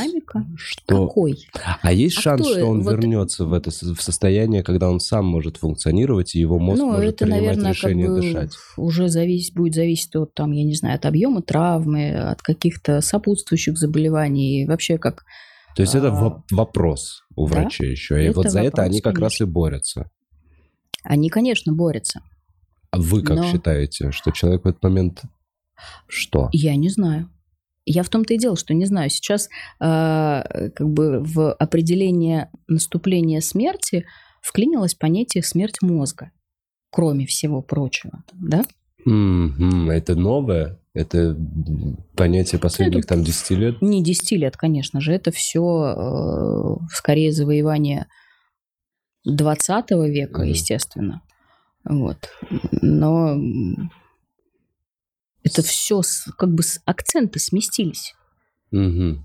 что... Какой? А есть а шанс, что он вот... вернется в это в состояние, когда он сам может функционировать, и его мозг ну, может это, принимать наверное, решение как бы дышать? Уже зависит, будет зависеть от, там, я не знаю, от объема травмы, от каких-то сопутствующих заболеваний, вообще как... То есть а... это вопрос у да? врачей еще, и это вот за вопрос, это они как конечно. раз и борются. Они, конечно, борются. А вы как Но... считаете, что человек в этот момент что? Я не знаю. Я в том-то и дело, что не знаю. Сейчас э, как бы в определение наступления смерти вклинилось понятие смерть мозга, кроме всего прочего, да? Mm-hmm. Это новое? Это понятие последних это, там 10 лет? Не 10 лет, конечно же. Это все э, скорее завоевание 20 века, mm-hmm. естественно. Вот. Но это все как бы акценты сместились. Угу.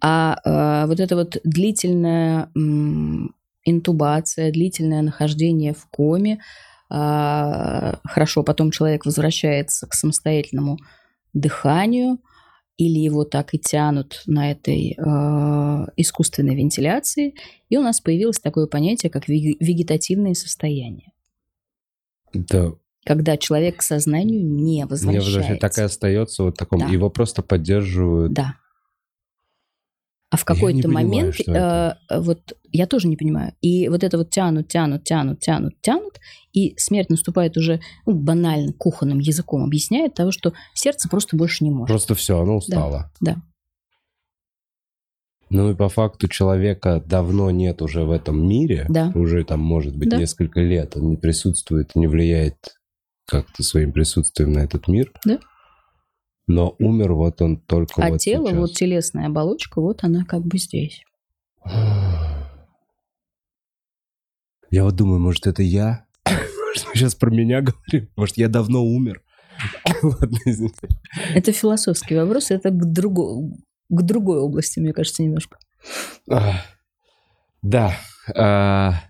А, а вот это вот длительная м, интубация, длительное нахождение в коме, а, хорошо, потом человек возвращается к самостоятельному дыханию, или его так и тянут на этой э, искусственной вентиляции, и у нас появилось такое понятие, как вегетативное состояние. Да, когда человек к сознанию не возвращается. Не возвращается, так и остается вот таком. Да. Его просто поддерживают. Да. А в какой-то момент, э, вот я тоже не понимаю, и вот это вот тянут, тянут, тянут, тянут, тянут, и смерть наступает уже ну, банально кухонным языком, объясняет того, что сердце просто больше не может. Просто все, оно устало. Да. да. Ну и по факту человека давно нет уже в этом мире, да. уже там может быть да. несколько лет, он не присутствует, не влияет как-то своим присутствием на этот мир. Да. Но умер вот он только а вот тело, сейчас. вот телесная оболочка, вот она как бы здесь. Я вот думаю, может, это я? Может, мы сейчас про меня говорим? Может, я давно умер? Ладно, извините. Это философский вопрос, это к, друго... к другой области, мне кажется, немножко. Да. А,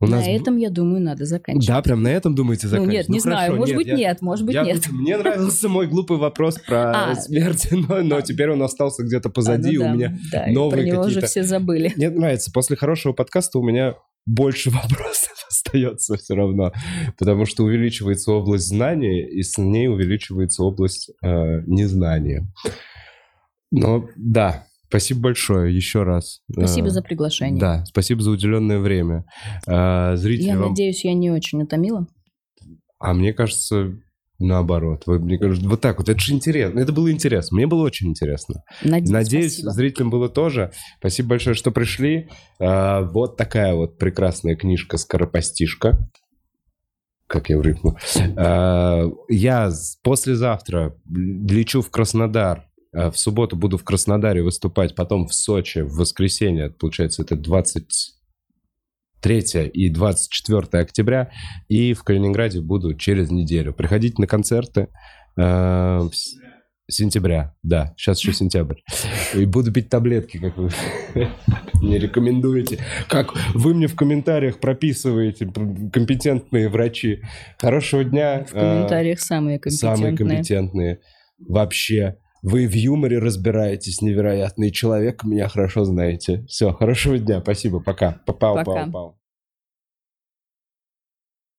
у на нас... этом, я думаю, надо заканчивать. Да, прям на этом думаете заканчивать? Ну, нет, не ну, знаю, хорошо, может нет, быть, я... нет, может быть, я... нет. Мне нравился мой глупый вопрос про а, смерть, но, но теперь он остался где-то позади, а, ну, да, у меня да, новые него уже все забыли. Мне нравится, после хорошего подкаста у меня больше вопросов остается все равно, потому что увеличивается область знания, и с ней увеличивается область э, незнания. Но да, Спасибо большое еще раз. Спасибо а, за приглашение. Да, спасибо за уделенное время. А, зрители я вам... надеюсь, я не очень утомила. А мне кажется, наоборот. Вы, мне кажется, вот так вот. Это же интересно. Это было интересно. Мне было очень интересно. Надеюсь, Надеюсь спасибо. зрителям было тоже. Спасибо большое, что пришли. А, вот такая вот прекрасная книжка «Скоропостишка». Как я в рифму. А, я послезавтра лечу в Краснодар Э, в субботу буду в Краснодаре выступать, потом в Сочи в воскресенье, получается, это 23 и 24 октября, и в Калининграде буду через неделю. Приходите на концерты. Э, сентября, да, сейчас еще сентябрь. И буду пить таблетки, как вы мне рекомендуете. Как вы мне в комментариях прописываете, компетентные врачи. Хорошего дня. В комментариях самые компетентные. Самые компетентные. Вообще. Вы в юморе разбираетесь, невероятный человек, меня хорошо знаете. Все, хорошего дня, спасибо, пока. Пока. Пока.